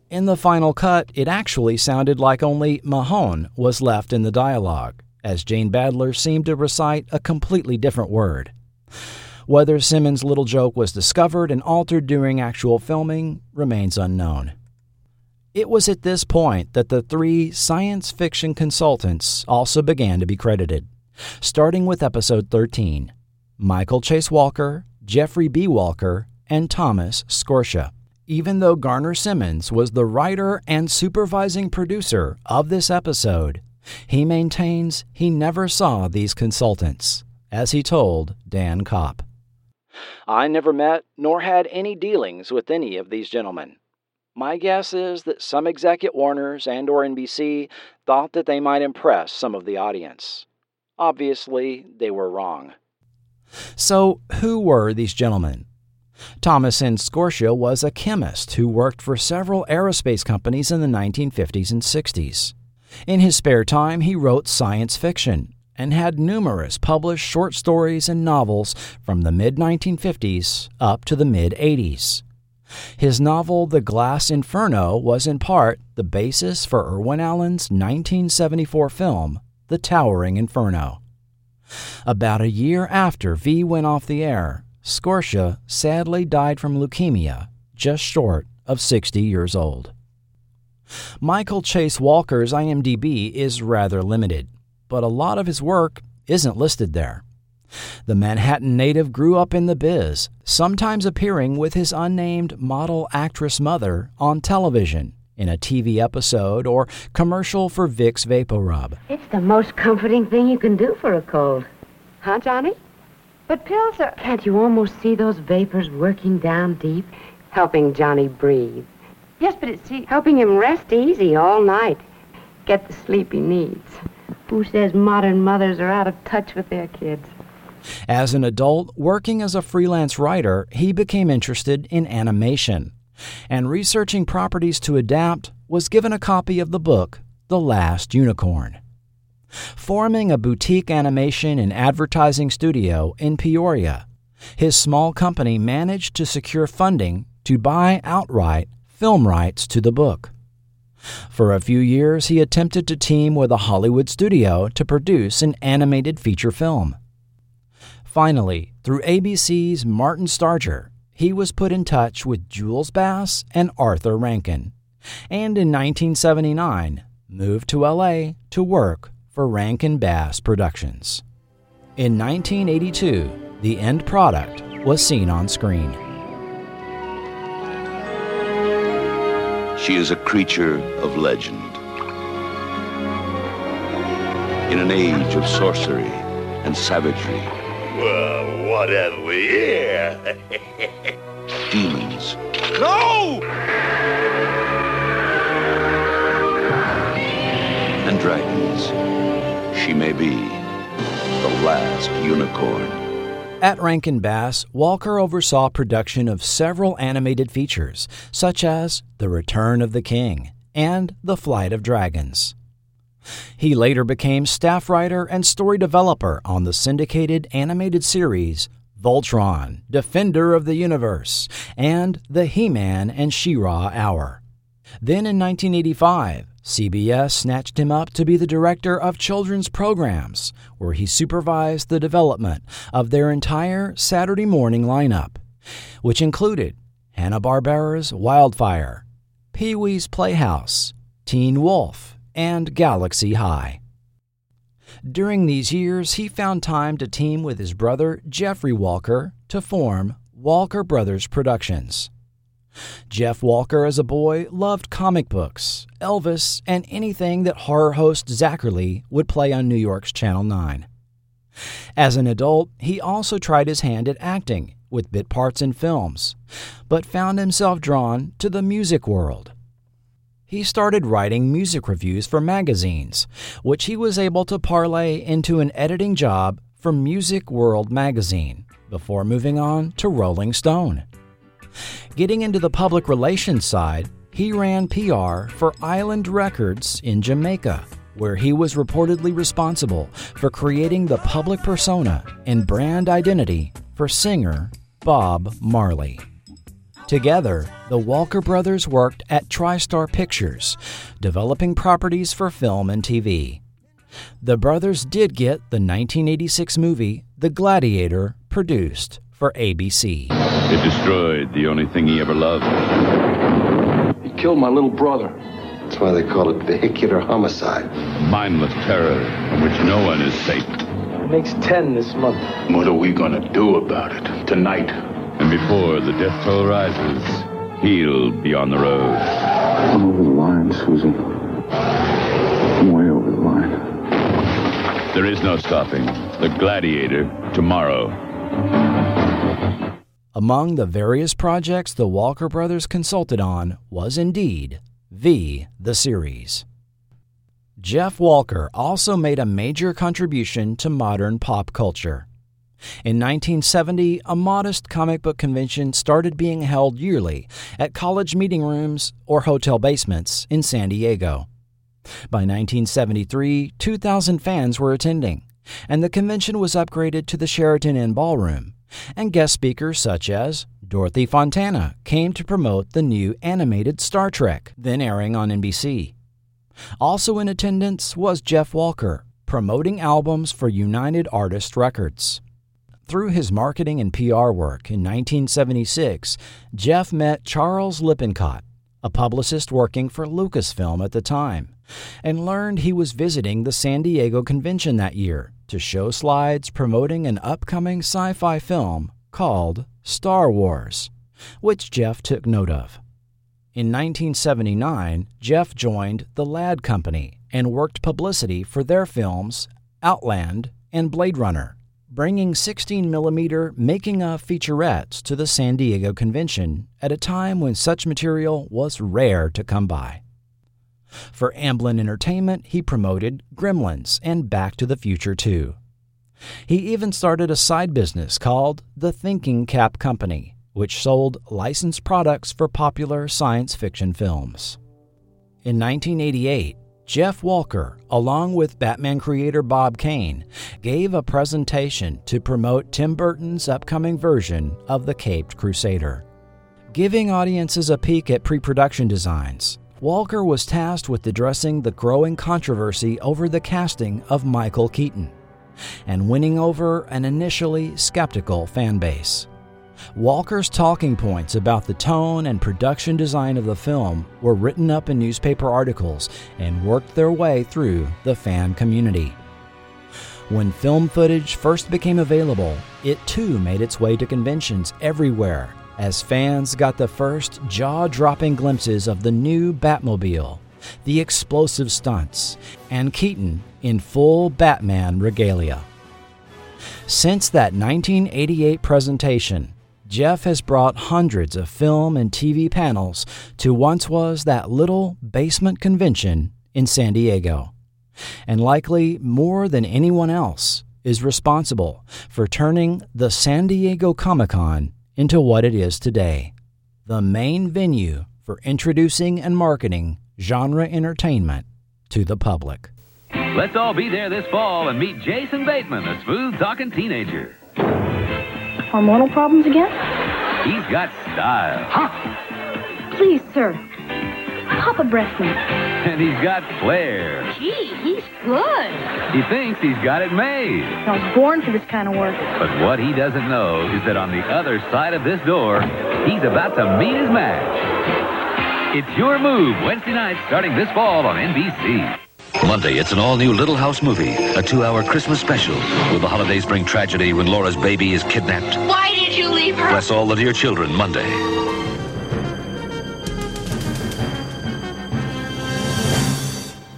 In the final cut, it actually sounded like only Mahone was left in the dialogue, as Jane Badler seemed to recite a completely different word. Whether Simmons' little joke was discovered and altered during actual filming remains unknown. It was at this point that the three science fiction consultants also began to be credited, starting with episode 13 Michael Chase Walker, Jeffrey B. Walker, and Thomas Scortia. Even though Garner Simmons was the writer and supervising producer of this episode, he maintains he never saw these consultants, as he told Dan Copp. I never met nor had any dealings with any of these gentlemen. My guess is that some exec at Warner's and or NBC thought that they might impress some of the audience. Obviously, they were wrong. So, who were these gentlemen? Thomas N. Scortia was a chemist who worked for several aerospace companies in the 1950s and 60s. In his spare time, he wrote science fiction and had numerous published short stories and novels from the mid 1950s up to the mid 80s. His novel The Glass Inferno was in part the basis for Irwin Allen's 1974 film, The Towering Inferno. About a year after V went off the air, Scortia sadly died from leukemia, just short of 60 years old. Michael Chase Walker's IMDb is rather limited, but a lot of his work isn't listed there. The Manhattan native grew up in the biz, sometimes appearing with his unnamed model actress mother on television in a TV episode or commercial for Vicks VapoRub. It's the most comforting thing you can do for a cold. Huh, Johnny? But pills are... Can't you almost see those vapors working down deep, helping Johnny breathe? Yes, but it's see, helping him rest easy all night, get the sleep he needs. Who says modern mothers are out of touch with their kids? As an adult, working as a freelance writer, he became interested in animation. And researching properties to adapt, was given a copy of the book, The Last Unicorn. Forming a boutique animation and advertising studio in Peoria, his small company managed to secure funding to buy outright film rights to the book. For a few years, he attempted to team with a Hollywood studio to produce an animated feature film. Finally, through ABC's Martin Starger, he was put in touch with Jules Bass and Arthur Rankin, and in 1979 moved to LA to work for Rankin Bass Productions. In 1982, the end product was seen on screen. She is a creature of legend. In an age of sorcery and savagery, Well, what have we here? demons, no! and dragons, she may be the last unicorn. At Rankin Bass, Walker oversaw production of several animated features, such as The Return of the King and The Flight of Dragons. He later became staff writer and story developer on the syndicated animated series Voltron, Defender of the Universe, and the He Man and She Ra Hour. Then in 1985, CBS snatched him up to be the director of children's programs, where he supervised the development of their entire Saturday morning lineup, which included Hanna-Barbera's Wildfire, Pee-wee's Playhouse, Teen Wolf, and Galaxy High. During these years, he found time to team with his brother Jeffrey Walker to form Walker Brothers Productions. Jeff Walker, as a boy, loved comic books, Elvis, and anything that horror host Zacherle would play on New York's Channel 9. As an adult, he also tried his hand at acting with bit parts in films, but found himself drawn to the music world. He started writing music reviews for magazines, which he was able to parlay into an editing job for Music World magazine before moving on to Rolling Stone. Getting into the public relations side, he ran PR for Island Records in Jamaica, where he was reportedly responsible for creating the public persona and brand identity for singer Bob Marley. Together, the Walker brothers worked at TriStar Pictures, developing properties for film and TV. The brothers did get the 1986 movie The Gladiator produced for ABC. It destroyed the only thing he ever loved. He killed my little brother. That's why they call it vehicular homicide. A mindless terror from which no one is safe. It makes ten this month. What are we gonna do about it tonight? And before the death toll rises, he'll be on the road. I'm over the line, Susan. I'm way over the line. There is no stopping. The Gladiator tomorrow. Among the various projects the Walker brothers consulted on was indeed V, the series. Jeff Walker also made a major contribution to modern pop culture. In 1970, a modest comic book convention started being held yearly at college meeting rooms or hotel basements in San Diego. By 1973, 2,000 fans were attending, and the convention was upgraded to the Sheraton Inn Ballroom, and guest speakers such as Dorothy Fontana came to promote the new animated Star Trek, then airing on NBC. Also in attendance was Jeff Walker, promoting albums for United Artists Records. Through his marketing and PR work in 1976, Jeff met Charles Lippincott, a publicist working for Lucasfilm at the time, and learned he was visiting the San Diego convention that year to show slides promoting an upcoming sci fi film called Star Wars, which Jeff took note of. In 1979, Jeff joined the Ladd Company and worked publicity for their films Outland and Blade Runner, bringing 16mm making of featurettes to the San Diego convention at a time when such material was rare to come by. For Amblin Entertainment, he promoted Gremlins and Back to the Future 2. He even started a side business called the Thinking Cap Company, which sold licensed products for popular science fiction films. In 1988, Jeff Walker, along with Batman creator Bob Kane, gave a presentation to promote Tim Burton's upcoming version of The Caped Crusader. Giving audiences a peek at pre production designs, Walker was tasked with addressing the growing controversy over the casting of Michael Keaton and winning over an initially skeptical fan base. Walker's talking points about the tone and production design of the film were written up in newspaper articles and worked their way through the fan community. When film footage first became available, it too made its way to conventions everywhere as fans got the first jaw dropping glimpses of the new Batmobile, the explosive stunts, and Keaton in full Batman regalia. Since that 1988 presentation, Jeff has brought hundreds of film and TV panels to once was that little basement convention in San Diego. And likely more than anyone else, is responsible for turning the San Diego Comic Con into what it is today the main venue for introducing and marketing genre entertainment to the public. Let's all be there this fall and meet Jason Bateman, a smooth talking teenager. hormonal problems again? He's got style. Huh? Please, sir. Pop a breast milk. And he's got flair. Gee, he's good. He thinks he's got it made. I was born for this kind of work. But what he doesn't know is that on the other side of this door, he's about to meet his match. It's Your Move, Wednesday night, starting this fall on NBC. Monday, it's an all-new Little House movie, a two-hour Christmas special. Will the holidays bring tragedy when Laura's baby is kidnapped? Why did you leave her? Bless all the dear children, Monday.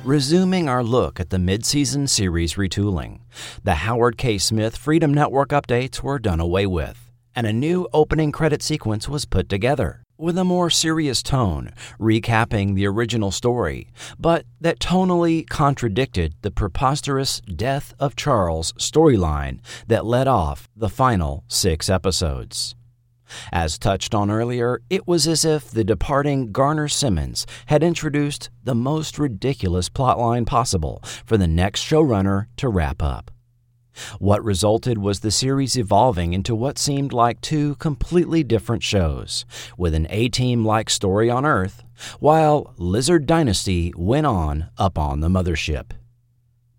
Resuming our look at the mid-season series retooling, the Howard K. Smith Freedom Network updates were done away with, and a new opening credit sequence was put together with a more serious tone, recapping the original story, but that tonally contradicted the preposterous death of Charles storyline that led off the final six episodes. As touched on earlier, it was as if the departing Garner Simmons had introduced the most ridiculous plotline possible for the next showrunner to wrap up. What resulted was the series evolving into what seemed like two completely different shows, with an A Team like story on Earth, while Lizard Dynasty went on up on the mothership.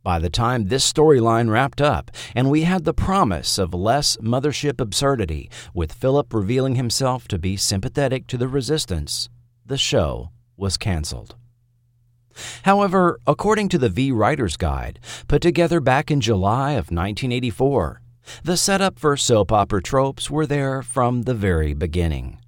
By the time this storyline wrapped up, and we had the promise of less mothership absurdity, with Philip revealing himself to be sympathetic to the resistance, the show was canceled. However, according to the V Writer's Guide, put together back in July of 1984, the setup for soap opera tropes were there from the very beginning.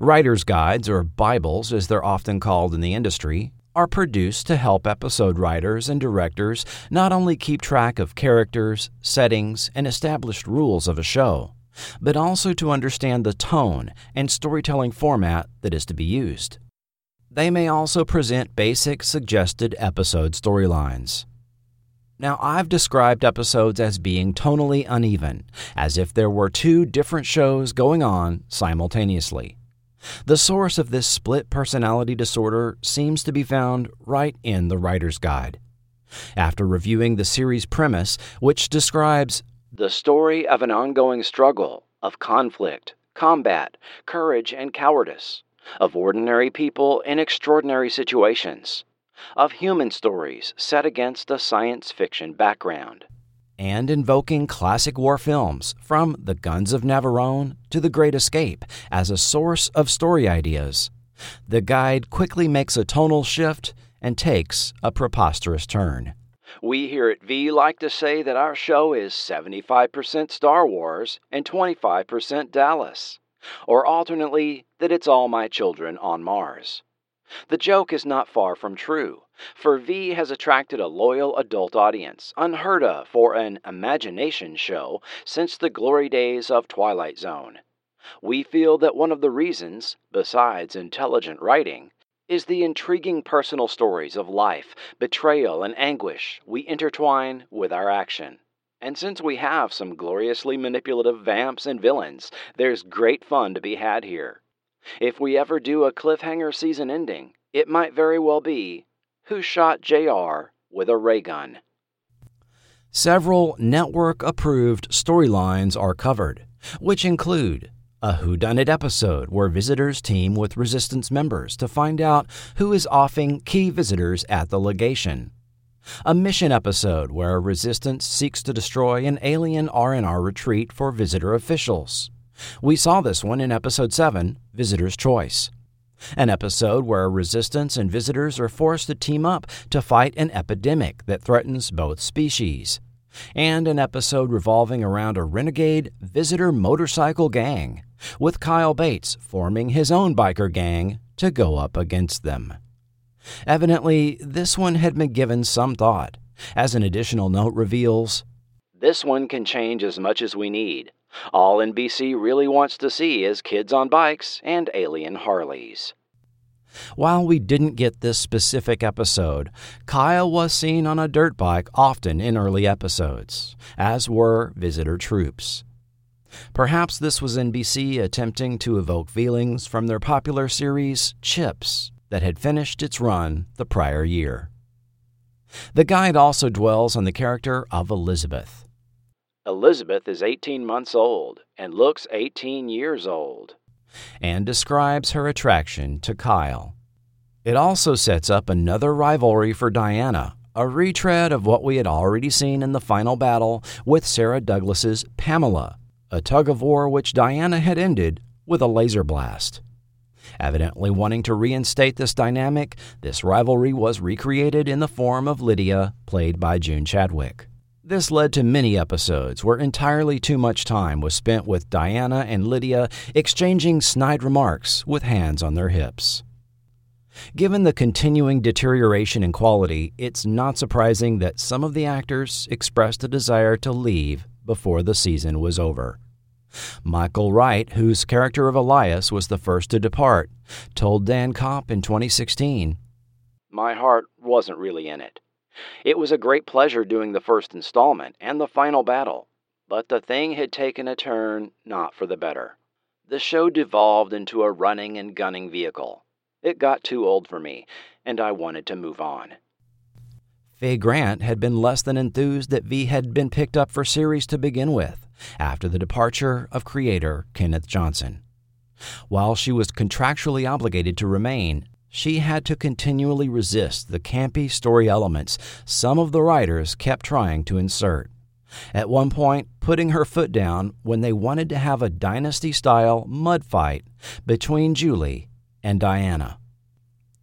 Writer's Guides, or Bibles as they're often called in the industry, are produced to help episode writers and directors not only keep track of characters, settings, and established rules of a show, but also to understand the tone and storytelling format that is to be used. They may also present basic suggested episode storylines. Now, I've described episodes as being tonally uneven, as if there were two different shows going on simultaneously. The source of this split personality disorder seems to be found right in the writer's guide. After reviewing the series premise, which describes the story of an ongoing struggle, of conflict, combat, courage, and cowardice, of ordinary people in extraordinary situations, of human stories set against a science fiction background, and invoking classic war films from The Guns of Navarone to The Great Escape as a source of story ideas. The guide quickly makes a tonal shift and takes a preposterous turn. We here at V like to say that our show is 75% Star Wars and 25% Dallas or alternately, that it's all my children on Mars. The joke is not far from true, for V has attracted a loyal adult audience, unheard of for an imagination show since the glory days of Twilight Zone. We feel that one of the reasons, besides intelligent writing, is the intriguing personal stories of life, betrayal, and anguish we intertwine with our action. And since we have some gloriously manipulative vamps and villains, there's great fun to be had here. If we ever do a cliffhanger season ending, it might very well be Who Shot JR with a Ray Gun? Several network approved storylines are covered, which include a whodunit episode where visitors team with resistance members to find out who is offing key visitors at the legation a mission episode where a Resistance seeks to destroy an alien R&R retreat for visitor officials. We saw this one in episode 7, Visitor's Choice. An episode where Resistance and visitors are forced to team up to fight an epidemic that threatens both species. And an episode revolving around a renegade visitor motorcycle gang, with Kyle Bates forming his own biker gang to go up against them. Evidently, this one had been given some thought, as an additional note reveals This one can change as much as we need. All NBC really wants to see is kids on bikes and alien Harleys. While we didn't get this specific episode, Kyle was seen on a dirt bike often in early episodes, as were visitor troops. Perhaps this was NBC attempting to evoke feelings from their popular series Chips that had finished its run the prior year. The guide also dwells on the character of Elizabeth. Elizabeth is 18 months old and looks 18 years old, and describes her attraction to Kyle. It also sets up another rivalry for Diana, a retread of what we had already seen in the final battle with Sarah Douglas's Pamela, a tug of war which Diana had ended with a laser blast. Evidently wanting to reinstate this dynamic, this rivalry was recreated in the form of Lydia, played by June Chadwick. This led to many episodes where entirely too much time was spent with Diana and Lydia exchanging snide remarks with hands on their hips. Given the continuing deterioration in quality, it's not surprising that some of the actors expressed a desire to leave before the season was over. Michael Wright, whose character of Elias was the first to depart, told Dan Copp in 2016 My heart wasn't really in it. It was a great pleasure doing the first installment and the final battle, but the thing had taken a turn not for the better. The show devolved into a running and gunning vehicle. It got too old for me, and I wanted to move on. Faye Grant had been less than enthused that V had been picked up for series to begin with, after the departure of creator Kenneth Johnson. While she was contractually obligated to remain, she had to continually resist the campy story elements some of the writers kept trying to insert. At one point, putting her foot down when they wanted to have a dynasty style mud fight between Julie and Diana.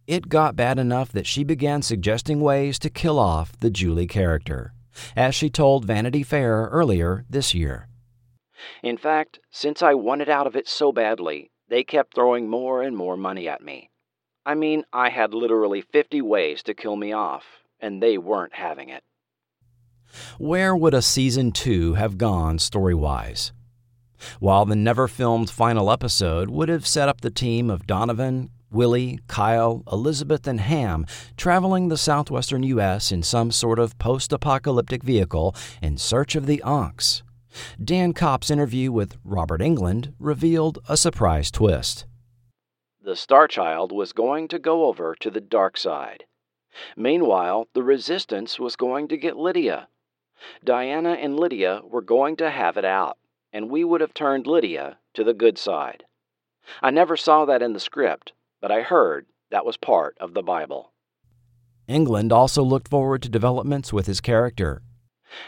It got bad enough that she began suggesting ways to kill off the Julie character, as she told Vanity Fair earlier this year. In fact, since I wanted out of it so badly, they kept throwing more and more money at me. I mean, I had literally 50 ways to kill me off, and they weren't having it. Where would a season 2 have gone story wise? While the never filmed final episode would have set up the team of Donovan, Willie, Kyle, Elizabeth, and Ham traveling the southwestern U.S. in some sort of post apocalyptic vehicle in search of the Ankhs, Dan Copp's interview with Robert Englund revealed a surprise twist. The Star Child was going to go over to the dark side. Meanwhile, the Resistance was going to get Lydia. Diana and Lydia were going to have it out, and we would have turned Lydia to the good side. I never saw that in the script, but I heard that was part of the Bible. Englund also looked forward to developments with his character.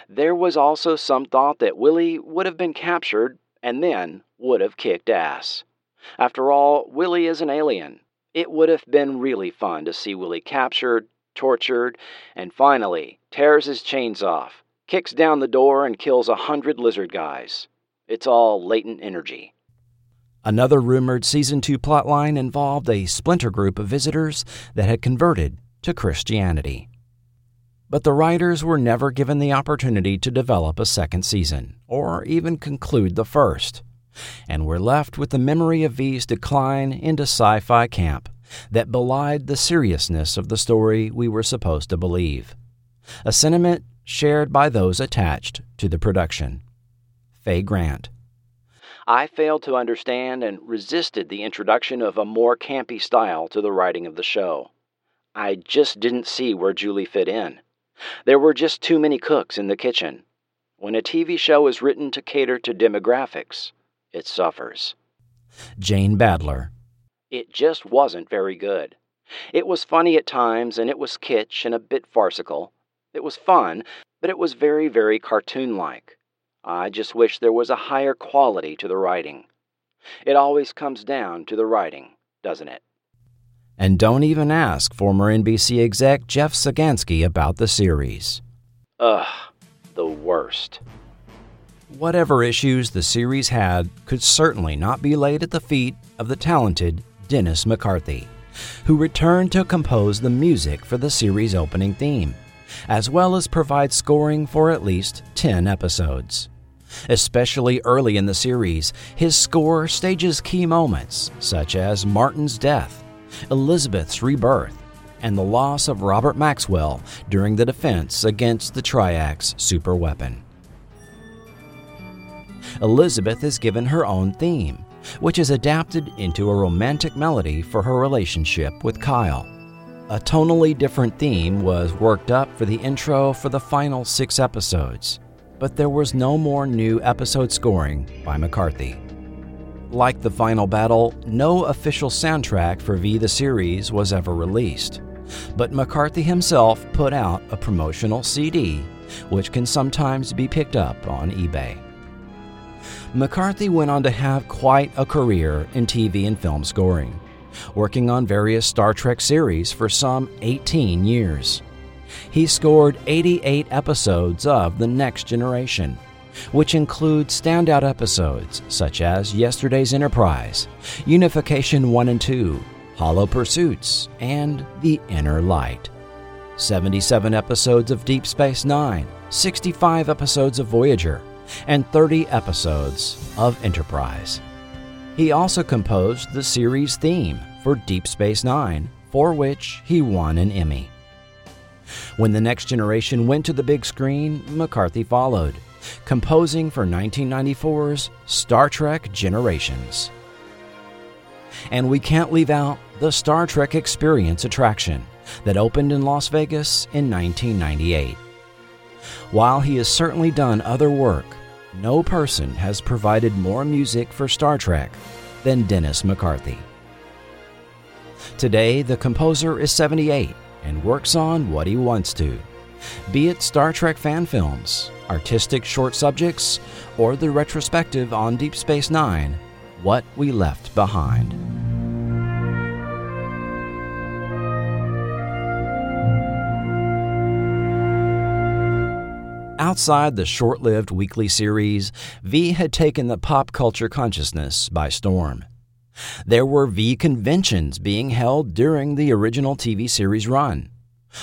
There was also some thought that Willie would have been captured and then would have kicked ass. After all, Willie is an alien. It would have been really fun to see Willie captured, tortured, and finally tears his chains off, kicks down the door, and kills a hundred lizard guys. It's all latent energy. Another rumored season 2 plotline involved a splinter group of visitors that had converted to Christianity. But the writers were never given the opportunity to develop a second season, or even conclude the first, and were left with the memory of V's decline into sci fi camp that belied the seriousness of the story we were supposed to believe. A sentiment shared by those attached to the production. Faye Grant. I failed to understand and resisted the introduction of a more campy style to the writing of the show. I just didn't see where Julie fit in. There were just too many cooks in the kitchen. When a TV show is written to cater to demographics, it suffers. Jane Badler. It just wasn't very good. It was funny at times, and it was kitsch and a bit farcical. It was fun, but it was very, very cartoon like. I just wish there was a higher quality to the writing. It always comes down to the writing, doesn't it? And don't even ask former NBC exec Jeff Sagansky about the series. Ugh, the worst. Whatever issues the series had could certainly not be laid at the feet of the talented Dennis McCarthy, who returned to compose the music for the series' opening theme, as well as provide scoring for at least 10 episodes. Especially early in the series, his score stages key moments such as Martin's death, Elizabeth's rebirth, and the loss of Robert Maxwell during the defense against the Triax superweapon. Elizabeth is given her own theme, which is adapted into a romantic melody for her relationship with Kyle. A tonally different theme was worked up for the intro for the final six episodes, but there was no more new episode scoring by McCarthy. Like the final battle, no official soundtrack for V the series was ever released, but McCarthy himself put out a promotional CD, which can sometimes be picked up on eBay. McCarthy went on to have quite a career in TV and film scoring, working on various Star Trek series for some 18 years. He scored 88 episodes of The Next Generation, which includes standout episodes such as Yesterday's Enterprise, Unification 1 and 2, Hollow Pursuits, and The Inner Light. 77 episodes of Deep Space Nine, 65 episodes of Voyager, and 30 episodes of Enterprise. He also composed the series theme for Deep Space Nine, for which he won an Emmy. When The Next Generation went to the big screen, McCarthy followed, composing for 1994's Star Trek Generations. And we can't leave out the Star Trek Experience attraction that opened in Las Vegas in 1998. While he has certainly done other work, no person has provided more music for Star Trek than Dennis McCarthy. Today, the composer is 78 and works on what he wants to, be it Star Trek fan films, artistic short subjects, or the retrospective on Deep Space Nine What We Left Behind. Outside the short lived weekly series, V had taken the pop culture consciousness by storm. There were V conventions being held during the original TV series run.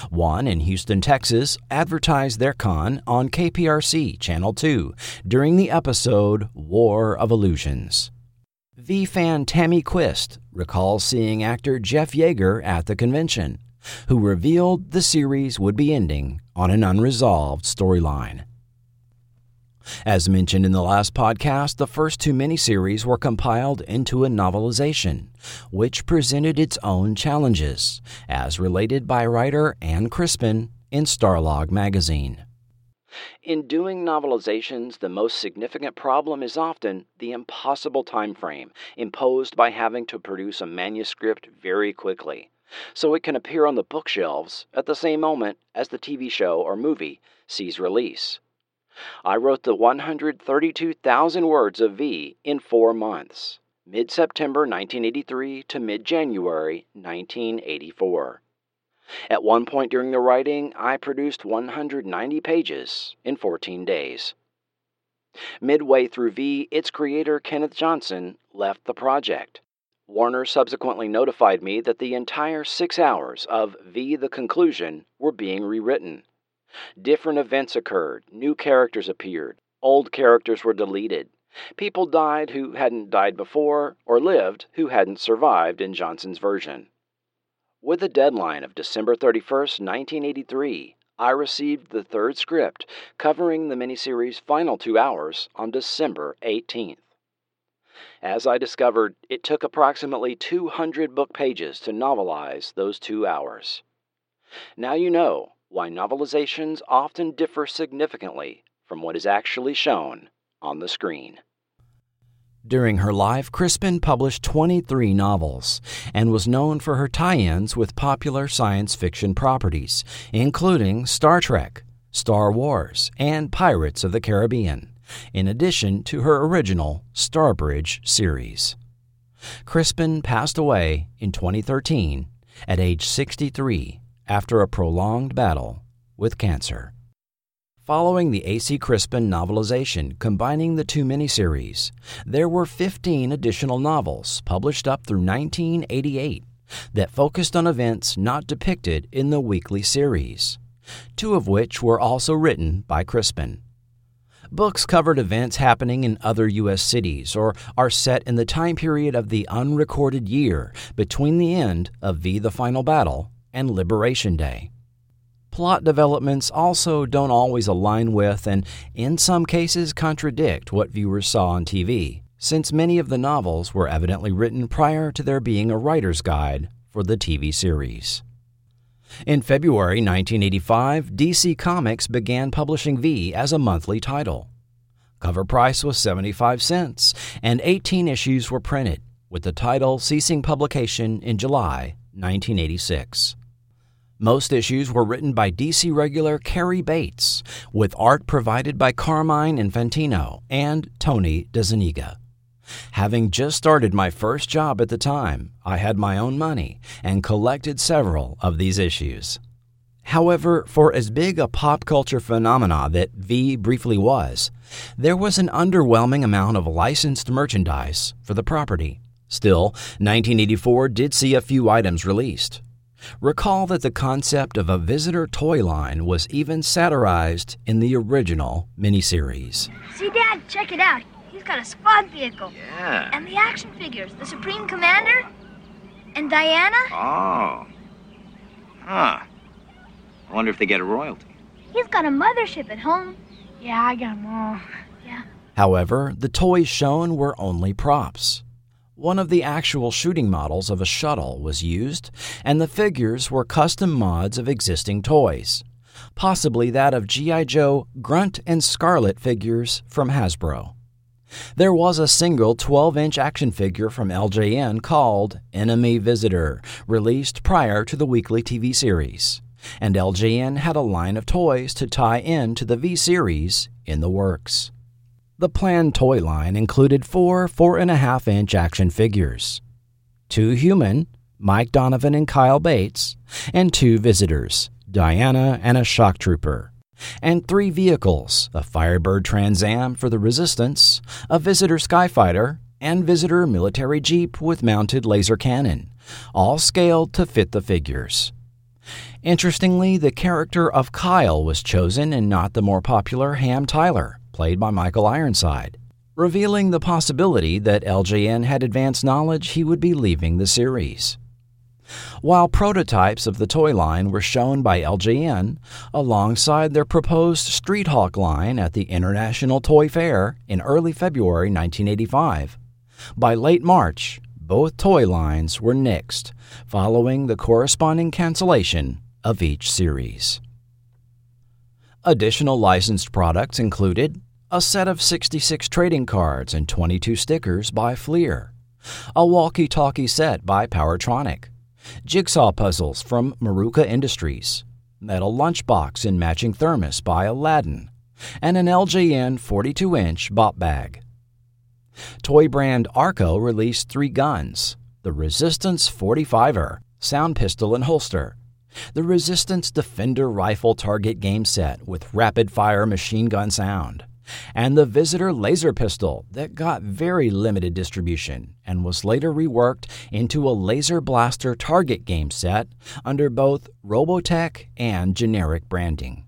One in Houston, Texas, advertised their con on KPRC Channel 2 during the episode War of Illusions. V fan Tammy Quist recalls seeing actor Jeff Yagher at the convention, who revealed the series would be ending on an unresolved storyline. As mentioned in the last podcast, the first two miniseries were compiled into a novelization, which presented its own challenges, as related by writer Ann Crispin in Starlog magazine. In doing novelizations, the most significant problem is often the impossible time frame imposed by having to produce a manuscript very quickly, so it can appear on the bookshelves at the same moment as the TV show or movie sees release. I wrote the 132,000 words of V in four months, mid September 1983 to mid January 1984. At one point during the writing, I produced 190 pages in 14 days. Midway through V, its creator, Kenneth Johnson, left the project. Warner subsequently notified me that the entire six hours of V the Conclusion were being rewritten. Different events occurred, new characters appeared, old characters were deleted. People died who hadn't died before, or lived who hadn't survived in Johnson's version. With a deadline of December 31st, 1983, I received the third script covering the miniseries' final two hours on December 18th. As I discovered, it took approximately 200 book pages to novelize those two hours. Now you know why novelizations often differ significantly from what is actually shown on the screen. During her life, Crispin published 23 novels and was known for her tie ins with popular science fiction properties, including Star Trek, Star Wars, and Pirates of the Caribbean, in addition to her original Starbridge series. Crispin passed away in 2013 at age 63 after a prolonged battle with cancer. Following the A.C. Crispin novelization combining the two miniseries, there were 15 additional novels published up through 1988 that focused on events not depicted in the weekly series, two of which were also written by Crispin. Books covered events happening in other U.S. cities or are set in the time period of the unrecorded year between the end of V the Final Battle and Liberation Day. Plot developments also don't always align with and, in some cases, contradict what viewers saw on TV, since many of the novels were evidently written prior to there being a writer's guide for the TV series. In February 1985, DC Comics began publishing V as a monthly title. Cover price was 75 cents, and 18 issues were printed, with the title ceasing publication in July 1986. Most issues were written by DC regular Cary Bates, with art provided by Carmine Infantino and Tony DeZuniga. Having just started my first job at the time, I had my own money and collected several of these issues. However, for as big a pop culture phenomena that V briefly was, there was an underwhelming amount of licensed merchandise for the property. Still, 1984 did see a few items released. Recall that the concept of a visitor toy line was even satirized in the original miniseries. See, Dad, check it out. He's got a squad vehicle. Yeah. And the action figures. The Supreme Commander. And Diana. Oh. Huh. I wonder if they get a royalty. He's got a mothership at home. Yeah, I got them all. Yeah. However, the toys shown were only props. One of the actual shooting models of a shuttle was used, and the figures were custom mods of existing toys, possibly that of G.I. Joe Grunt and Scarlett figures from Hasbro. There was a single 12 inch action figure from LJN called Enemy Visitor, released prior to the weekly TV series, and LJN had a line of toys to tie in to the V series in the works. The planned toy line included four 4.5 inch action figures two human, Mike Donovan and Kyle Bates, and two visitors, Diana and a shock trooper, and three vehicles a Firebird Trans Am for the Resistance, a Visitor Skyfighter, and Visitor military Jeep with mounted laser cannon, all scaled to fit the figures. Interestingly, the character of Kyle was chosen and not the more popular Ham Tyler, played by Michael Ironside, revealing the possibility that LJN had advanced knowledge he would be leaving the series. While prototypes of the toy line were shown by LJN alongside their proposed Street Hawk line at the International Toy Fair in early February 1985, by late March, both toy lines were nixed, following the corresponding cancellation of each series. Additional licensed products included a set of 66 trading cards and 22 stickers by Fleer, a walkie talkie set by Powertronic, jigsaw puzzles from Maruka Industries, metal lunchbox and matching thermos by Aladdin, and an LJN 42 inch bop bag. Toy brand Arco released three guns. The Resistance 45er, sound pistol and holster, the Resistance Defender rifle target game set with rapid fire machine gun sound, and the Visitor laser pistol that got very limited distribution and was later reworked into a laser blaster target game set under both Robotech and generic branding.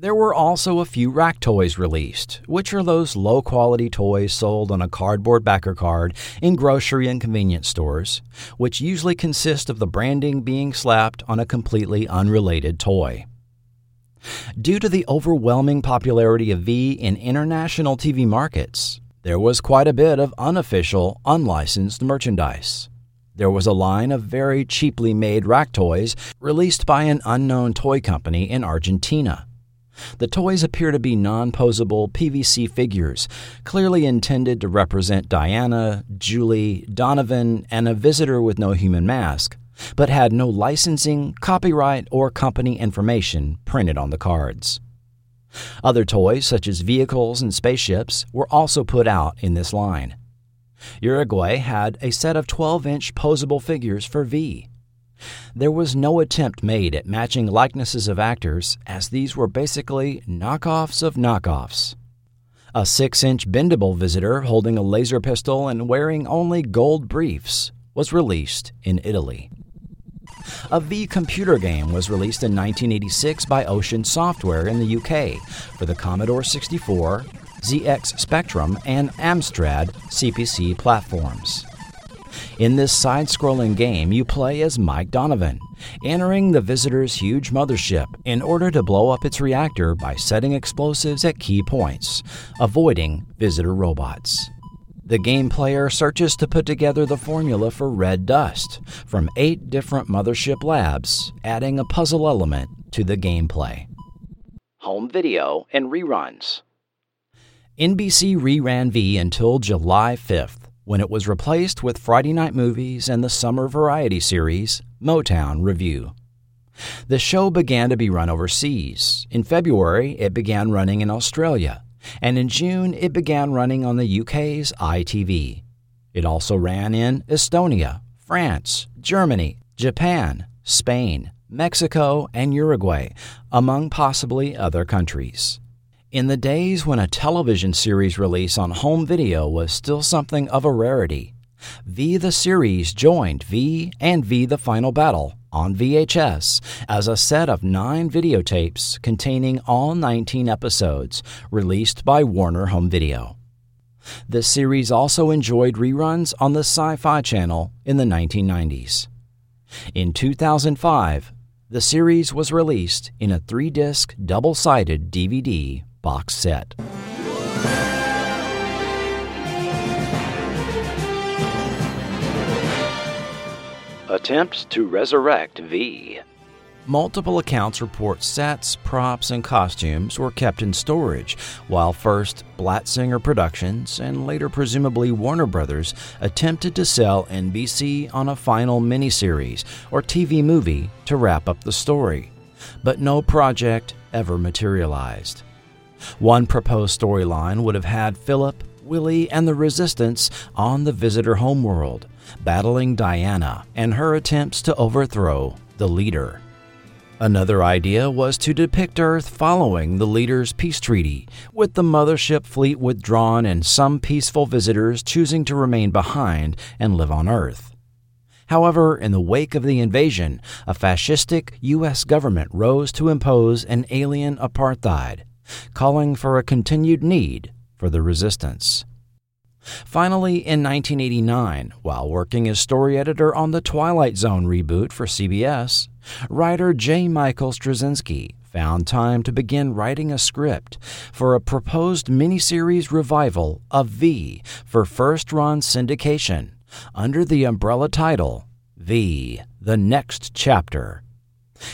There were also a few rack toys released, which are those low quality toys sold on a cardboard backer card in grocery and convenience stores, which usually consist of the branding being slapped on a completely unrelated toy. Due to the overwhelming popularity of V in international TV markets, there was quite a bit of unofficial, unlicensed merchandise. There was a line of very cheaply made rack toys released by an unknown toy company in Argentina. The toys appear to be non posable PVC figures, clearly intended to represent Diana, Julie, Donovan, and a visitor with no human mask, but had no licensing, copyright, or company information printed on the cards. Other toys, such as vehicles and spaceships, were also put out in this line. Uruguay had a set of 12 inch posable figures for V. There was no attempt made at matching likenesses of actors, as these were basically knockoffs of knockoffs. A 6 inch bendable visitor holding a laser pistol and wearing only gold briefs was released in Italy. A V computer game was released in 1986 by Ocean Software in the UK for the Commodore 64, ZX Spectrum, and Amstrad CPC platforms. In this side scrolling game, you play as Mike Donovan, entering the visitor's huge mothership in order to blow up its reactor by setting explosives at key points, avoiding visitor robots. The game player searches to put together the formula for red dust from eight different mothership labs, adding a puzzle element to the gameplay. Home video and reruns. NBC reran V until July 5th, when it was replaced with Friday night movies and the summer variety series Motown Revue. The show began to be run overseas. In February, it began running in Australia, and in June, it began running on the UK's ITV. It also ran in Estonia, France, Germany, Japan, Spain, Mexico, and Uruguay, among possibly other countries. In the days when a television series release on home video was still something of a rarity, V the Series joined V and V the Final Battle on VHS as a set of nine videotapes containing all 19 episodes released by Warner Home Video. The series also enjoyed reruns on the Sci Fi Channel in the 1990s. In 2005, the series was released in a three disc, double sided DVD box set. Attempts to resurrect V. Multiple accounts report sets, props, and costumes were kept in storage, while first Blatt-Singer Productions and later presumably Warner Brothers attempted to sell NBC on a final miniseries or TV movie to wrap up the story. But no project ever materialized. One proposed storyline would have had Philip, Willie, and the Resistance on the visitor homeworld, battling Diana and her attempts to overthrow the leader. Another idea was to depict Earth following the leader's peace treaty, with the mothership fleet withdrawn and some peaceful visitors choosing to remain behind and live on Earth. However, in the wake of the invasion, a fascistic U.S. government rose to impose an alien apartheid, calling for a continued need for the resistance. Finally, in 1989, while working as story editor on the Twilight Zone reboot for CBS, writer J. Michael Straczynski found time to begin writing a script for a proposed miniseries revival of V for first run syndication under the umbrella title V The Next Chapter.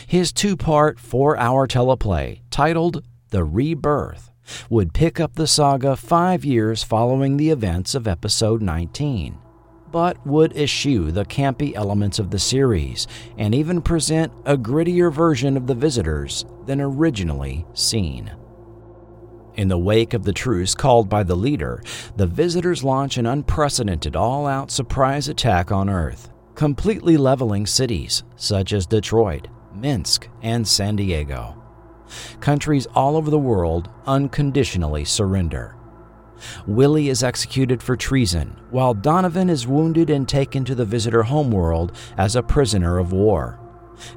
His two part, four hour teleplay titled The Rebirth would pick up the saga five years following the events of episode 19, but would eschew the campy elements of the series and even present a grittier version of the visitors than originally seen. In the wake of the truce called by the leader, the visitors launch an unprecedented all out surprise attack on Earth, completely leveling cities such as Detroit, Minsk, and San Diego countries all over the world unconditionally surrender. Willie is executed for treason, while Donovan is wounded and taken to the visitor homeworld as a prisoner of war.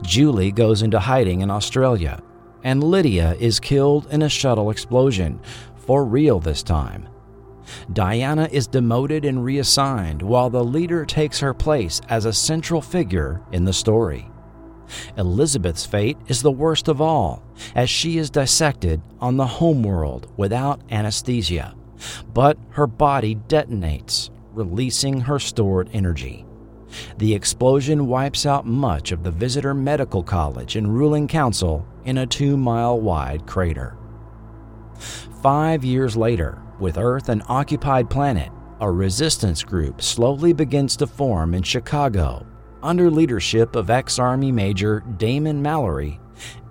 Julie goes into hiding in Australia, and Lydia is killed in a shuttle explosion, for real this time. Diana is demoted and reassigned, while the leader takes her place as a central figure in the story. Elizabeth's fate is the worst of all, as she is dissected on the homeworld without anesthesia, but her body detonates, releasing her stored energy. The explosion wipes out much of the Visitor Medical College and ruling council in a two mile wide crater. Five years later, with Earth an occupied planet, a resistance group slowly begins to form in Chicago under leadership of ex Army Major Damon Mallory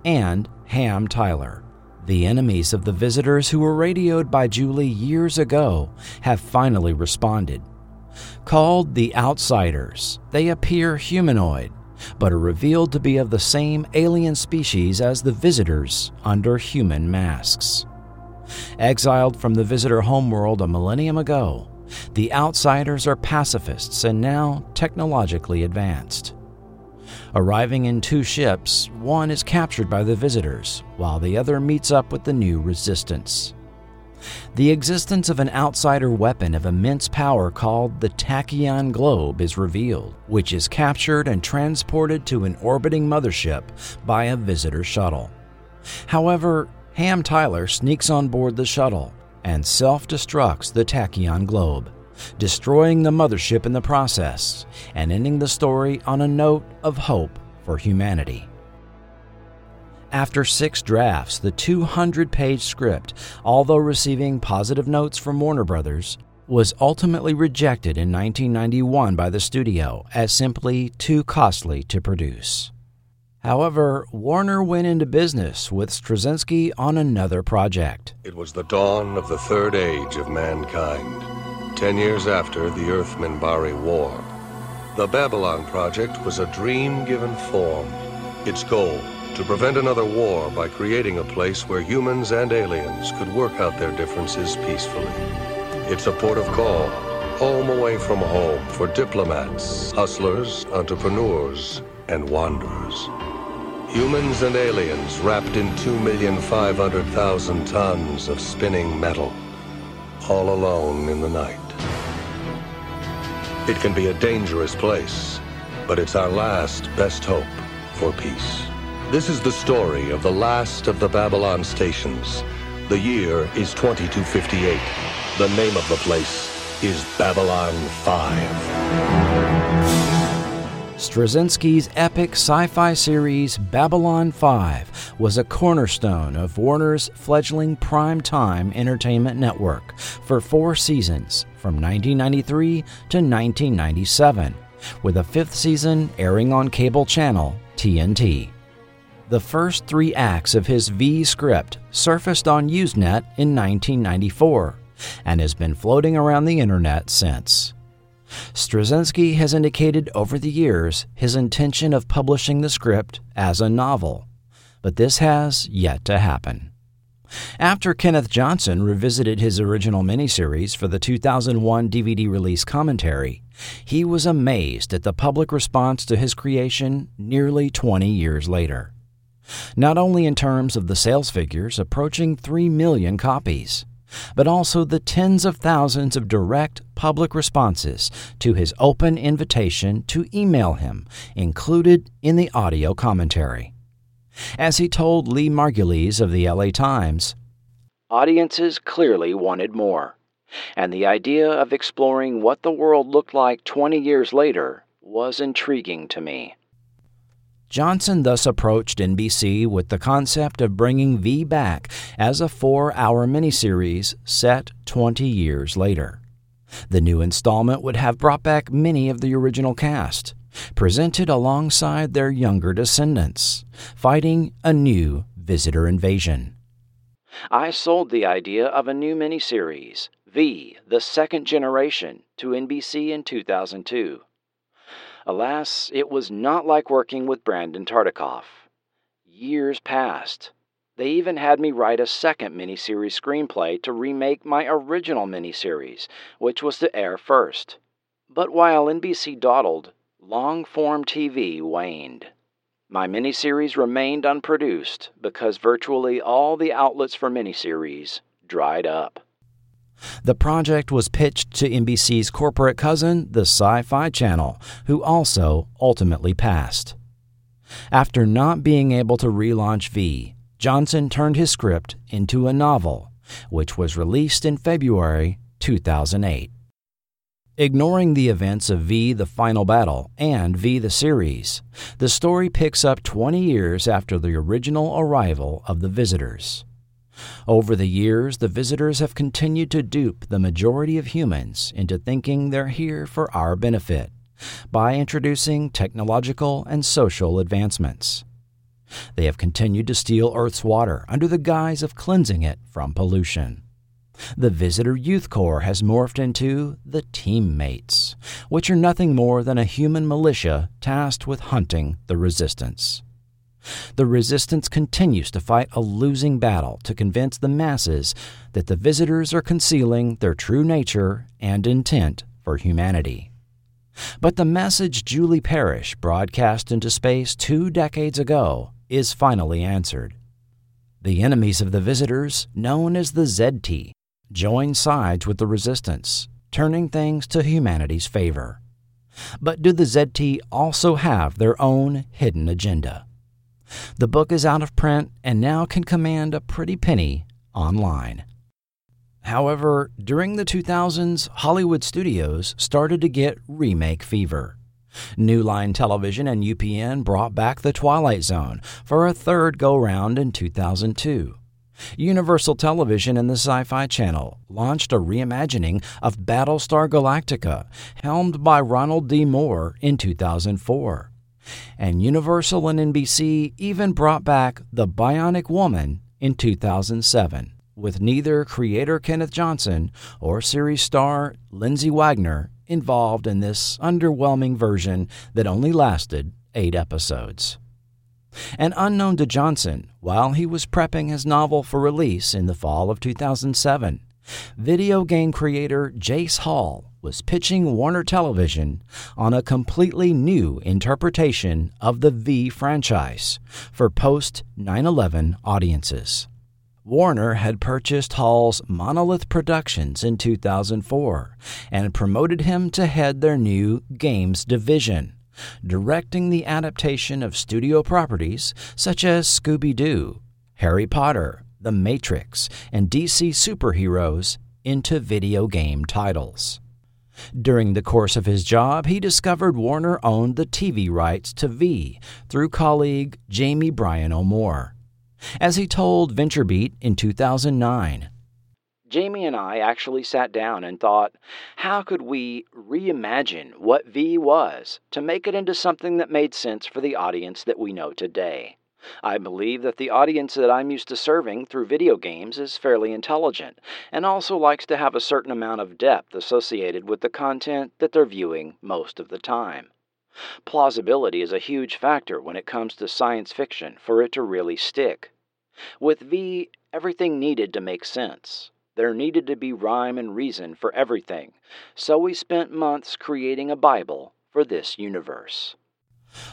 and Ham Tyler. The enemies of the visitors who were radioed by Julie years ago have finally responded. Called the Outsiders, they appear humanoid, but are revealed to be of the same alien species as the visitors under human masks. Exiled from the visitor homeworld a millennium ago, the outsiders are pacifists and now technologically advanced. Arriving in two ships, one is captured by the visitors, while the other meets up with the new resistance. The existence of an outsider weapon of immense power called the Tachyon Globe is revealed, which is captured and transported to an orbiting mothership by a visitor shuttle. However, Ham Tyler sneaks on board the shuttle and self destructs the Tachyon Globe, destroying the mothership in the process, and ending the story on a note of hope for humanity. After six drafts, the 200 page script, although receiving positive notes from Warner Brothers, was ultimately rejected in 1991 by the studio as simply too costly to produce. However, Warner went into business with Straczynski on another project. It was the dawn of the third age of mankind, ten years after the Earth Minbari War. The Babylon Project was a dream given form. Its goal to prevent another war by creating a place where humans and aliens could work out their differences peacefully. It's a port of call, home away from home for diplomats, hustlers, entrepreneurs, and wanderers. Humans and aliens wrapped in 2,500,000 tons of spinning metal, all alone in the night. It can be a dangerous place, but it's our last best hope for peace. This is the story of the last of the Babylon stations. The year is 2258. The name of the place is Babylon 5. Straczynski's epic sci fi series Babylon 5 was a cornerstone of Warner's fledgling prime-time entertainment network for four seasons from 1993 to 1997, with a fifth season airing on cable channel TNT. The first three acts of his V script surfaced on Usenet in 1994 and has been floating around the internet since. Straczynski has indicated over the years his intention of publishing the script as a novel, but this has yet to happen. After Kenneth Johnson revisited his original miniseries for the 2001 DVD release commentary, he was amazed at the public response to his creation nearly 20 years later. Not only in terms of the sales figures approaching 3 million copies, but also the tens of thousands of direct public responses to his open invitation to email him, included in the audio commentary. As he told Lee Margulies of the LA Times, Audiences clearly wanted more, and the idea of exploring what the world looked like 20 years later was intriguing to me. Johnson thus approached NBC with the concept of bringing V back as a four hour miniseries set 20 years later. The new installment would have brought back many of the original cast, presented alongside their younger descendants, fighting a new visitor invasion. I sold the idea of a new miniseries, V, the Second Generation, to NBC in 2002. Alas, it was not like working with Brandon Tartikoff. Years passed. They even had me write a second miniseries screenplay to remake my original miniseries, which was to air first. But while NBC dawdled, long form TV waned. My miniseries remained unproduced because virtually all the outlets for miniseries dried up. The project was pitched to NBC's corporate cousin, the Sci Fi Channel, who also ultimately passed. After not being able to relaunch V, Johnson turned his script into a novel, which was released in February 2008. Ignoring the events of V the Final Battle and V the series, the story picks up 20 years after the original arrival of the visitors. Over the years, the visitors have continued to dupe the majority of humans into thinking they're here for our benefit by introducing technological and social advancements. They have continued to steal Earth's water under the guise of cleansing it from pollution. The Visitor Youth Corps has morphed into the Teammates, which are nothing more than a human militia tasked with hunting the Resistance. The resistance continues to fight a losing battle to convince the masses that the visitors are concealing their true nature and intent for humanity. But the message Julie Parrish broadcast into space two decades ago is finally answered. The enemies of the visitors, known as the ZT, join sides with the resistance, turning things to humanity's favor. But do the ZT also have their own hidden agenda? The book is out of print and now can command a pretty penny online. However, during the 2000s, Hollywood studios started to get remake fever. New Line Television and UPN brought back The Twilight Zone for a third go round in 2002. Universal Television and the Sci Fi Channel launched a reimagining of Battlestar Galactica, helmed by Ronald D. Moore in 2004. And Universal and NBC even brought back The Bionic Woman in 2007, with neither creator Kenneth Johnson or series star Lindsay Wagner involved in this underwhelming version that only lasted eight episodes. And unknown to Johnson, while he was prepping his novel for release in the fall of 2007, video game creator Jace Hall was pitching Warner Television on a completely new interpretation of the V franchise for post 9 11 audiences. Warner had purchased Hall's Monolith Productions in 2004 and promoted him to head their new games division, directing the adaptation of studio properties such as Scooby Doo, Harry Potter, The Matrix, and DC superheroes into video game titles. During the course of his job, he discovered Warner owned the TV rights to V through colleague Jamie Bryan O'More as he told VentureBeat in 2009. Jamie and I actually sat down and thought, how could we reimagine what V was to make it into something that made sense for the audience that we know today? I believe that the audience that I'm used to serving through video games is fairly intelligent and also likes to have a certain amount of depth associated with the content that they're viewing most of the time. Plausibility is a huge factor when it comes to science fiction for it to really stick. With V, everything needed to make sense. There needed to be rhyme and reason for everything, so we spent months creating a Bible for this universe.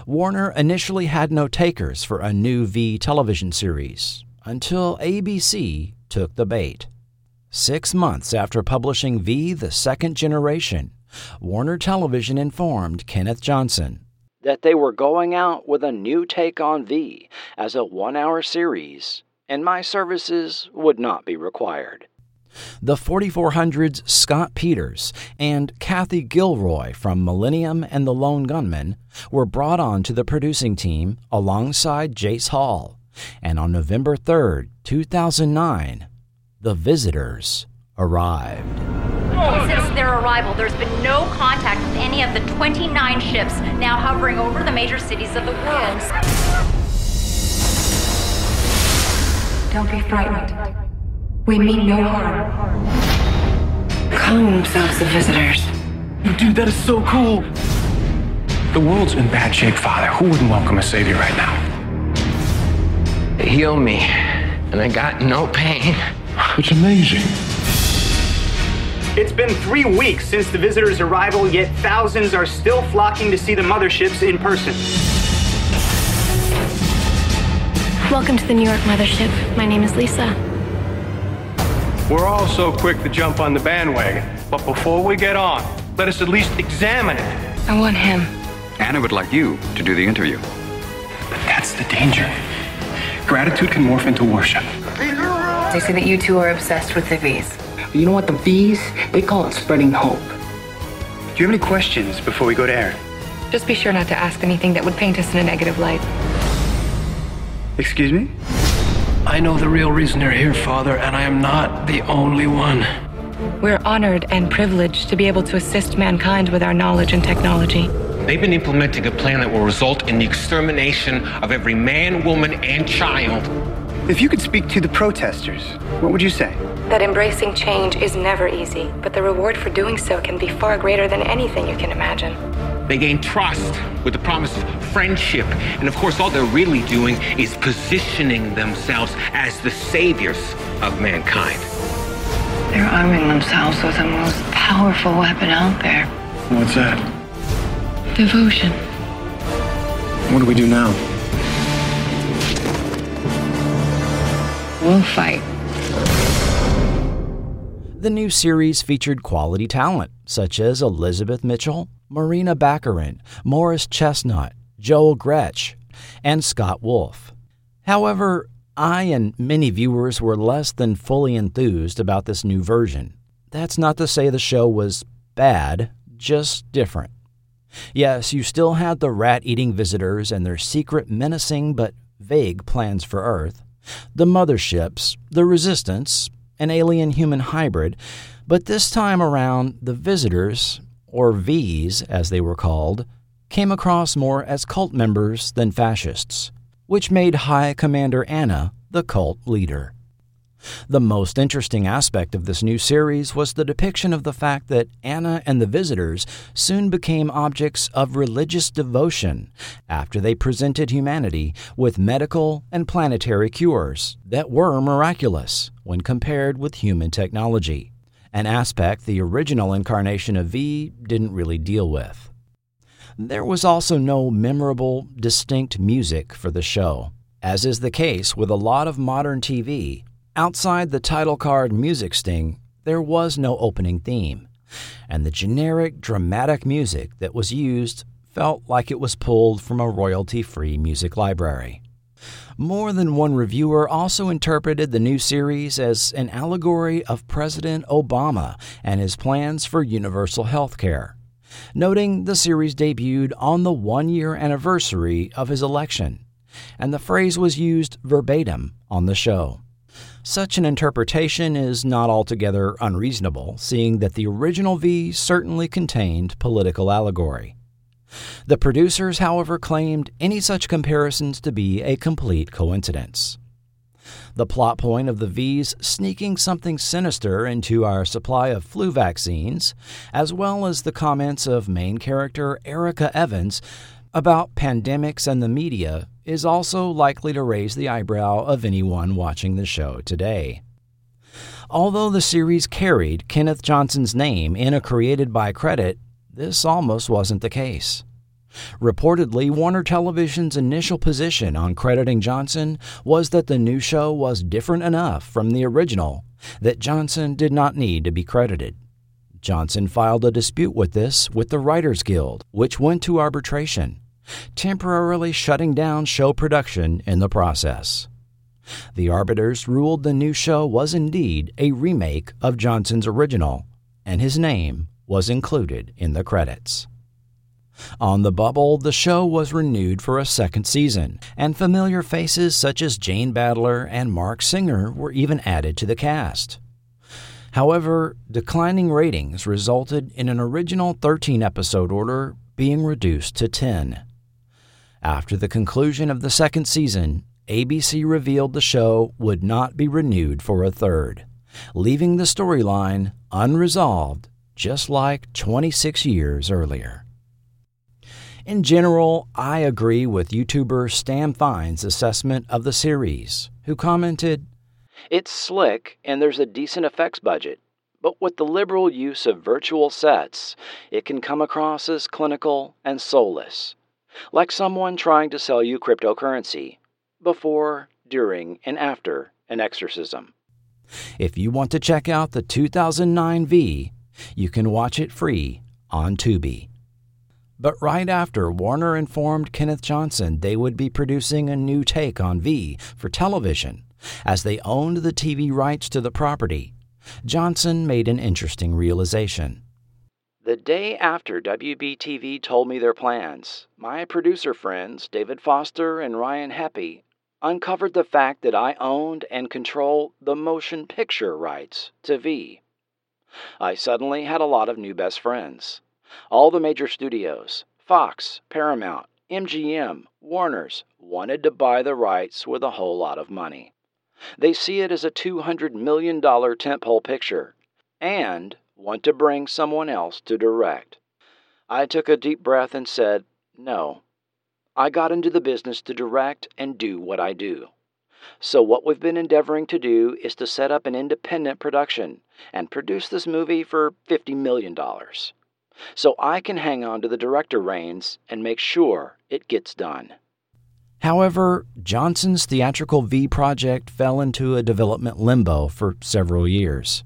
Warner initially had no takers for a new V television series until ABC took the bait. Six months after publishing V the Second Generation, Warner Television informed Kenneth Johnson that they were going out with a new take on V as a one hour series, and my services would not be required. The 4400's Scott Peters and Kathy Gilroy from Millennium and the Lone Gunmen were brought on to the producing team alongside Jace Hall, and on November 3, 2009, the visitors arrived. Since their arrival, there's been no contact with any of the 29 ships now hovering over the major cities of the world. Don't be frightened. We mean no harm. Calling themselves the visitors. Dude, that is so cool. The world's in bad shape, Father. Who wouldn't welcome a savior right now? They healed me, and I got no pain. It's amazing. It's been three weeks since the visitors' arrival, yet thousands are still flocking to see the motherships in person. Welcome to the New York mothership. My name is Lisa. We're all so quick to jump on the bandwagon, but before we get on, let us at least examine it. I want him. Anna would like you to do the interview. But that's the danger. Gratitude can morph into worship. They say that you two are obsessed with the V's. You know what the V's? They call it spreading hope. Do you have any questions before we go to air? Just be sure not to ask anything that would paint us in a negative light. Excuse me? I know the real reason you're here, Father, and I am not the only one. We're honored and privileged to be able to assist mankind with our knowledge and technology. They've been implementing a plan that will result in the extermination of every man, woman, and child. If you could speak to the protesters, what would you say? That embracing change is never easy, but the reward for doing so can be far greater than anything you can imagine. They gain trust with the promise of friendship. And of course, all they're really doing is positioning themselves as the saviors of mankind. They're arming themselves with the most powerful weapon out there What's that? devotion. What do we do now? We'll fight. The new series featured quality talent such as Elizabeth Mitchell, Morena Baccarin, Morris Chestnut, Joel Gretsch, and Scott Wolf. However, I and many viewers were less than fully enthused about this new version. That's not to say the show was bad, just different. Yes, you still had the rat eating visitors and their secret, menacing but vague plans for Earth, the motherships, the resistance, an alien human hybrid, but this time around, the visitors, or V's as they were called, came across more as cult members than fascists, which made High Commander Anna the cult leader. The most interesting aspect of this new series was the depiction of the fact that Anna and the visitors soon became objects of religious devotion after they presented humanity with medical and planetary cures that were miraculous when compared with human technology, an aspect the original incarnation of V didn't really deal with. There was also no memorable, distinct music for the show. As is the case with a lot of modern TV, Outside the title card music sting, there was no opening theme, and the generic, dramatic music that was used felt like it was pulled from a royalty free music library. More than one reviewer also interpreted the new series as an allegory of President Obama and his plans for universal health care, noting the series debuted on the one year anniversary of his election, and the phrase was used verbatim on the show. Such an interpretation is not altogether unreasonable, seeing that the original V certainly contained political allegory. The producers, however, claimed any such comparisons to be a complete coincidence. The plot point of the V's sneaking something sinister into our supply of flu vaccines, as well as the comments of main character Erica Evans about pandemics and the media, is also likely to raise the eyebrow of anyone watching the show today. Although the series carried Kenneth Johnson's name in a created by credit, this almost wasn't the case. Reportedly, Warner Television's initial position on crediting Johnson was that the new show was different enough from the original that Johnson did not need to be credited. Johnson filed a dispute with this with the Writers Guild, which went to arbitration temporarily shutting down show production in the process. The arbiters ruled the new show was indeed a remake of Johnson's original, and his name was included in the credits. On the bubble, the show was renewed for a second season, and familiar faces such as Jane Badler and Marc Singer were even added to the cast. However, declining ratings resulted in an original 13 episode order being reduced to 10. After the conclusion of the second season, ABC revealed the show would not be renewed for a third, leaving the storyline unresolved just like 26 years earlier. In general, I agree with YouTuber Stam Fine's assessment of the series, who commented, It's slick and there's a decent effects budget, but with the liberal use of virtual sets, it can come across as clinical and soulless like someone trying to sell you cryptocurrency before, during, and after an exorcism. If you want to check out the 2009 V, you can watch it free on Tubi. But right after Warner informed Kenneth Johnson they would be producing a new take on V for television, as they owned the TV rights to the property, Johnson made an interesting realization. The day after WBTV told me their plans, my producer friends, David Foster and Ryan Heppy, uncovered the fact that I owned and control the motion picture rights to V. I suddenly had a lot of new best friends. All the major studios, Fox, Paramount, MGM, Warner's, wanted to buy the rights with a whole lot of money. They see it as a $200 million tentpole picture, and want to bring someone else to direct. I took a deep breath and said, No. I got into the business to direct and do what I do. So, what we've been endeavoring to do is to set up an independent production and produce this movie for $50 million. So I can hang on to the director reins and make sure it gets done. However, Johnson's theatrical V project fell into a development limbo for several years.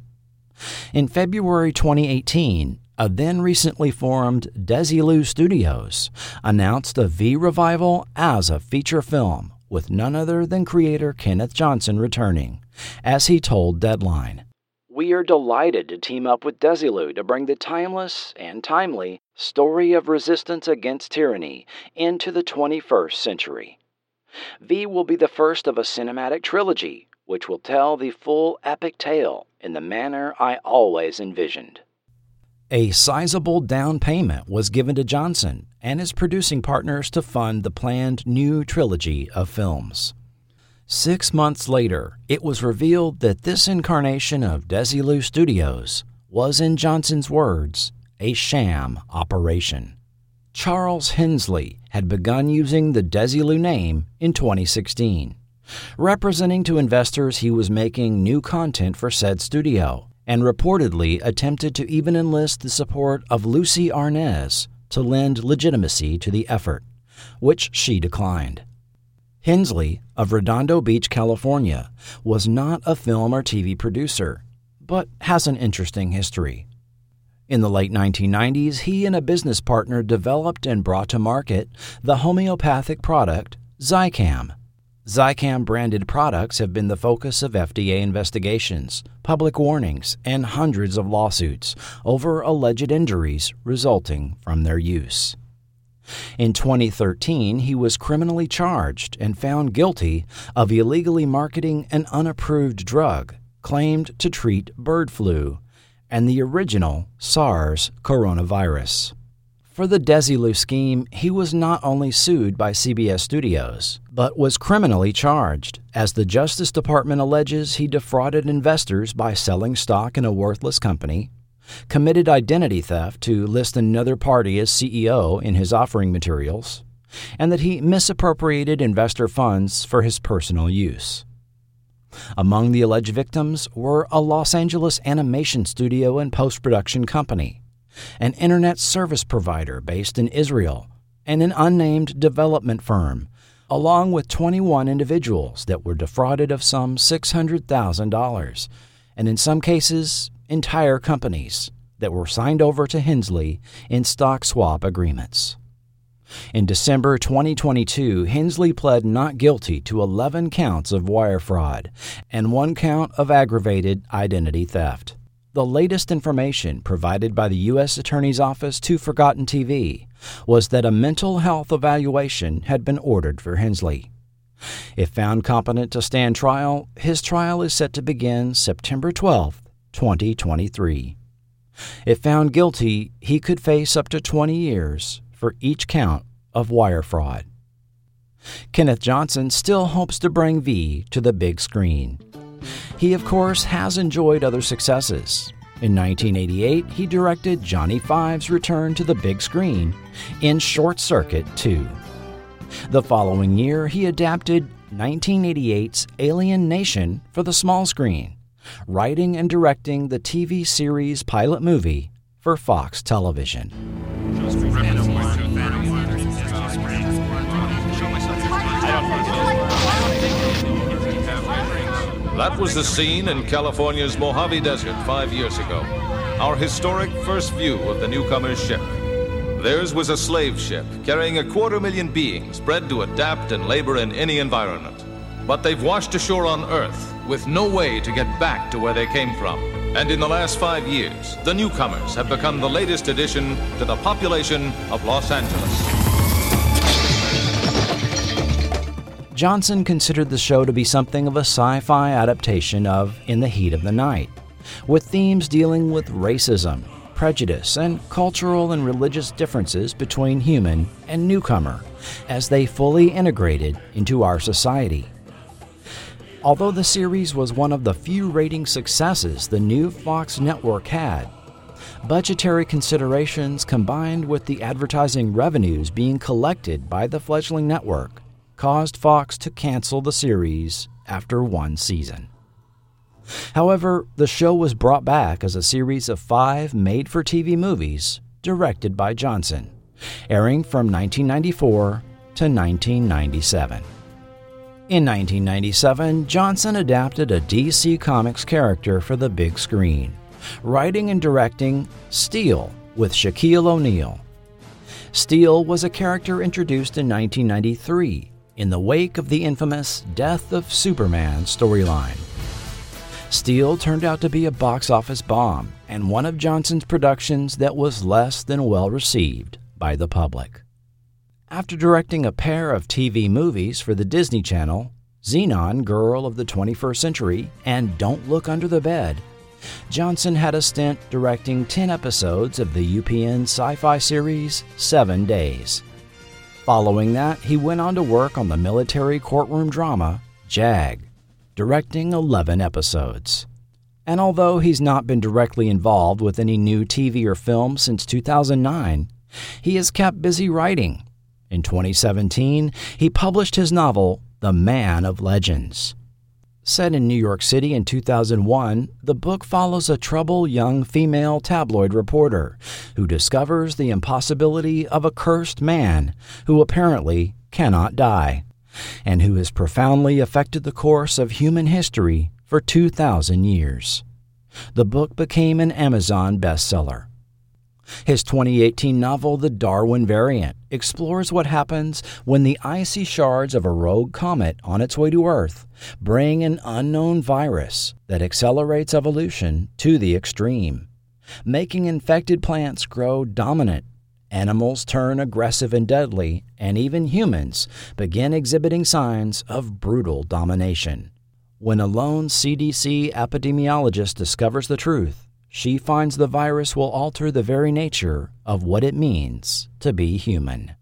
In February 2018, a then recently formed Desilu Studios announced a V revival as a feature film with none other than creator Kenneth Johnson returning, as he told Deadline. We are delighted to team up with Desilu to bring the timeless and timely story of resistance against tyranny into the 21st century. V will be the first of a cinematic trilogy, which will tell the full epic tale in the manner I always envisioned. A sizable down payment was given to Johnson and his producing partners to fund the planned new trilogy of films. Six months later, it was revealed that this incarnation of Desilu Studios was, in Johnson's words, a sham operation. Charles Hensley had begun using the Desilu name in 2016, representing to investors he was making new content for said studio and reportedly attempted to even enlist the support of Lucy Arnaz to lend legitimacy to the effort, which she declined. Hensley of Redondo Beach, California, was not a film or TV producer, but has an interesting history. In the late 1990s, he and a business partner developed and brought to market the homeopathic product Zicam Zicam branded products have been the focus of FDA investigations, public warnings, and hundreds of lawsuits over alleged injuries resulting from their use. In 2013, he was criminally charged and found guilty of illegally marketing an unapproved drug claimed to treat bird flu and the original SARS coronavirus. For the Desilu scheme, he was not only sued by CBS Studios, but was criminally charged, as the Justice Department alleges he defrauded investors by selling stock in a worthless company, committed identity theft to list another party as CEO in his offering materials, and that he misappropriated investor funds for his personal use. Among the alleged victims were a Los Angeles animation studio and post production company an internet service provider based in Israel, and an unnamed development firm, along with 21 individuals that were defrauded of some $600,000, and in some cases, entire companies that were signed over to Hensley in stock swap agreements. In December 2022, Hensley pled not guilty to 11 counts of wire fraud and one count of aggravated identity theft. The latest information provided by the U.S. Attorney's Office to Forgotten TV was that a mental health evaluation had been ordered for Hensley. If found competent to stand trial, his trial is set to begin September 12, 2023. If found guilty, he could face up to 20 years for each count of wire fraud. Kenneth Johnson still hopes to bring V to the big screen. He, of course, has enjoyed other successes. In 1988, he directed Johnny Five's return to the big screen in Short Circuit 2. The following year, he adapted 1988's Alien Nation for the small screen, writing and directing the TV series pilot movie for Fox Television. That was the scene in California's Mojave Desert five years ago. Our historic first view of the newcomer's ship. Theirs was a slave ship carrying a quarter million beings bred to adapt and labor in any environment. But they've washed ashore on Earth with no way to get back to where they came from. And in the last five years, the newcomers have become the latest addition to the population of Los Angeles. Johnson considered the show to be something of a sci fi adaptation of In the Heat of the Night, with themes dealing with racism, prejudice, and cultural and religious differences between human and newcomer as they fully integrated into our society. Although the series was one of the few rating successes the new Fox network had, budgetary considerations combined with the advertising revenues being collected by the fledgling network caused Fox to cancel the series after one season. However, the show was brought back as a series of five made for TV movies directed by Johnson, airing from 1994 to 1997. In 1997, Johnson adapted a DC Comics character for the big screen, writing and directing Steel with Shaquille O'Neal. Steel was a character introduced in 1993 in the wake of the infamous Death of Superman storyline. Steel turned out to be a box office bomb and one of Johnson's productions that was less than well received by the public. After directing a pair of TV movies for the Disney Channel, Zenon, Girl of the 21st Century, and Don't Look Under the Bed, Johnson had a stint directing 10 episodes of the UPN sci fi series Seven Days. Following that, he went on to work on the military courtroom drama JAG, directing 11 episodes. And although he's not been directly involved with any new TV or film since 2009, he has kept busy writing. In 2017, he published his novel, The Man of Legends. Set in New York City in 2001, the book follows a troubled young female tabloid reporter who discovers the impossibility of a cursed man who apparently cannot die, and who has profoundly affected the course of human history for 2,000 years. The book became an Amazon bestseller. His 2018 novel, The Darwin Variant, explores what happens when the icy shards of a rogue comet on its way to Earth bring an unknown virus that accelerates evolution to the extreme, making infected plants grow dominant. Animals turn aggressive and deadly, and even humans begin exhibiting signs of brutal domination. When a lone CDC epidemiologist discovers the truth, she finds the virus will alter the very nature of what it means to be human.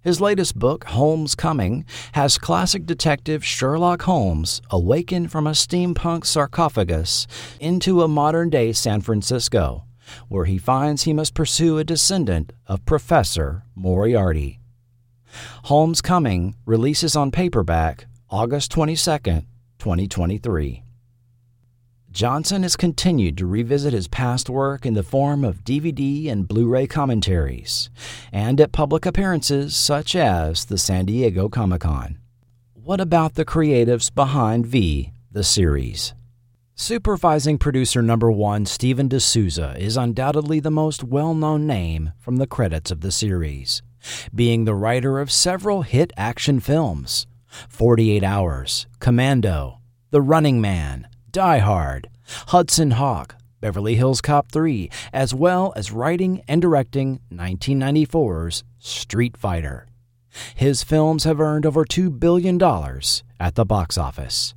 His latest book, Holmes Coming, has classic detective Sherlock Holmes awaken from a steampunk sarcophagus into a modern day San Francisco, where he finds he must pursue a descendant of Professor Moriarty. Holmes Coming releases on paperback August 22, 2023. Johnson has continued to revisit his past work in the form of DVD and Blu ray commentaries, and at public appearances such as the San Diego Comic Con. What about the creatives behind V, the series? Supervising producer number one Steven de Souza is undoubtedly the most well known name from the credits of the series, being the writer of several hit action films 48 Hours, Commando, The Running Man, Die Hard, Hudson Hawk, Beverly Hills Cop 3, as well as writing and directing 1994's Street Fighter. His films have earned over $2 billion at the box office.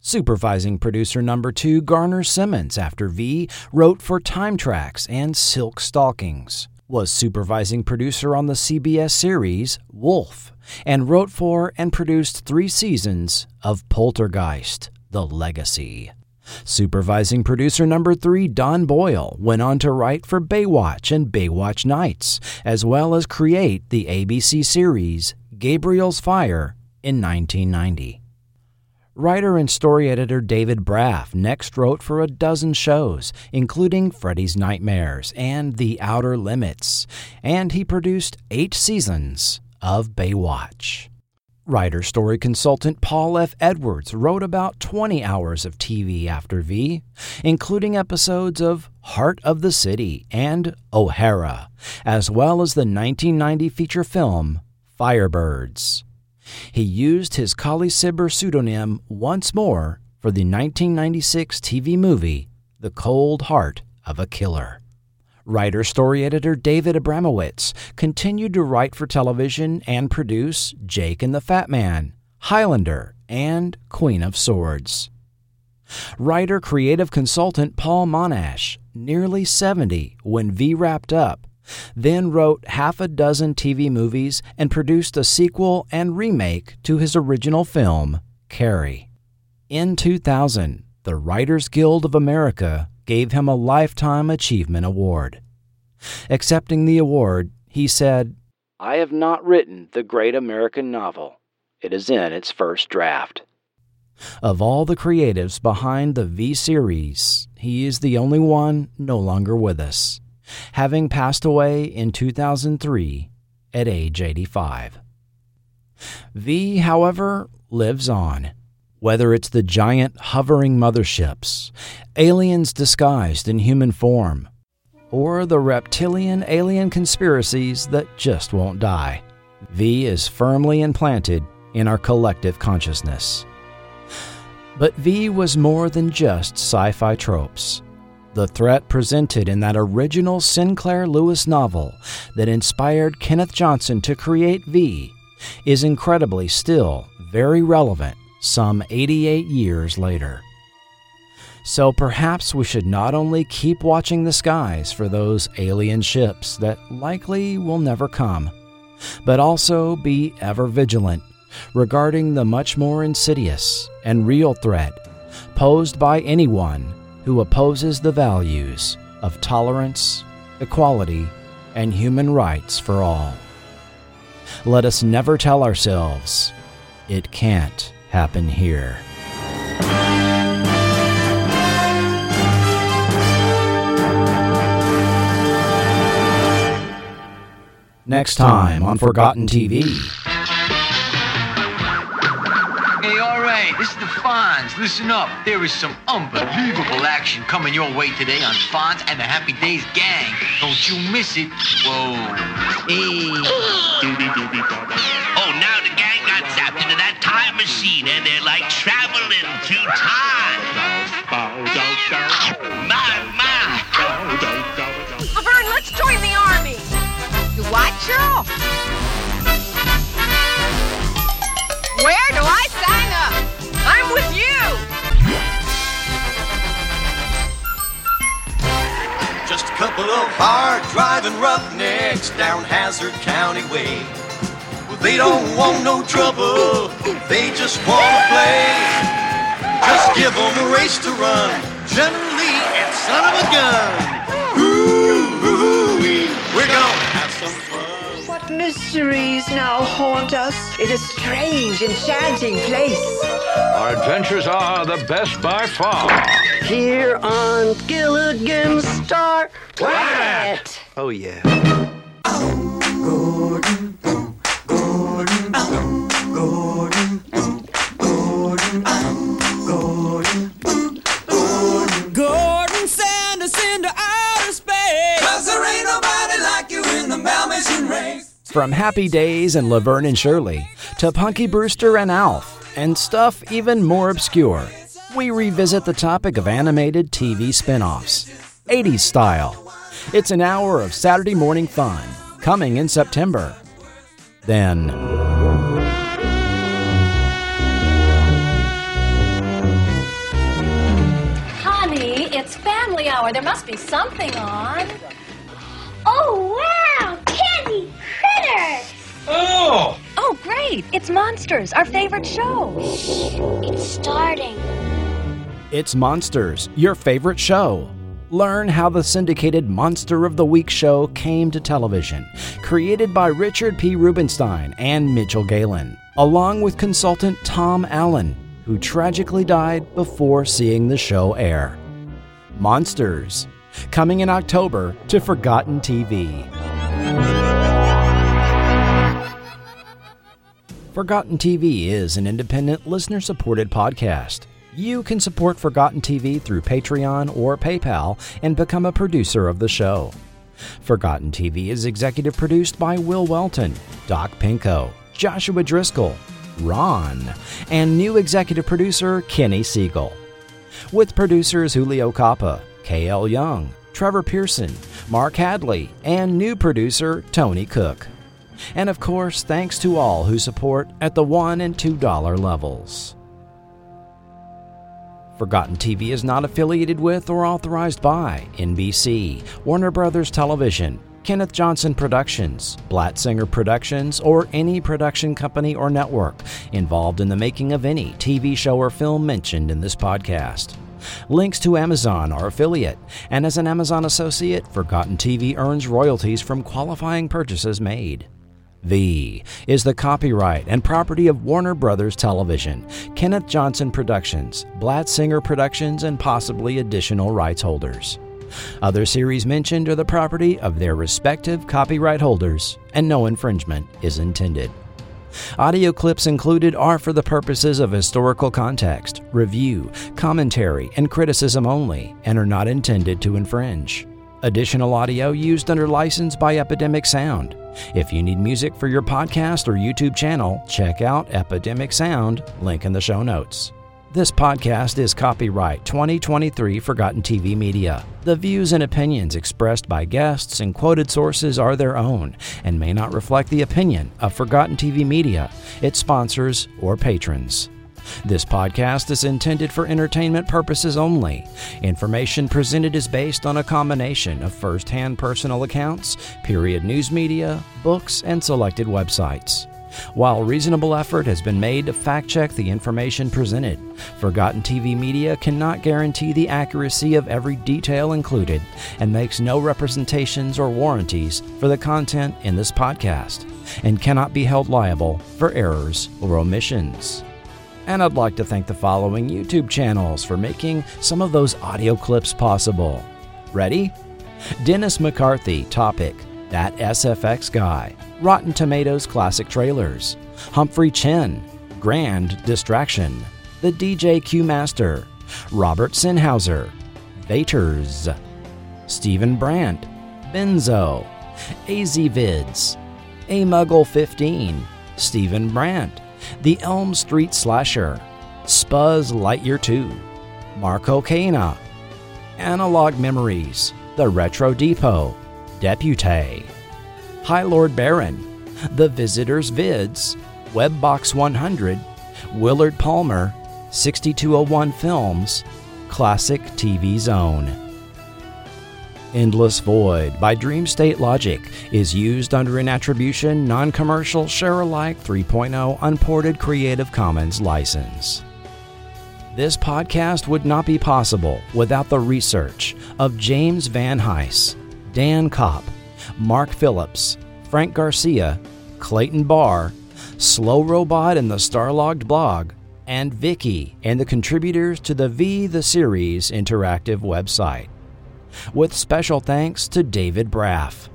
Supervising producer number two, Garner Simmons, after V, wrote for Time Trax and Silk Stalkings, was supervising producer on the CBS series Wolf, and wrote for and produced three seasons of Poltergeist, the Legacy. Supervising producer number three, Don Boyle, went on to write for Baywatch and Baywatch Nights, as well as create the ABC series Gabriel's Fire in 1990. Writer and story editor David Braff next wrote for a dozen shows, including Freddy's Nightmares and The Outer Limits, and he produced eight seasons of Baywatch. Writer story consultant Paul F. Edwards wrote about 20 hours of TV after V, including episodes of Heart of the City and O'Hara, as well as the 1990 feature film Firebirds. He used his Colley Cibber pseudonym once more for the 1996 TV movie The Cold Heart of a Killer. Writer story editor David Abramowitz continued to write for television and produce Jake and the Fat Man, Highlander, and Queen of Swords. Writer creative consultant Paul Monash, nearly 70 when V wrapped up, then wrote half a dozen TV movies and produced a sequel and remake to his original film, Carrie. In 2000, the Writers Guild of America gave him a Lifetime Achievement Award. Accepting the award, he said, I have not written the great American novel. It is in its first draft. Of all the creatives behind the V series, he is the only one no longer with us, having passed away in 2003 at age 85. V, however, lives on whether it's the giant hovering motherships, aliens disguised in human form, or the reptilian alien conspiracies that just won't die. V is firmly implanted in our collective consciousness. But V was more than just sci fi tropes. The threat presented in that original Sinclair Lewis novel that inspired Kenneth Johnson to create V is incredibly still very relevant some 88 years later. So perhaps we should not only keep watching the skies for those alien ships that likely will never come, but also be ever vigilant regarding the much more insidious and real threat posed by anyone who opposes the values of tolerance, equality, and human rights for all. Let us never tell ourselves, it can't happen here. Next time on Forgotten TV. Hey, all right, this is the Fonz. Listen up. There is some unbelievable action coming your way today on Fonz and the Happy Days Gang. Don't you miss it. Whoa. Hey. Oh, now machine and they're like traveling through time. My, my. Laverne, let's join the army. You what, Cheryl? Where do I sign up? I'm with you. Just a couple of hard driving roughnecks down Hazard County Way. They don't want no trouble, they just want to play. Just give them a race to run, generally, and son of a gun. Ooh, we're gonna have some fun. What mysteries now haunt us in a strange, enchanting place? Our adventures are the best by far. Here on Gilligan's Star Planet. Oh, yeah. Gordon, send us into outer space. Cause there ain't nobody like you in the Malmission race. From Happy Days and Laverne and Shirley to Punky Brewster and Alf, and stuff even more obscure, we revisit the topic of animated TV spin offs, 80s style. It's an hour of Saturday morning fun, coming in September. Then. Hour. There must be something on. Oh, wow! Candy critters! Oh! Oh, great! It's Monsters, our favorite show. It's starting. It's Monsters, your favorite show. Learn how the syndicated Monster of the Week show came to television, created by Richard P. Rubinstein and Mitchell Galin, along with consultant Tom Allen, who tragically died before seeing the show air. Monsters, coming in October to Forgotten TV. Forgotten TV is an independent, listener supported podcast. You can support Forgotten TV through Patreon or PayPal and become a producer of the show. Forgotten TV is executive produced by Will Welton, Doc Pinko, Joshua Driscoll, Ron, and new executive producer Kenny Siegel. With producers Julio Capa, KL Young, Trevor Pearson, Mark Hadley, and new producer Tony Cook. And of course, thanks to all who support at the $1 and $2 levels. Forgotten TV is not affiliated with or authorized by NBC, Warner Brothers Television, Kenneth Johnson Productions, Blatt-Singer Productions, or any production company or network involved in the making of any TV show or film mentioned in this podcast. Links to Amazon are affiliate, and as an Amazon associate, Forgotten TV earns royalties from qualifying purchases made. V is the copyright and property of Warner Brothers Television, Kenneth Johnson Productions, Blatt-Singer Productions, and possibly additional rights holders. Other series mentioned are the property of their respective copyright holders, and no infringement is intended. Audio clips included are for the purposes of historical context, review, commentary, and criticism only, and are not intended to infringe. Additional audio used under license by Epidemic Sound. If you need music for your podcast or YouTube channel, check out Epidemic Sound, link in the show notes. This podcast is copyright 2023 Forgotten TV Media. The views and opinions expressed by guests and quoted sources are their own and may not reflect the opinion of Forgotten TV Media, its sponsors, or patrons. This podcast is intended for entertainment purposes only. Information presented is based on a combination of first hand personal accounts, period news media, books, and selected websites. While reasonable effort has been made to fact check the information presented, Forgotten TV Media cannot guarantee the accuracy of every detail included and makes no representations or warranties for the content in this podcast and cannot be held liable for errors or omissions. And I'd like to thank the following YouTube channels for making some of those audio clips possible. Ready? Dennis McCarthy, topic That SFX Guy. Rotten Tomatoes Classic Trailers. Humphrey Chen, Grand Distraction. The DJ Q Master. Robert Sinhauser. Vaters. Stephen Brandt. Benzo. AZ Vids. A Muggle 15. Stephen Brandt. The Elm Street Slasher, Spuzz Lightyear 2, Marco Cana, Analog Memories, The Retro Depot, Depute, High Lord Baron, The Visitors Vids, Webbox 100, Willard Palmer, 6201 Films, Classic TV Zone. Endless Void by Dream State Logic is used under an attribution, non commercial, share alike 3.0 unported Creative Commons license. This podcast would not be possible without the research of James Van Hise, Dan Copp, Mark Phillips, Frank Garcia, Clayton Barr, Slow Robot and the Starlogged blog, and Vicky and the contributors to the V the Series interactive website with special thanks to David Braff.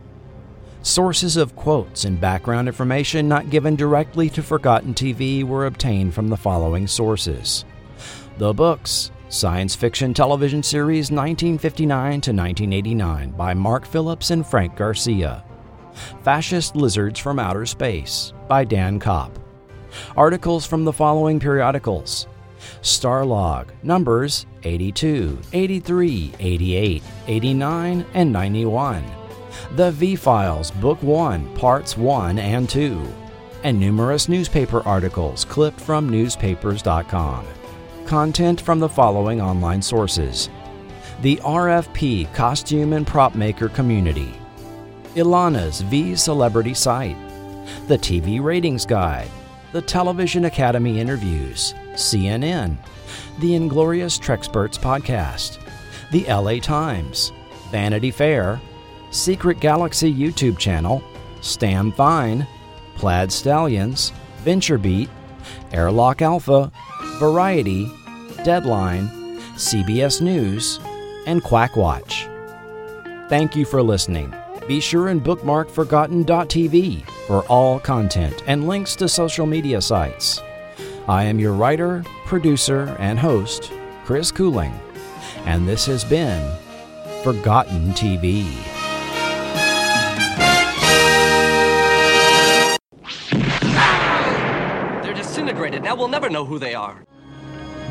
Sources of quotes and background information not given directly to Forgotten TV were obtained from the following sources The books Science Fiction Television Series 1959 to 1989 by Mark Phillips and Frank Garcia. Fascist Lizards from Outer Space by Dan Copp. Articles from the following periodicals Starlog, numbers 82, 83, 88, 89, and 91. The V Files, Book 1, Parts 1 and 2. And numerous newspaper articles clipped from newspapers.com. Content from the following online sources. The RFP Costume and Prop Maker Community, Ilana's V Celebrity Site, the TV Ratings Guide, the Television Academy Interviews, CNN, the Inglorious Treksperts Podcast, the LA Times, Vanity Fair, Secret Galaxy YouTube channel, Stam Fine, Plaid Stallions, VentureBeat, Airlock Alpha, Variety, Deadline, CBS News, and Quackwatch. Thank you for listening. Be sure and bookmark Forgotten.tv for all content and links to social media sites. I am your writer, producer, and host, Chris Cooling, and this has been Forgotten TV. Never know who they are.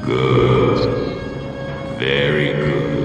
Good. Very good.